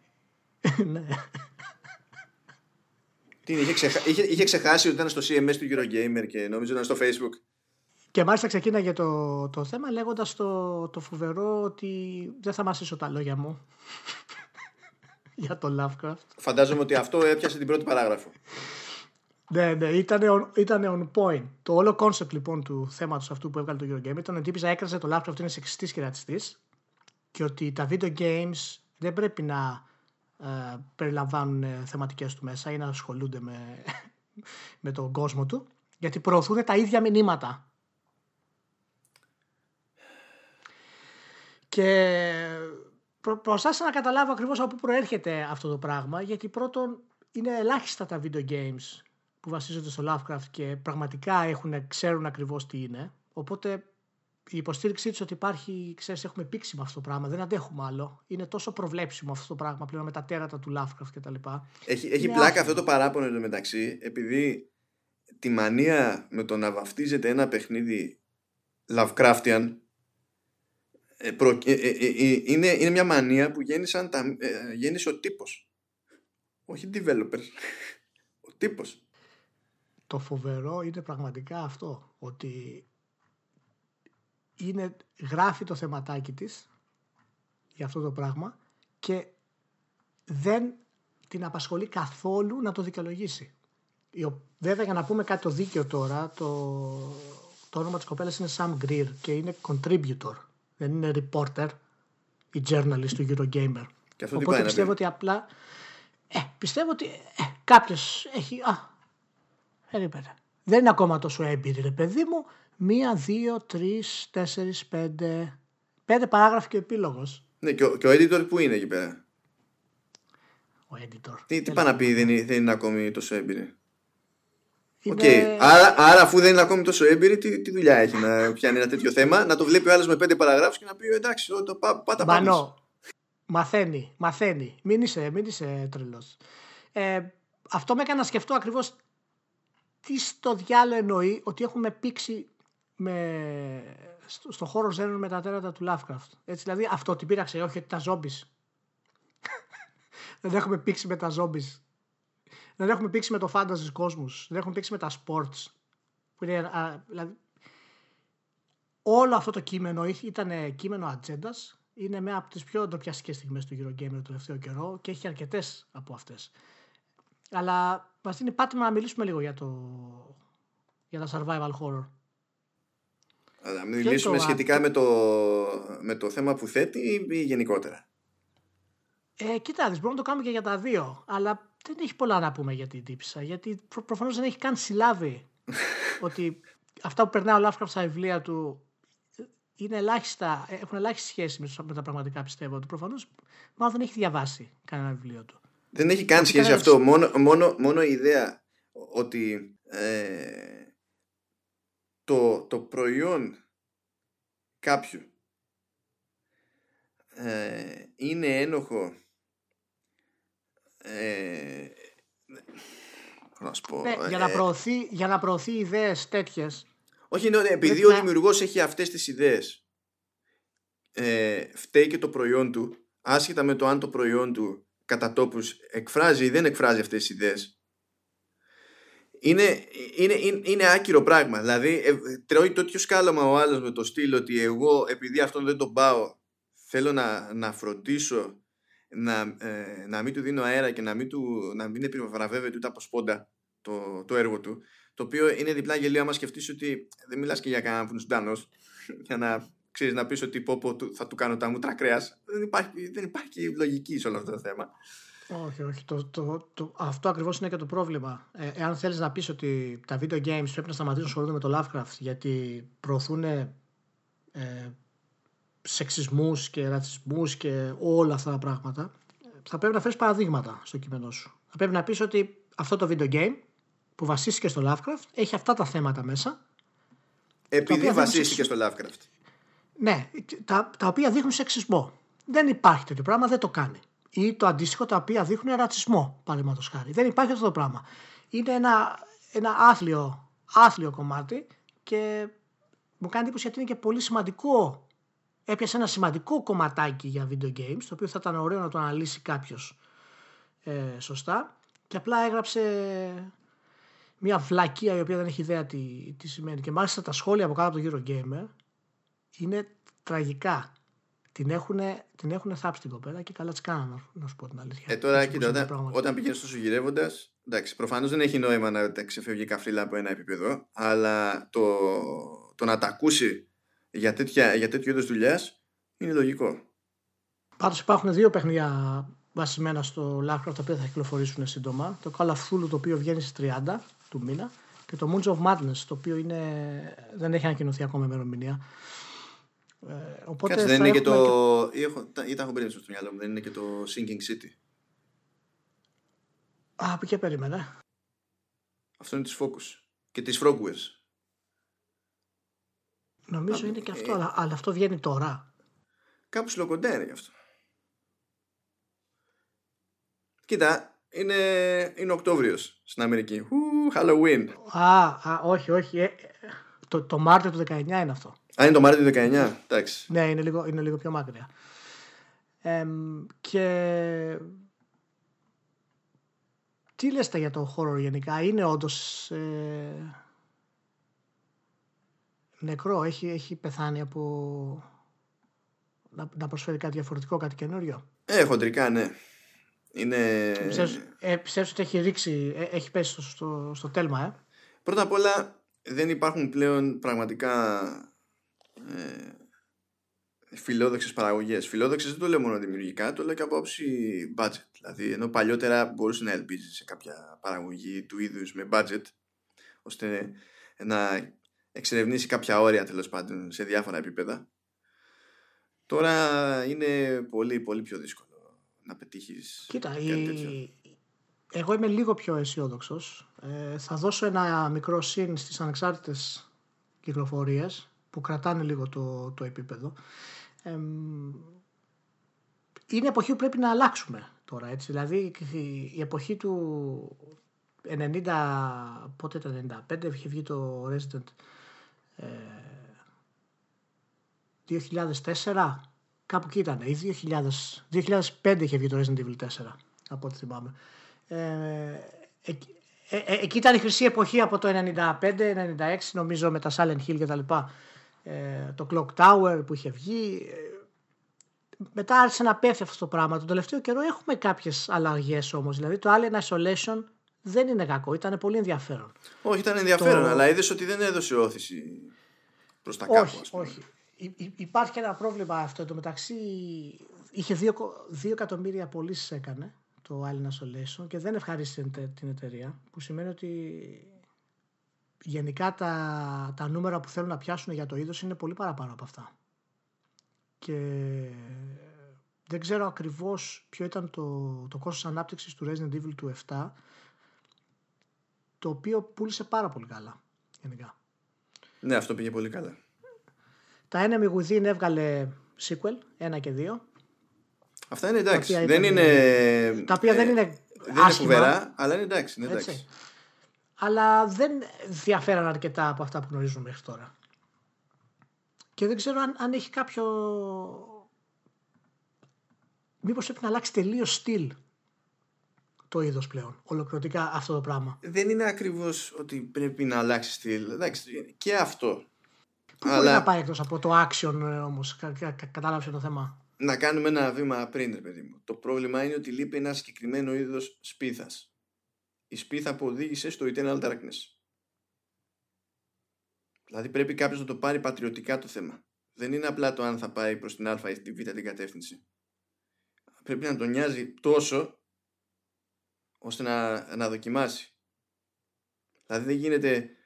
ναι. Τι είχε, ξεχα... είχε, είχε ξεχάσει ότι ήταν στο CMS του Eurogamer και νομίζω ήταν στο Facebook. Και μάλιστα ξεκίναγε το, το θέμα λέγοντας το, το φοβερό ότι δεν θα μασίσω τα λόγια μου για το Lovecraft. Φαντάζομαι ότι αυτό έπιασε την πρώτη παράγραφο. ναι, ναι, ήταν, ήταν on point. Το όλο concept λοιπόν του θέματος αυτού που έβγαλε το Eurogamer ήταν ότι η έκραζε το Lovecraft είναι σεξιστής και ρατσιστής και ότι τα video games δεν πρέπει να ε, περιλαμβάνουν ε, θεματικές του μέσα ή να ασχολούνται με, με τον κόσμο του γιατί προωθούν τα ίδια μηνύματα. Και προ, να καταλάβω ακριβώς από πού προέρχεται αυτό το πράγμα γιατί πρώτον είναι ελάχιστα τα video games που βασίζονται στο Lovecraft και πραγματικά έχουν, ξέρουν ακριβώς τι είναι. Οπότε η υποστήριξή τους ότι υπάρχει, ξέρεις, έχουμε πήξει με αυτό το πράγμα, δεν αντέχουμε άλλο. Είναι τόσο προβλέψιμο αυτό το πράγμα πλέον με τα τέρατα του Lovecraft κτλ. Έχει, έχει πλάκα αυτό το παράπονο εδώ μεταξύ, επειδή τη μανία με το να βαφτίζεται ένα παιχνίδι Lovecraftian ε, προ, ε, ε, είναι, είναι μια μανία που γέννησαν τα, γέννησε ο τύπος. Όχι developers. ο τύπος. Το φοβερό είναι πραγματικά αυτό, ότι είναι, γράφει το θεματάκι της για αυτό το πράγμα και δεν την απασχολεί καθόλου να το δικαιολογήσει. Βέβαια για να πούμε κάτι το δίκαιο τώρα, το, το όνομα της κοπέλας είναι Sam Greer και είναι contributor, δεν είναι reporter ή journalist του Eurogamer. Και αυτό Οπότε πιστεύω ότι απλά ε, πιστεύω ότι ε, κάποιος έχει... Α, περίμενε. Δεν είναι ακόμα τόσο έμπειρη, ρε παιδί μου. Μία, δύο, τρεις, τέσσερις, πέντε. Πέντε παράγραφοι και ο επίλογος. Ναι, και ο, και ο editor που είναι εκεί πέρα; Ο editor. Τι, τι πάει να πει, δεν είναι, δεν είναι ακόμη τόσο έμπειρη; Οκ. Είναι- Άρα, άρα, αφού δεν είναι ακόμη τόσο έμπειρη, τι, τι δουλειά έχει να πιάνει ένα τέτοιο θέμα, να το βλέπει ο άλλος με πέντε παραγράφους και να πει εντάξει, ό, το πά, πάτα πάμε. Μπανό. Μαθαίνει, μαθαίνει. Μην είσαι, μην είσαι τρελός. Ε, αυτό με έκανε να σκεφτώ ακριβώς τι στο διάλογο εννοεί ότι έχουμε πήξει με, στο, στο χώρο ζένων με τα τέρατα του Lovecraft. Έτσι, δηλαδή αυτό την πείραξε, όχι ότι τα zombies. Δεν έχουμε πήξει με τα zombies. Δεν έχουμε πήξει με το fantasy κόσμους. Δεν έχουμε πήξει με τα sports. Που είναι, α, δηλαδή, όλο αυτό το κείμενο ήταν κείμενο ατζέντας. Είναι μια από τις πιο ντροπιαστικέ στιγμές του Eurogamer το τελευταίο καιρό και έχει αρκετές από αυτές. Αλλά μας δίνει πάτημα να μιλήσουμε λίγο για, το, για τα survival horror. Αλλά μιλήσουμε το- σχετικά με το, με το θέμα που θέτει ή γενικότερα. Ε, κοίτα, δεις, μπορούμε να το κάνουμε και για τα δύο. Αλλά δεν έχει πολλά να πούμε για την τύψα. Γιατί προ, προφανώς δεν έχει καν συλλάβει ότι αυτά που περνάει ο Lovecraft στα βιβλία του είναι ελάχιστα, έχουν ελάχιστη σχέση με, με τα πραγματικά πιστεύω. Ότι προφανώς μάλλον δεν έχει διαβάσει κανένα βιβλίο του. Δεν έχει καν σχέση κανένας- αυτό. Μόνο, μόνο, μόνο η ιδέα ότι ε, το, το προϊόν κάποιου ε, είναι ένοχο ε, να σου πω, Ναι, για, να ε, προωθεί, για να προωθεί ιδέες τέτοιες. Όχι είναι ότι επειδή Πρέπει ο να- δημιουργός έχει αυτές τις ιδέες ε, φταίει και το προϊόν του άσχετα με το αν το προϊόν του κατά τόπους εκφράζει ή δεν εκφράζει αυτές τις ιδέες είναι, είναι, είναι, είναι άκυρο πράγμα. Δηλαδή ε, τρώει τέτοιο σκάλαμα ο άλλος με το στυλ ότι εγώ επειδή αυτόν δεν τον πάω θέλω να, να φροντίσω να, ε, να μην του δίνω αέρα και να μην, του, να μην επιβραβεύεται ούτε από σπόντα το, το έργο του το οποίο είναι διπλά γελίο άμα σκεφτείς ότι δεν μιλάς και για κανέναν που είναι Σουντανός για να ξέρεις να πεις ότι πω, πω, του- θα του κάνω τα μούτρα κρέας δεν υπάρχει, δεν υπάρχει λογική σε όλο αυτό το θέμα Όχι, όχι. Το, το, το, αυτό ακριβώς είναι και το πρόβλημα. Ε, εάν θέλεις να πεις ότι τα video games πρέπει να σταματήσουν να ασχολούνται με το Lovecraft γιατί προωθούν ε, σεξισμούς και ρατσισμούς και όλα αυτά τα πράγματα, ε, θα πρέπει να φέρεις παραδείγματα στο κείμενό σου. Θα πρέπει να πεις ότι αυτό το video game που βασίστηκε στο Lovecraft έχει αυτά τα θέματα μέσα επειδή οποία δεν βασίστηκε στο Lovecraft Ναι, τα, τα οποία δείχνουν σεξισμό. Δεν υπάρχει τέτοιο πράγμα, δεν το κάνει. Ή το αντίστοιχο τα οποία δείχνουν ρατσισμό, παραδείγματος χάρη. Δεν υπάρχει αυτό το πράγμα. Είναι ένα, ένα άθλιο, άθλιο κομμάτι και μου κάνει εντύπωση γιατί είναι και πολύ σημαντικό. Έπιασε ένα σημαντικό κομματάκι για video games, το οποίο θα ήταν ωραίο να το αναλύσει κάποιος ε, σωστά. Και απλά έγραψε μια βλακεία η οποία δεν έχει ιδέα τι, τι σημαίνει. Και μάλιστα τα σχόλια από κάτω από το Eurogamer είναι τραγικά. Την έχουν, την έχουνε θάψει την κοπέλα και καλά της κάνανε, να σου πω την αλήθεια. Ε, τώρα, Έτσι κοίτα, όπως είναι τα όταν, πράγματα. όταν πηγαίνεις τόσο γυρεύοντας, εντάξει, προφανώς δεν έχει νόημα να τα ξεφεύγει καφρίλα από ένα επίπεδο, αλλά το, το να τα ακούσει για, τέτοια, για τέτοιο είδο δουλειάς είναι λογικό. Πάντως υπάρχουν δύο παιχνίδια βασισμένα στο Lovecraft τα οποία θα κυκλοφορήσουν σύντομα. Το Call of Cthulhu το οποίο βγαίνει στις 30 του μήνα και το Moons of Madness το οποίο είναι, δεν έχει ανακοινωθεί ακόμα ημερομηνία. Ε, οπότε Κάτσε, δεν θα είναι και έχουμε το. Ή, έχω, τα- ή τα έχω μπερδέψει στο μυαλό μου, δεν είναι και το Sinking City. Α, από εκεί περίμενε. Αυτό είναι της Focus. Και της Frogwares. Νομίζω Α, είναι και αυτό, ε. αλλά, αλλά αυτό βγαίνει τώρα. Κάπου σλοκοντέ είναι γι' αυτό. Κοίτα, είναι, είναι Οκτώβριος στην Αμερική. Ου, Halloween. Α, α όχι, όχι. ε, ε, το, το Μάρτιο του 19 είναι αυτό. Α, είναι το Μάρτιο του 19. Εντάξει. Ναι, είναι λίγο, είναι λίγο πιο μακριά. Εμ, και τι λες τα για το horror γενικά, είναι όντως ε, νεκρό, έχει, έχει πεθάνει από να, να προσφέρει κάτι διαφορετικό, κάτι καινούριο; Ε, χοντρικά, ναι. Είναι... Πιστεύεις, ε, πιστεύεις ότι έχει ρίξει, ε, έχει πέσει στο, στο, στο τέλμα, ε; Πρώτα απ' όλα δεν υπάρχουν πλέον πραγματικά ε, φιλόδοξες παραγωγές. Φιλόδοξες δεν το λέω μόνο δημιουργικά, το λέω και από άποψη budget. Δηλαδή, ενώ παλιότερα μπορούσε να ελπίζεις σε κάποια παραγωγή του είδους με budget, ώστε να εξερευνήσει κάποια όρια τέλος πάντων σε διάφορα επίπεδα. Τώρα είναι πολύ πολύ πιο δύσκολο να πετύχεις Κοίτα, κάτι η... τέτοιο. εγώ είμαι λίγο πιο αισιόδοξος. Ε, θα δώσω ένα μικρό συν στις ανεξάρτητες κυκλοφορίες που κρατάνε λίγο το, το επίπεδο. Ε, είναι εποχή που πρέπει να αλλάξουμε τώρα, έτσι. Δηλαδή η, η εποχή του 90, πότε το 95 είχε βγει το Resident ε, 2004, κάπου εκεί ήταν, ή 2000, 2005 είχε βγει το Resident Evil 4, από ό,τι θυμάμαι. Ε, ε, ε, ε, εκεί ήταν η χρυσή εποχή από το 95-96 νομίζω με τα Silent Hill και τα λοιπά. Ε, το Clock Tower που είχε βγει. Ε, μετά άρχισε να πέφτει αυτό το πράγμα. Τον τελευταίο καιρό έχουμε κάποιες αλλαγές όμως. Δηλαδή το Alien Isolation δεν είναι κακό, ήταν πολύ ενδιαφέρον. Όχι, ήταν ενδιαφέρον, το... αλλά είδες ότι δεν έδωσε όθηση προς τα όχι, κάπου. Ας πούμε. όχι. Υ- υπάρχει ένα πρόβλημα αυτό. Το μεταξύ είχε 2 εκατομμύρια πωλήσεις έκανε το Alien Isolation και δεν ευχαρίστησε την εταιρεία. Που σημαίνει ότι γενικά τα, τα νούμερα που θέλουν να πιάσουν για το είδος είναι πολύ παραπάνω από αυτά. Και δεν ξέρω ακριβώς ποιο ήταν το, το κόστος ανάπτυξης του Resident Evil του 7 το οποίο πούλησε πάρα πολύ καλά γενικά. Ναι, αυτό πήγε πολύ καλά. Τα Enemy Within έβγαλε sequel, ένα και δύο. Αυτά είναι εντάξει. Τα οποία δεν ήταν- είναι. τα οποία δεν είναι Δεν είναι άσχημα. φοβερά, αλλά είναι εντάξει. Είναι εντάξει. Έτσι. Αλλά δεν διαφέραν αρκετά από αυτά που γνωρίζουμε μέχρι τώρα. Και δεν ξέρω αν, αν έχει κάποιο... Μήπως πρέπει να αλλάξει τελείως στυλ το είδος πλέον, ολοκληρωτικά αυτό το πράγμα. Δεν είναι ακριβώς ότι πρέπει να αλλάξει στυλ. Εντάξει, και αυτό. Πού μπορεί να πάει εκτός από το action ε, όμως, κα, κα, κα, κατάλαβες το θέμα; να κάνουμε ένα βήμα πριν, ρε παιδί μου. Το πρόβλημα είναι ότι λείπει ένα συγκεκριμένο είδος σπίθας. Η σπίθα που οδήγησε στο Eternal Darkness. Δηλαδή πρέπει κάποιος να το πάρει πατριωτικά το θέμα. Δεν είναι απλά το αν θα πάει προς την Α ή τη Β την κατεύθυνση. Πρέπει να τον νοιάζει τόσο ώστε να, να δοκιμάσει. Δηλαδή δεν γίνεται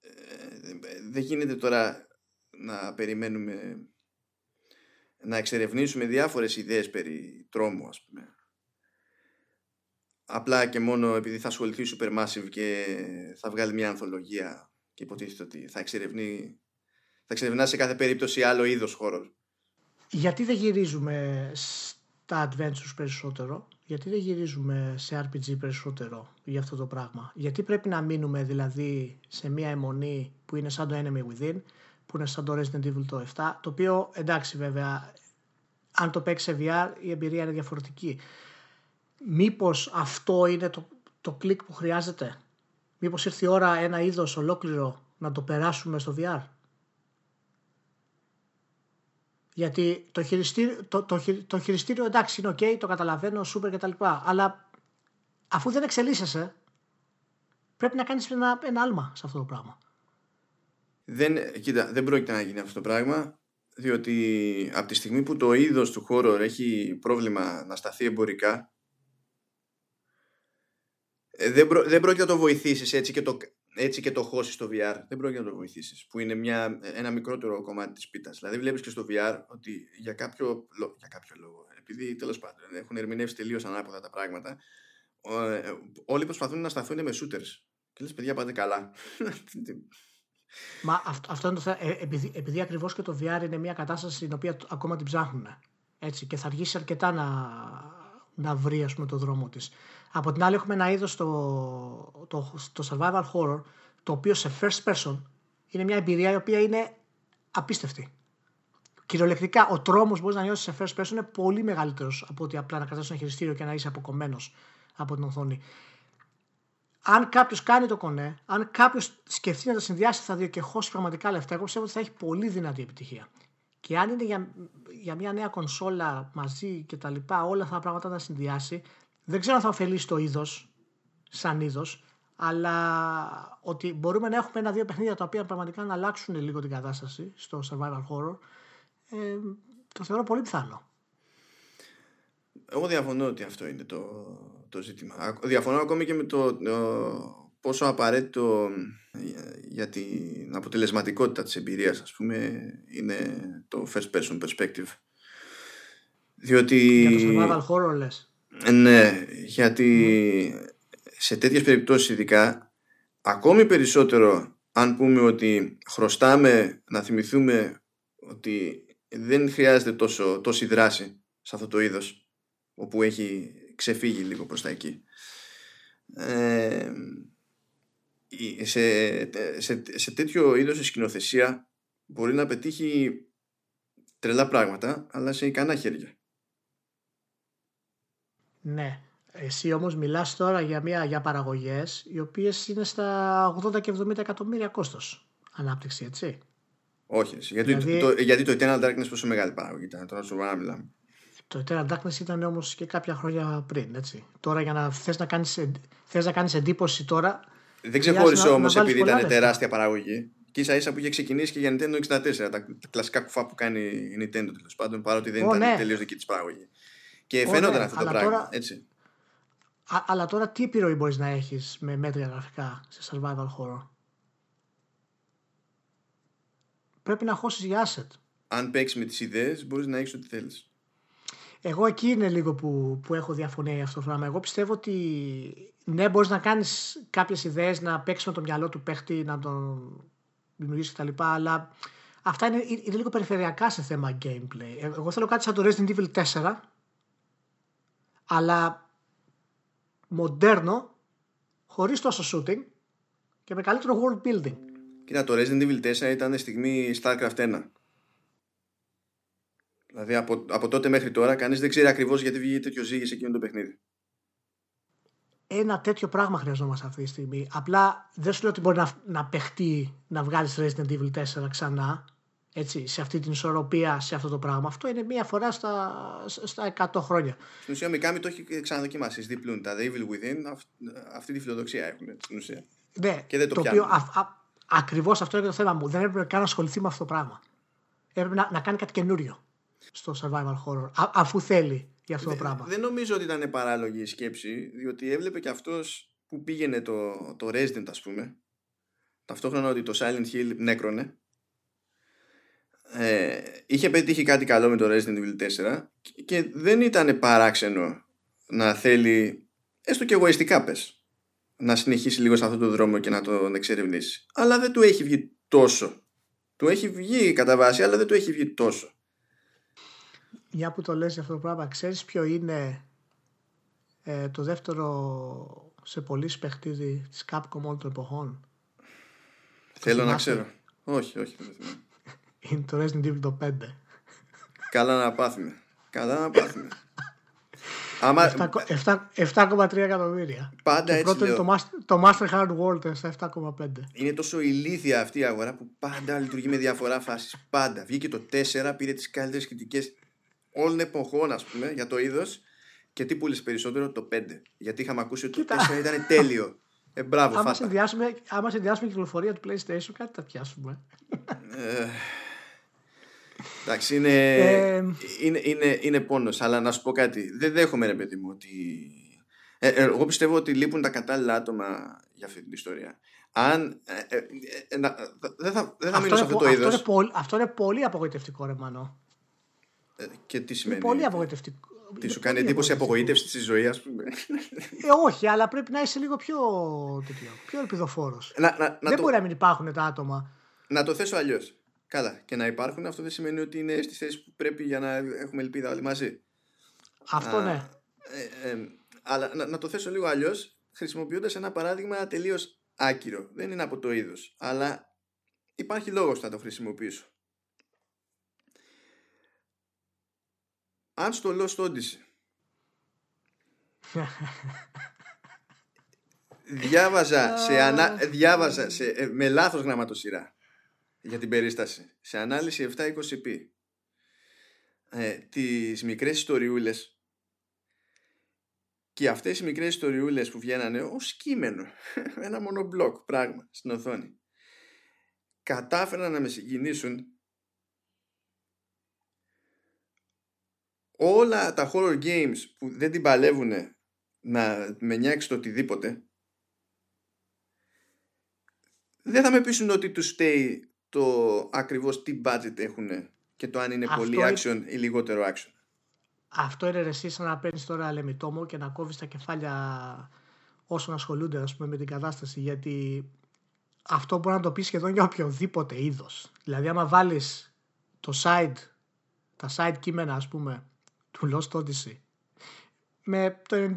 ε, δεν γίνεται τώρα να περιμένουμε να εξερευνήσουμε διάφορες ιδέες περί τρόμου ας πούμε απλά και μόνο επειδή θα ασχοληθεί Supermassive και θα βγάλει μια ανθολογία και υποτίθεται ότι θα εξερευνεί θα εξερευνά σε κάθε περίπτωση άλλο είδος χώρος. Γιατί δεν γυρίζουμε στα adventures περισσότερο, γιατί δεν γυρίζουμε σε RPG περισσότερο για αυτό το πράγμα; Γιατί πρέπει να μείνουμε δηλαδή σε μια αιμονή που είναι σαν το Enemy Within, που είναι σαν το Resident Evil το 7, το οποίο εντάξει βέβαια, αν το παίξει σε VR η εμπειρία είναι διαφορετική. Μήπως αυτό είναι το, το κλικ που χρειάζεται; Μήπως ήρθε η ώρα ένα είδος ολόκληρο να το περάσουμε στο VR. Γιατί το χειριστήριο, το, το, χει- το χειριστήριο εντάξει είναι ok, το καταλαβαίνω, super κτλ. Αλλά αφού δεν εξελίσσεσαι, πρέπει να κάνεις ένα, ένα άλμα σε αυτό το πράγμα. Δεν, κοίτα, δεν πρόκειται να γίνει αυτό το πράγμα διότι από τη στιγμή που το είδος του horror έχει πρόβλημα να σταθεί εμπορικά ε, δεν, προ, δεν πρόκειται να το βοηθήσεις έτσι και το, έτσι και το χώσεις στο VR. Δεν πρόκειται να το βοηθήσεις. Που είναι μια, ένα μικρότερο κομμάτι της πίτας. Δηλαδή βλέπεις και στο VR ότι για κάποιο, λο- για κάποιο λόγο, επειδή τέλος πάντων έχουν ερμηνεύσει τελείως ανάποδα τα πράγματα, ο- ε, όλοι προσπαθούν να σταθούν με shooters. Και λες παιδιά πάτε καλά. Μα αυτό, αυτό είναι το θέμα. Ε, επειδή, επειδή ακριβώς και το VR είναι μια κατάσταση την οποία τ- ακόμα την ψάχνουν. Έτσι, και θα αργήσει αρκετά να, να βρει ας πούμε, το δρόμο της. Από την άλλη έχουμε ένα είδος το, το, το survival horror το οποίο σε first person είναι μια εμπειρία η οποία είναι απίστευτη. Κυριολεκτικά ο τρόμος μπορείς να νιώσεις σε first person είναι πολύ μεγαλύτερος από ότι απλά να κρατάς ένα χειριστήριο και να είσαι αποκομμένος από την οθόνη αν κάποιος κάνει το κονέ, αν κάποιος σκεφτεί να τα συνδυάσει τα δύο και χώσει πραγματικά λεφτά, εγώ πιστεύω ότι θα έχει πολύ δυνατή επιτυχία. Και αν είναι για, για μια νέα κονσόλα μαζί και τα λοιπά, όλα αυτά τα πράγματα να τα συνδυάσει, δεν ξέρω αν θα ωφελήσει το είδος, σαν είδος, αλλά ότι μπορούμε να έχουμε ένα-δύο παιχνίδια τα οποία πραγματικά να αλλάξουν λίγο την κατάσταση στο survival horror, ε, το θεωρώ πολύ πιθανό. Εγώ διαφωνώ ότι αυτό είναι το, το ζήτημα. Α- Διαφωνώ ακόμη και με το, το πόσο απαραίτητο για την αποτελεσματικότητα της εμπειρίας ας πούμε είναι το first person perspective. Διότι για το survival horror λες. Ναι γιατί σε τέτοιες περιπτώσεις ειδικά ακόμη περισσότερο αν πούμε ότι χρωστάμε να θυμηθούμε ότι δεν χρειάζεται τόσο, τόση δράση σε αυτό το είδος όπου έχει ξεφύγει λίγο προς τα εκεί. Ε, σε, σε, σε τέτοιο είδος σκηνοθεσία μπορεί να πετύχει τρελά πράγματα αλλά σε ικανά χέρια ναι εσύ όμως μιλάς τώρα για, μια, για παραγωγές οι οποίες είναι στα 80 και 70 εκατομμύρια κόστος ανάπτυξη, έτσι. Όχι, γιατί, δηλαδή... το, γιατί το Eternal Darkness πόσο μεγάλη παραγωγή ήταν, τώρα σου να μιλάμε. Το Eternal Darkness ήταν όμως και κάποια χρόνια πριν, έτσι. Τώρα για να θες να κάνεις, θες να κάνεις εντύπωση τώρα... Δεν ξεχώρισε όμως επειδή ήταν τεράστια παραγωγή. Και ίσα ίσα που είχε ξεκινήσει και για Nintendo 64, τα, κλασικά κουφά που κάνει η Nintendo τέλος πάντων, παρότι δεν oh, ήταν ναι. τελείως δική της παραγωγή. Και oh, φαίνονταν ναι, αυτό το πράγμα. Τώρα... Έτσι αλλά τώρα τι επιρροή μπορείς να έχεις με μέτρια γραφικά σε survival horror; Πρέπει να χώσεις για asset. Αν παίξεις με τις ιδέες μπορείς να έχεις ό,τι θέλεις. Εγώ εκεί είναι λίγο που, που έχω διαφωνία αυτό το πράγμα. Εγώ πιστεύω ότι ναι, μπορείς να κάνεις κάποιες ιδέες, να παίξεις με το μυαλό του παίχτη, να τον δημιουργήσεις κτλ. Αλλά αυτά είναι, είναι λίγο περιφερειακά σε θέμα gameplay. Ε, εγώ θέλω κάτι σαν το Resident Evil 4, αλλά μοντέρνο, χωρίς τόσο shooting και με καλύτερο world building. Κοίτα, το Resident Evil 4 ήταν στιγμή StarCraft 1. Δηλαδή από, από τότε μέχρι τώρα κανείς δεν ξέρει ακριβώς γιατί βγήκε τέτοιο ζύγι σε εκείνο το παιχνίδι. Ένα τέτοιο πράγμα χρειαζόμαστε αυτή τη στιγμή. Απλά δεν σου λέω ότι μπορεί να, να παιχτεί να βγάλεις Resident Evil 4 ξανά έτσι, σε αυτή την ισορροπία, σε αυτό το πράγμα. Αυτό είναι μία φορά στα, στα 100 χρόνια. Στην ουσία, ο Μικάμι το έχει ξαναδοκιμάσει. Διπλούν τα The Evil Within, αυτή τη φιλοδοξία έχουν στην ουσία. Ναι, και δεν το, το οποίο ακριβώς αυτό είναι το θέμα μου. Δεν έπρεπε καν να ασχοληθεί με αυτό το πράγμα. Έπρεπε να, να κάνει κάτι καινούριο στο survival horror, α, αφού θέλει για αυτό το πράγμα. Δεν νομίζω ότι ήταν παράλογη η σκέψη, διότι έβλεπε και αυτός που πήγαινε το, το Resident, ας πούμε, ταυτόχρονα ότι το Silent Hill νέκρονε ε, είχε πετύχει κάτι καλό με το Resident Evil 4 και δεν ήταν παράξενο να θέλει έστω και εγωιστικά πες να συνεχίσει λίγο σε αυτό το δρόμο και να τον εξερευνήσει. Αλλά δεν του έχει βγει τόσο. Του έχει βγει κατά βάση αλλά δεν του έχει βγει τόσο για που το λες για αυτό το πράγμα ξέρεις ποιο είναι ε, το δεύτερο σε πολύ παιχτίδι της Capcom όλων των εποχών; Θέλω να ξέρω όχι όχι είναι το Resident Evil το 5. Καλά να πάθουμε. Καλά να πάθουμε. 7,3 εκατομμύρια. Πάντα έτσι πρώτο λέω. το, Master, το Master Hard World στα 7,5. Είναι τόσο ηλίθια αυτή η αγορά που πάντα λειτουργεί με διαφορά φάσεις. Πάντα. Βγήκε το 4, πήρε τις καλύτερες κριτικές όλων εποχών ας πούμε για το είδος και τι πούλησε περισσότερο το 5. Γιατί είχαμε ακούσει ότι το 4 ήταν τέλειο. Ε, μπράβο, άμα, συνδυάσουμε, άμα συνδυάσουμε την κυκλοφορία του PlayStation, κάτι θα πιάσουμε. Ε, Εντάξει, είναι, ε, είναι, είναι, είναι πόνος, αλλά να σου πω κάτι. Δεν δέχομαι, ρε παιδί μου, ότι... Ε, ε, εγώ πιστεύω ότι λείπουν τα κατάλληλα άτομα για αυτή την ιστορία. Αν. Ε, ε, ε δεν θα, δεν θα μείνω σε αυτό το είδος. Αυτό, αυτό είναι πολύ απογοητευτικό, ρε Μανώ. Και τι σημαίνει. Είναι πολύ απογοητευτικό. Τι σου κάνει εντύπωση απογοήτευσης στη ζωής, ας πούμε; Ε, όχι, αλλά πρέπει να είσαι λίγο πιο, πιο ελπιδοφόρος. Δεν το... μπορεί να μην υπάρχουν τα άτομα. Να το θέσω αλλιώς. Καλά. Και να υπάρχουν, αυτό δεν σημαίνει ότι είναι στις θέσεις που πρέπει για να έχουμε ελπίδα όλοι μαζί. Αυτό Α, ναι. Ε, ε, αλλά να, να, το θέσω λίγο αλλιώς, χρησιμοποιώντας ένα παράδειγμα τελείως άκυρο. Δεν είναι από το είδος. Αλλά υπάρχει λόγος να το χρησιμοποιήσω. Αν στο Lost Odyssey διάβαζα, σε ανα... διάβαζα σε... Ε, με λάθος γραμματοσυρά για την περίσταση. Σε ανάλυση 720p. Ε, τις μικρές ιστοριούλες και αυτές οι μικρές ιστοριούλες που βγαίνανε ως κείμενο, ένα μόνο μπλοκ πράγμα στην οθόνη, κατάφεραν να με συγκινήσουν όλα τα horror games που δεν την παλεύουν να με νιάξεις το οτιδήποτε δεν θα με πείσουν ότι τους στέει το ακριβώς τι budget έχουν και το αν είναι Αυτό πολύ είναι- action ή λιγότερο action. Αυτό είναι ρε εσύ σαν να παίρνεις τώρα λεμιτόμο και να κόβεις τα κεφάλια όσων ασχολούνται ας πούμε, με την κατάσταση. Γιατί αυτό μπορεί να το πεις σχεδόν για οποιοδήποτε είδος. Δηλαδή, άμα βάλεις το side, τα side κείμενα, ας πούμε, του Lost Odyssey με το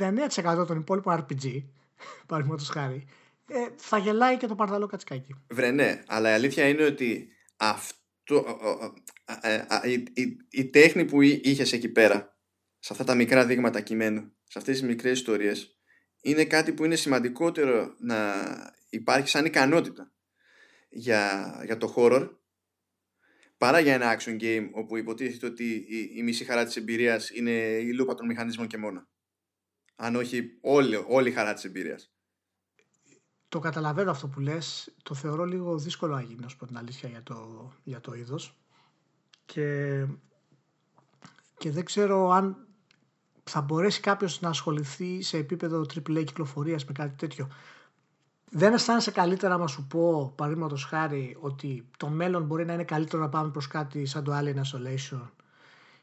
99% των υπόλοιπων RPG, παραδείγματος χάρη, ε, θα γελάει και το παρταλό κατσικάκι. Βρε ναι, αλλά η αλήθεια είναι ότι αυτό, ο- ο- α- α- α- η, η- η τέχνη που είχες εκεί πέρα, σε αυτά τα μικρά δείγματα κειμένου, σε αυτές τις μικρές ιστορίες, είναι κάτι που είναι σημαντικότερο να υπάρχει σαν ικανότητα για, για το horror παρά για ένα action game όπου υποτίθεται ότι η, η μισή χαρά της εμπειρίας είναι η λούπα των μηχανισμών και μόνο. Αν όχι όλη, όλη η χαρά της εμπειρίας. Το καταλαβαίνω αυτό που λες, το θεωρώ λίγο δύσκολο να γίνει, να σου πω την αλήθεια, για το, για το είδος. Και, και δεν ξέρω αν θα μπορέσει κάποιος να ασχοληθεί σε επίπεδο AAA κυκλοφορίας με κάτι τέτοιο. Δεν αισθάνεσαι καλύτερα να σου πω, παραδείγματος χάρη, ότι το μέλλον μπορεί να είναι καλύτερο να πάμε προς κάτι σαν το Alien Isolation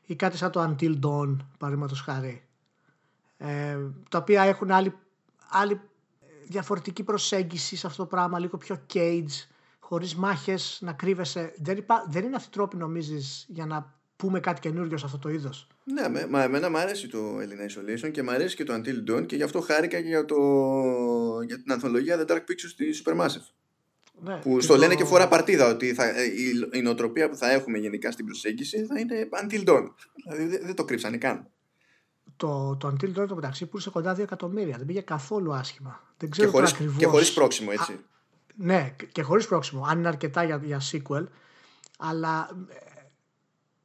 ή κάτι σαν το Until Dawn, παραδείγματος χάρη, ε, τα οποία έχουν άλλη, άλλη διαφορετική προσέγγιση σε αυτό το πράγμα, λίγο πιο cage, χωρίς μάχες, να κρύβεσαι. Δεν, υπά... δεν είναι αυτή η τρόπη νομίζεις για να πούμε κάτι καινούριο σε αυτό το είδος; Ναι, με, μα εμένα μου αρέσει το Elena Isolation και μου αρέσει και το Until Dawn και γι' αυτό χάρηκα και για, το, για την ανθολογία The Dark Pictures της Supermassive. Ναι, Που και στο το- λένε και φορά παρτίδα ότι θα, ε, η, η νοοτροπία που θα έχουμε γενικά στην προσέγγιση θα είναι Until Dawn. Δηλαδή δεν, δεν το κρύψανε καν. Το, το Until Dawn το μεταξύ πούλησε κοντά 2 εκατομμύρια. Δεν πήγε καθόλου άσχημα. Δεν Και ξέρω χωρίς, τώρα ακριβώς. και χωρίς πρόξιμο, έτσι. Ναι, και χωρίς πρόξιμο, αν είναι αρκετά για, για sequel. Αλλά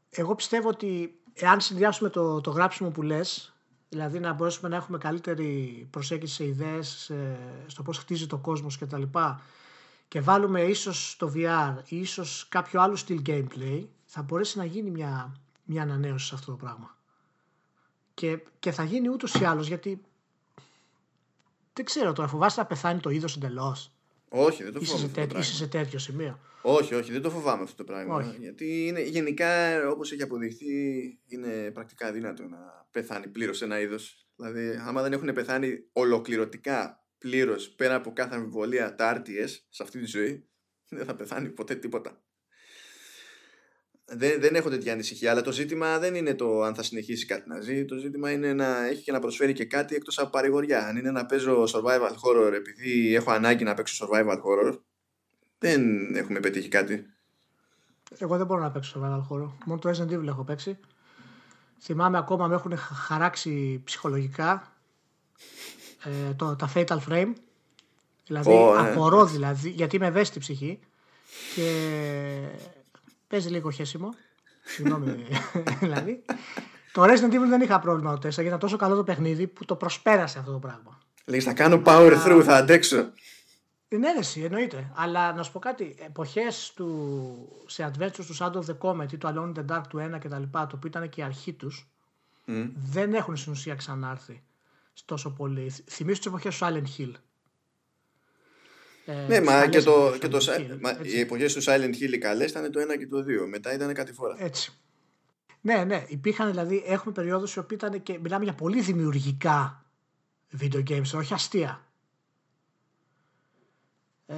ε, εγώ πιστεύω ότι εάν συνδυάσουμε το, το γράψιμο που λες, δηλαδή να μπορέσουμε να έχουμε καλύτερη προσέγγιση σε ιδέες, σε- στο πώς χτίζει το κόσμος και τα λοιπά, και βάλουμε ίσως το VR ή ίσως κάποιο άλλο στυλ gameplay, θα μπορέσει να γίνει μια, μια ανανέωση σε αυτό το πράγμα. Και, και θα γίνει ούτως ή άλλως, γιατί δεν ξέρω τώρα, φοβάσαι να πεθάνει το είδος εντελώς. Όχι, δεν το Είσαι φοβάμαι. σε, αυτό το τέτοιο, πράγμα. είσαι σε τέτοιο σημείο. Όχι, όχι, δεν το φοβάμαι αυτό το πράγμα. Όχι. Γιατί είναι, γενικά, όπως έχει αποδειχθεί, είναι πρακτικά αδύνατο να πεθάνει πλήρως ένα είδος. Δηλαδή, άμα δεν έχουν πεθάνει ολοκληρωτικά πλήρως πέρα από κάθε αμφιβολία τα RTS σε αυτή τη ζωή, δεν θα πεθάνει ποτέ τίποτα. Δεν, δεν έχω τέτοια ανησυχία, αλλά το ζήτημα δεν είναι το αν θα συνεχίσει κάτι να ζει. Το ζήτημα είναι να έχει και να προσφέρει και κάτι εκτός από παρηγοριά. Αν είναι να παίζω survival horror επειδή έχω ανάγκη να παίξω survival horror, δεν έχουμε πετύχει κάτι. Εγώ δεν μπορώ να παίξω survival horror. Μόνο το Resident Evil έχω παίξει. Θυμάμαι ακόμα με έχουν χα- χαράξει ψυχολογικά ε, το, τα Fatal Frame. Δηλαδή, Ω, ναι. απορώ δηλαδή, γιατί είμαι ευαίσθητη ψυχή και παίζει λίγο χέσιμο. Συγγνώμη, δηλαδή. Το Resident Evil δεν είχα πρόβλημα το 4 γιατί ήταν τόσο καλό το παιχνίδι που το προσπέρασε αυτό το πράγμα. Λέγεις θα κάνω power through, θα αντέξω. Είναι αίρεση, εννοείται. Αλλά να σου πω κάτι, εποχές του, σε adventures του Shadow of the Comet ή του Alone in the Dark του 1 και τα λοιπά, το οποίο ήταν και η αρχή τους, Μμ. δεν έχουν στην ουσία ξανάρθει τόσο πολύ. Θ- Θυμίζω τις εποχές του Silent Hill. Ε, Ναι, τις μα καλές και, το, εποχές και του το, Silent Si- Hill, μα, έτσι. οι εποχές του Silent Hill οι καλές ήταν το 1 και το 2. Μετά ήταν κάτι φορά. Έτσι. Ναι, ναι. Υπήρχαν δηλαδή, έχουμε περιόδους οι οποίοι ήταν και μιλάμε για πολύ δημιουργικά video games, όχι αστεία. Ε,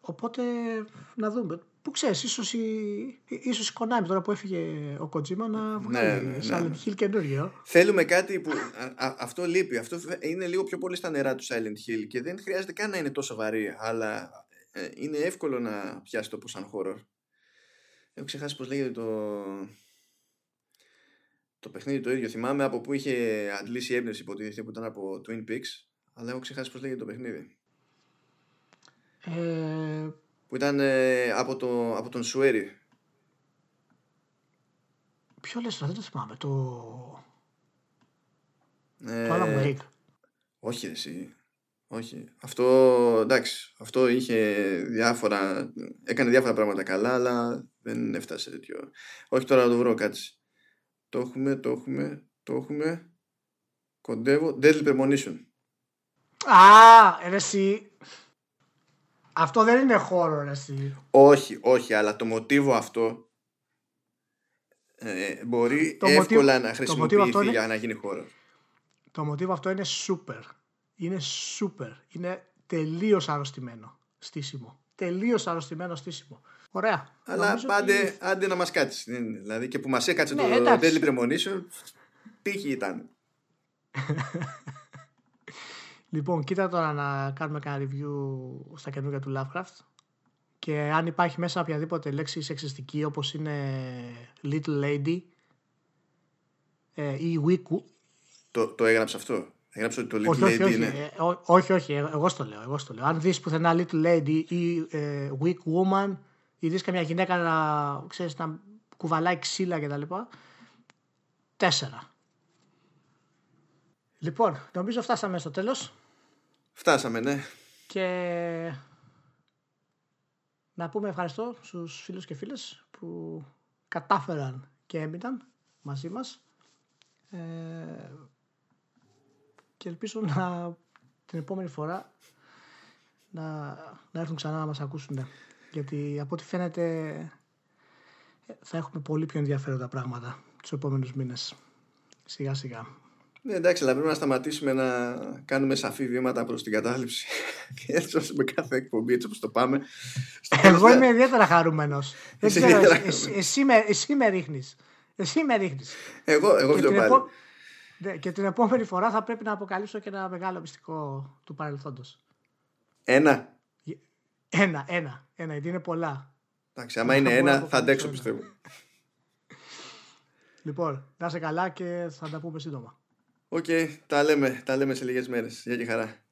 οπότε να δούμε. Πού ξέρεις, ίσως η, ίσως η Konami τώρα που έφυγε ο Kojima να βγάλει ναι, Silent ναι. Hill καινούριο. Θέλουμε κάτι που. α- α- αυτό λείπει. Αυτό φε- είναι λίγο πιο πολύ στα νερά του Silent Hill και δεν χρειάζεται καν να είναι τόσο βαρύ, αλλά ε, είναι εύκολο να πιάσει το που σαν horror. Έχω ξεχάσει πώς λέγεται το. Το παιχνίδι το ίδιο. Θυμάμαι από πού είχε αντλήσει η έμπνευση υποτίθεται που ήταν από Twin Peaks, αλλά έχω ξεχάσει πώς λέγεται το παιχνίδι. Ε, Που ήταν ε, από, το, από τον Σουέρι. ποιο λες, τώρα, δεν το θυμάμαι. Το, Ε, το Alan Wake. Όχι ρε, εσύ. Όχι. Αυτό, εντάξει, αυτό είχε διάφορα, έκανε διάφορα πράγματα καλά, αλλά δεν έφτασε σε τέτοιο. Όχι τώρα να το βρω, κάτσε. Το έχουμε, το έχουμε, το έχουμε. Κοντεύω. Deadly Premonition. Α, ρε εσύ. Αυτό δεν είναι χώρο, εσύ. Όχι, όχι, αλλά το μοτίβο αυτό ε, μπορεί το εύκολα μοτίβο, να χρησιμοποιηθεί για να γίνει χώρο. Το μοτίβο αυτό είναι super. Είναι super. Είναι τελείως αρρωστημένο στήσιμο. Τελείως αρρωστημένο στήσιμο. Ωραία. Αλλά πάντε, ότι... άντε να μας κάτσεις. Δηλαδή και που μας έκατσε ναι, το Deadly Premonition, τύχη ήταν. λοιπόν, κοίτα τώρα να κάνουμε κανένα review στα καινούργια του Lovecraft. Και αν υπάρχει μέσα οποιαδήποτε λέξη σεξιστική όπως είναι Little Lady ε, ή Weak... Το, το έγραψες αυτό; Έγραψες ότι το Little όχι, Lady όχι, είναι... Ε, όχι, όχι, εγώ στο λέω. Εγώ στο λέω. Αν δεις πουθενά Little Lady ή ε, Weak Woman ή δεις καμιά γυναίκα να, ξέρεις, να κουβαλάει ξύλα κτλ. Τέσσερα. Λοιπόν, νομίζω φτάσαμε στο τέλος. Φτάσαμε, ναι. Και να πούμε ευχαριστώ στους φίλους και φίλες που κατάφεραν και έμειναν μαζί μας. Ε, και ελπίζω να την επόμενη φορά να, να έρθουν ξανά να μας ακούσουν. Γιατί από ό,τι φαίνεται θα έχουμε πολύ πιο ενδιαφέροντα πράγματα τους επόμενους μήνες. Σιγά σιγά. Ναι, εντάξει, αλλά πρέπει να σταματήσουμε να κάνουμε σαφή βήματα προς την κατάληψη. και έτσι ώστε με κάθε εκπομπή, έτσι όπως το πάμε. Εγώ είμαι ιδιαίτερα χαρούμενος. Δεν ξέρω, εσύ, με, εσύ με ρίχνεις. Εσύ με ρίχνεις. Εγώ, εγώ και, την επό... Ναι, και την επόμενη φορά θα πρέπει να αποκαλύψω και ένα μεγάλο μυστικό του παρελθόντος. Ένα. Ένα, ένα. Ένα, γιατί είναι πολλά. Εντάξει, άμα είναι ένα, θα αντέξω πιστεύω. Λοιπόν, να είσαι καλά και θα τα πούμε σύντομα. OK, okay, τα λέμε, τα λέμε σε λίγες μέρες. Γεια και χαρά.